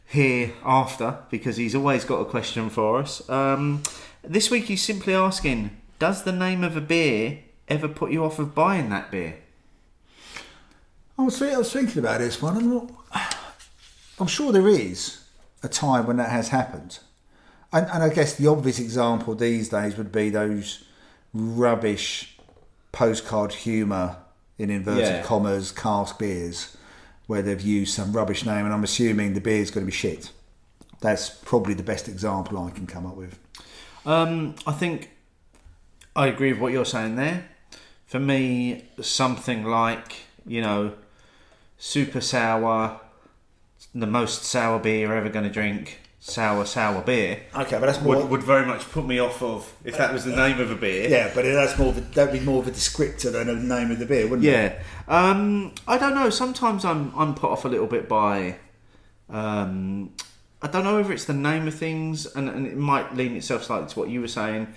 here after because he's always got a question for us. Um, this week he's simply asking Does the name of a beer ever put you off of buying that beer? I was, I was thinking about this one. I'm, not, I'm sure there is a time when that has happened. And, and I guess the obvious example these days would be those rubbish postcard humour in inverted Yeah. commas cask beers where they've used some rubbish name and I'm assuming the beer's going to be shit. That's probably the best example I can come up with. Um, I think I agree with what you're saying there. For me, something like, you know, super sour, the most sour beer you're ever going to drink, sour, sour beer, Okay, but that's would, would very much put me off of if that was the name of a beer. yeah, but that's more of a, that'd be more of a descriptor than a name of the beer, wouldn't it? Yeah. Um, I don't know. Sometimes I'm I'm put off a little bit by. Um, I don't know whether it's the name of things, and, and it might lean itself slightly to what you were saying.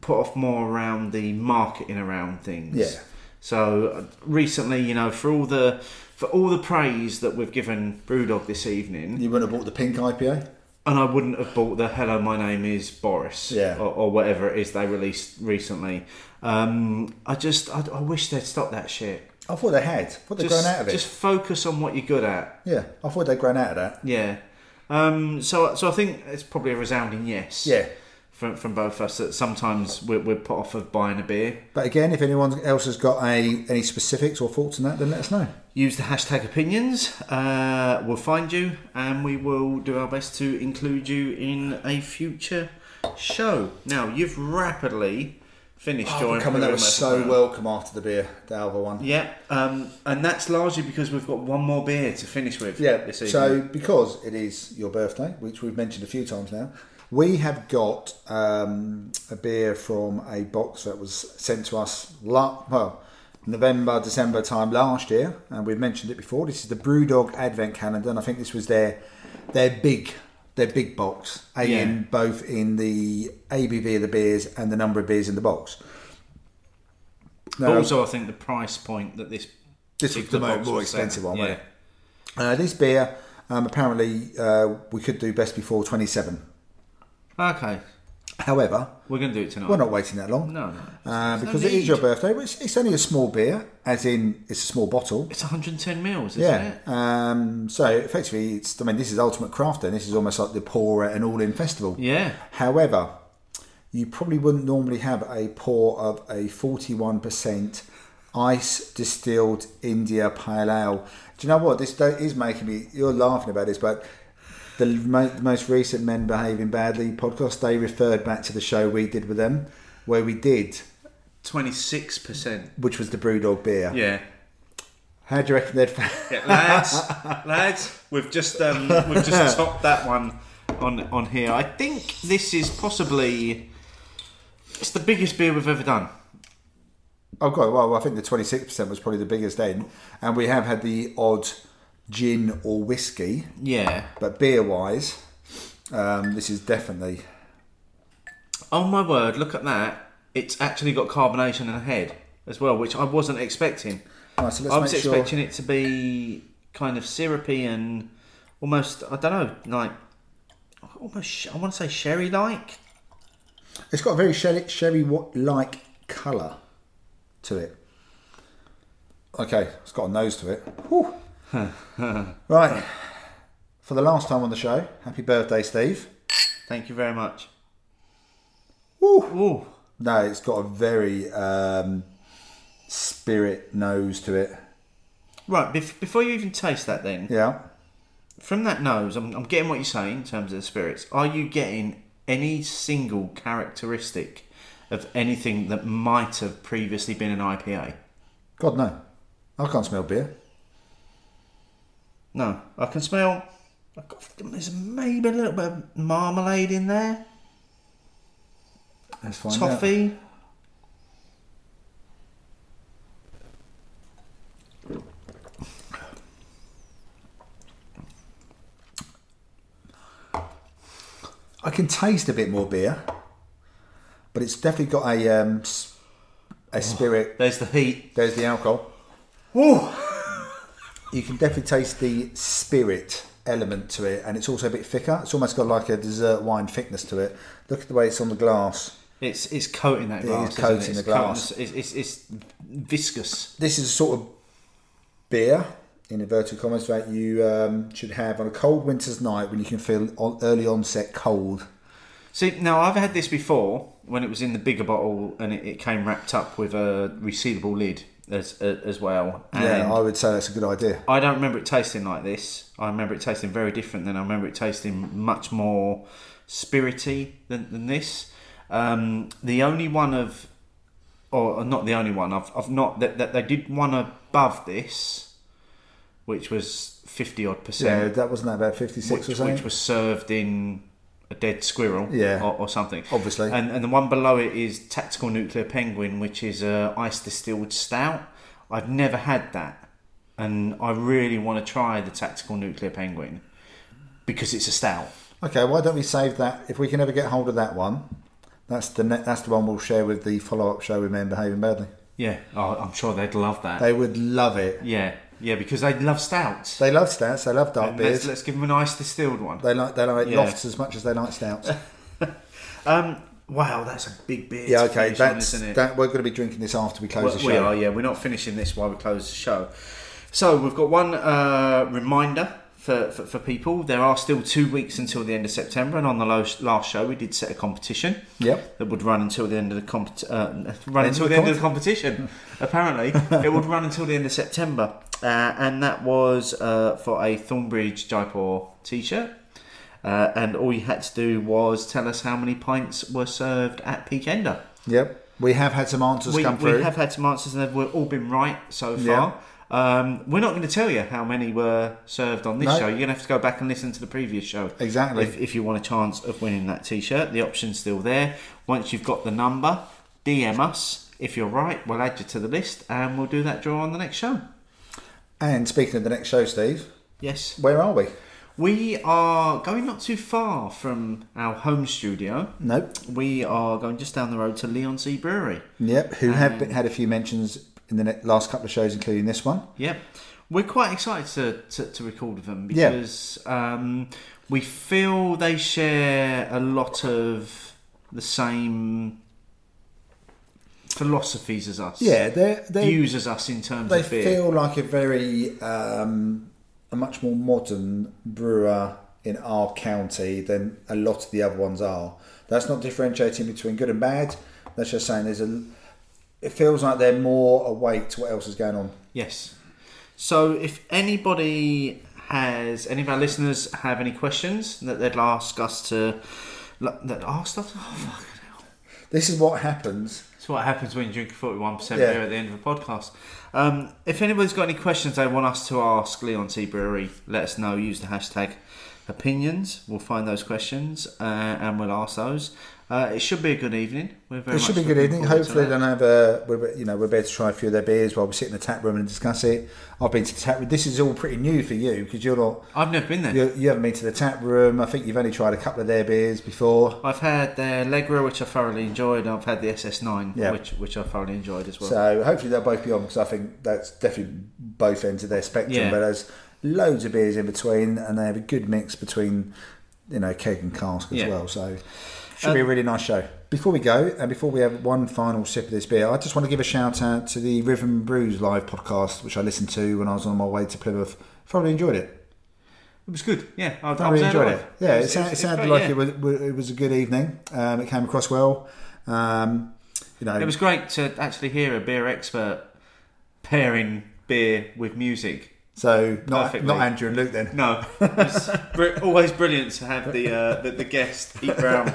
Put off more around the marketing around things. Yeah. So recently, you know, for all the for all the praise that we've given Brewdog this evening, You wouldn't have bought the pink IPA? and I wouldn't have bought the "Hello, my name is Boris" Yeah. or, or whatever it is they released recently. Um, I just, I, I wish they'd stop that shit. I thought they had. I thought they'd Just, grown out of it. just focus on what you're good at. yeah, I thought they'd grown out of that. Yeah. Um, so, so I think it's probably a resounding yes. Yeah. From, from both of us that sometimes we're, we're put off of buying a beer. But again, if anyone else has got a any specifics or thoughts on that, then let us know. Use the hashtag opinions. Uh, we'll find you and we will do our best to include you in a future show. Now, you've rapidly finished your Oh, Coming, that was so welcome after the beer, the Alva one. Yeah, um, and that's largely because we've got one more beer to finish with Yeah. this evening. So because it is your birthday, which we've mentioned a few times now, we have got um, a beer from a box that was sent to us. La- well, November, December time last year, and we've mentioned it before. This is the BrewDog Advent Calendar, and I think this was their their big their big box, in Yeah. both in the ABV of the beers and the number of beers in the box. But Now, also, I think the price point that this This was the particular mo- box more set expensive one, Yeah. uh, this beer, um, apparently, uh, we could do best before twenty seven. Okay, However, we're going to do it tonight. we're not waiting that long. No, no. Uh, There's no because it is your birthday. but It's, it's only a small beer, as in it's a small bottle. It's 110 mils, isn't Yeah. it? Um, so effectively, it's. I mean, this is Ultimate Crafter. This is almost like the pour at an all-in festival. Yeah. However, you probably wouldn't normally have a pour of a forty-one percent ice distilled India Pale Ale. Do you know what this is making me? You're laughing about this, but the, mo- the most recent Men Behaving Badly podcast, they referred back to the show we did with them, where we did, 26%. which was the Brewdog beer. Yeah. How do you reckon they'd? Yeah, lads, lads, we've just um, we've just topped that one on on here. I think this is possibly it's the biggest beer we've ever done. Oh god, well I think the twenty six percent was probably the biggest then, and we have had the odd gin or whiskey, Yeah. but beer wise, um, this is definitely Oh my word! Look at that. It's actually got carbonation in the head as well, which I wasn't expecting. Right, so let's I was make sure- expecting it to be kind of syrupy and almost I don't know, like almost I want to say sherry like. It's got a very sherry, sherry like colour to it. Okay, it's got a nose to it. Whew. right, for the last time on the show, happy birthday, Steve. Thank you very much. Woo. Ooh. No, it's got a very um, spirit nose to it. Right, bef- before you even taste that, then Yeah. from that nose, I'm, I'm getting what you're saying in terms of the spirits. Are you getting any single characteristic of anything that might have previously been an IPA? God no, I can't smell beer. No, I can smell. Got, there's maybe a little bit of marmalade in there, Let's find out. toffee. I can taste a bit more beer, but it's definitely got a um, a spirit. There's the heat. There's the alcohol. You can definitely taste the spirit element to it, and it's also a bit thicker. It's almost got like a dessert wine thickness to it. Look at the way it's on the glass. It's it's coating that glass. is isn't coating it? the It's glass. coating- It's, it's, it's viscous. This is a sort of beer, in inverted commas, that you um, should have on a cold winter's night when you can feel on, early onset cold. See, now I've had this before when it was in the bigger bottle and it, it came wrapped up with a resealable lid as as well. And yeah, I would say that's a good idea. I don't remember it tasting like this. I remember it tasting very different. Then I remember it tasting much more spirity than, than this. Um, the only one of, or not the only one. I've, I've not that, that they did one above this, which was fifty odd percent. Yeah, that wasn't that about 56 which, or something? which was served in a dead squirrel, Yeah. or, or something. Obviously. and and the one below it is Tactical Nuclear Penguin, which is a ice distilled stout. I've never had that, and I really want to try the Tactical Nuclear Penguin because it's a stout. Okay, why don't we save that? If we can ever get hold of that one, that's the ne- that's the one we'll share with the follow up show with Men Behaving Badly. Yeah, oh, I'm sure they'd love that. They would love it. yeah, Yeah, because they love stouts. They love stouts. They love dark let's, beers. let's give them a nice distilled one. They like they like Yeah. lofts as much as they like stouts. Um, wow, that's a big beer. yeah, okay. on, That's it? that. We're going to be drinking this after we close Well, the we are, yeah. We're not finishing this while we close the show. So we've got one uh, reminder for, for, for people. There are still two weeks until the end of September, and on the last show we did set a competition Yep. that would run until the end of the compet- uh, run until the the end of the competition. Apparently, it would run until the end of September, uh, and that was uh, for a Thornbridge Jaipur T-shirt. Uh, and all you had to do was tell us how many pints were served at Peak Ender. Yep. We have had some answers We, come through. we have had some answers and they've all been right so far. Um, we're not going to tell you how many were served on this No. show. You're going to have to go back and listen to the previous show. Exactly. If, if you want a chance of winning that t shirt, the option's still there. Once you've got the number, DM us. If you're right, we'll add you to the list and we'll do that draw on the next show. And speaking of the next show, Steve, Yes. where are we? We are going not too far from our home studio. Nope. We are going just down the road to Leigh-on-Sea Brewery. Yep. Who have been, had a few mentions in the last couple of shows, including this one. Yep. We're quite excited to, to, to record with them Yeah. because um, we feel they share a lot of the same philosophies as us. Yeah, they're, they Views as us in terms they of beer. feel like a very um, a much more modern brewer in our county than a lot of the other ones are. That's not differentiating between good and bad. That's just saying there's a. It feels like they're more awake to what else is going on. Yes. So if anybody has, any of our listeners have any questions that they'd ask us to, that asked us, oh, fucking hell. This is what happens. That's what happens when you drink 41% Yeah. beer at the end of a podcast. Um, if anybody's got any questions they want us to ask Leigh-on-Sea Brewery, let us know. Use the hashtag opinions. We'll find those questions uh, and we'll ask those. Uh, it should be a good evening. We're very It should be a good evening. Hopefully, they'll have a. We're, you know, we're better to try a few of their beers while we sit in the tap room and discuss it. I've been to the tap room. This is all pretty new for you because you're not. I've never been there. You, you haven't been to the tap room. I think you've only tried a couple of their beers before. I've had their Legra, which I thoroughly enjoyed, I've had the SS9, Yeah. which which I thoroughly enjoyed as well. So hopefully they'll both be on because I think that's definitely both ends of their spectrum. Yeah. But there's loads of beers in between, and they have a good mix between you know keg and cask as Yeah. well. So should be a really nice show. Before we go, and before we have one final sip of this beer, I just want to give a shout out to the Rhythm Brews live podcast, which I listened to when I was on my way to Plymouth. Thoroughly enjoyed it. it was good. Yeah, I, I Thoroughly enjoyed live. it. Yeah, it, was- sound, it was sounded like yeah. it was it was a good evening. Um, it came across well. Um, you know, It was great to actually hear a beer expert pairing beer with music. So not perfectly. not Andrew and Luke then. No, it's br- always brilliant to have the uh, the, the guest Pete Brown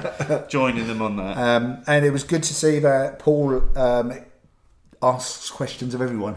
joining them on that. Um, and it was good to see that Paul um, asks questions of everyone.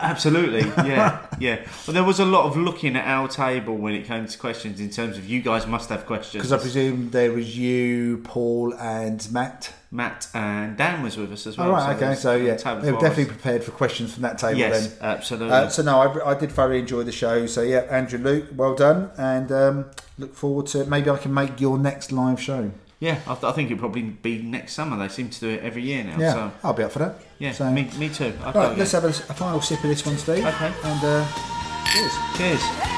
Absolutely, yeah, yeah. Well, there was a lot of looking at our table when it came to questions in terms of you guys must have questions. Because I presume there was you, Paul, and Matt. Matt and Dan was with us as well. All right, so okay. So yeah, they were definitely us. prepared for questions from that table Yes, then. absolutely. Uh, so no, I, I did thoroughly enjoy the show. So yeah, Andrew, Luke, well done, and um, look forward to maybe I can make your next live show. Yeah, I, I think it'll probably be next summer. They seem to do it every year now. Yeah, So I'll be up for that. yeah, So, me, me too. Go right, let's have a, a final sip of this one, Steve. Okay. And uh, cheers. Cheers.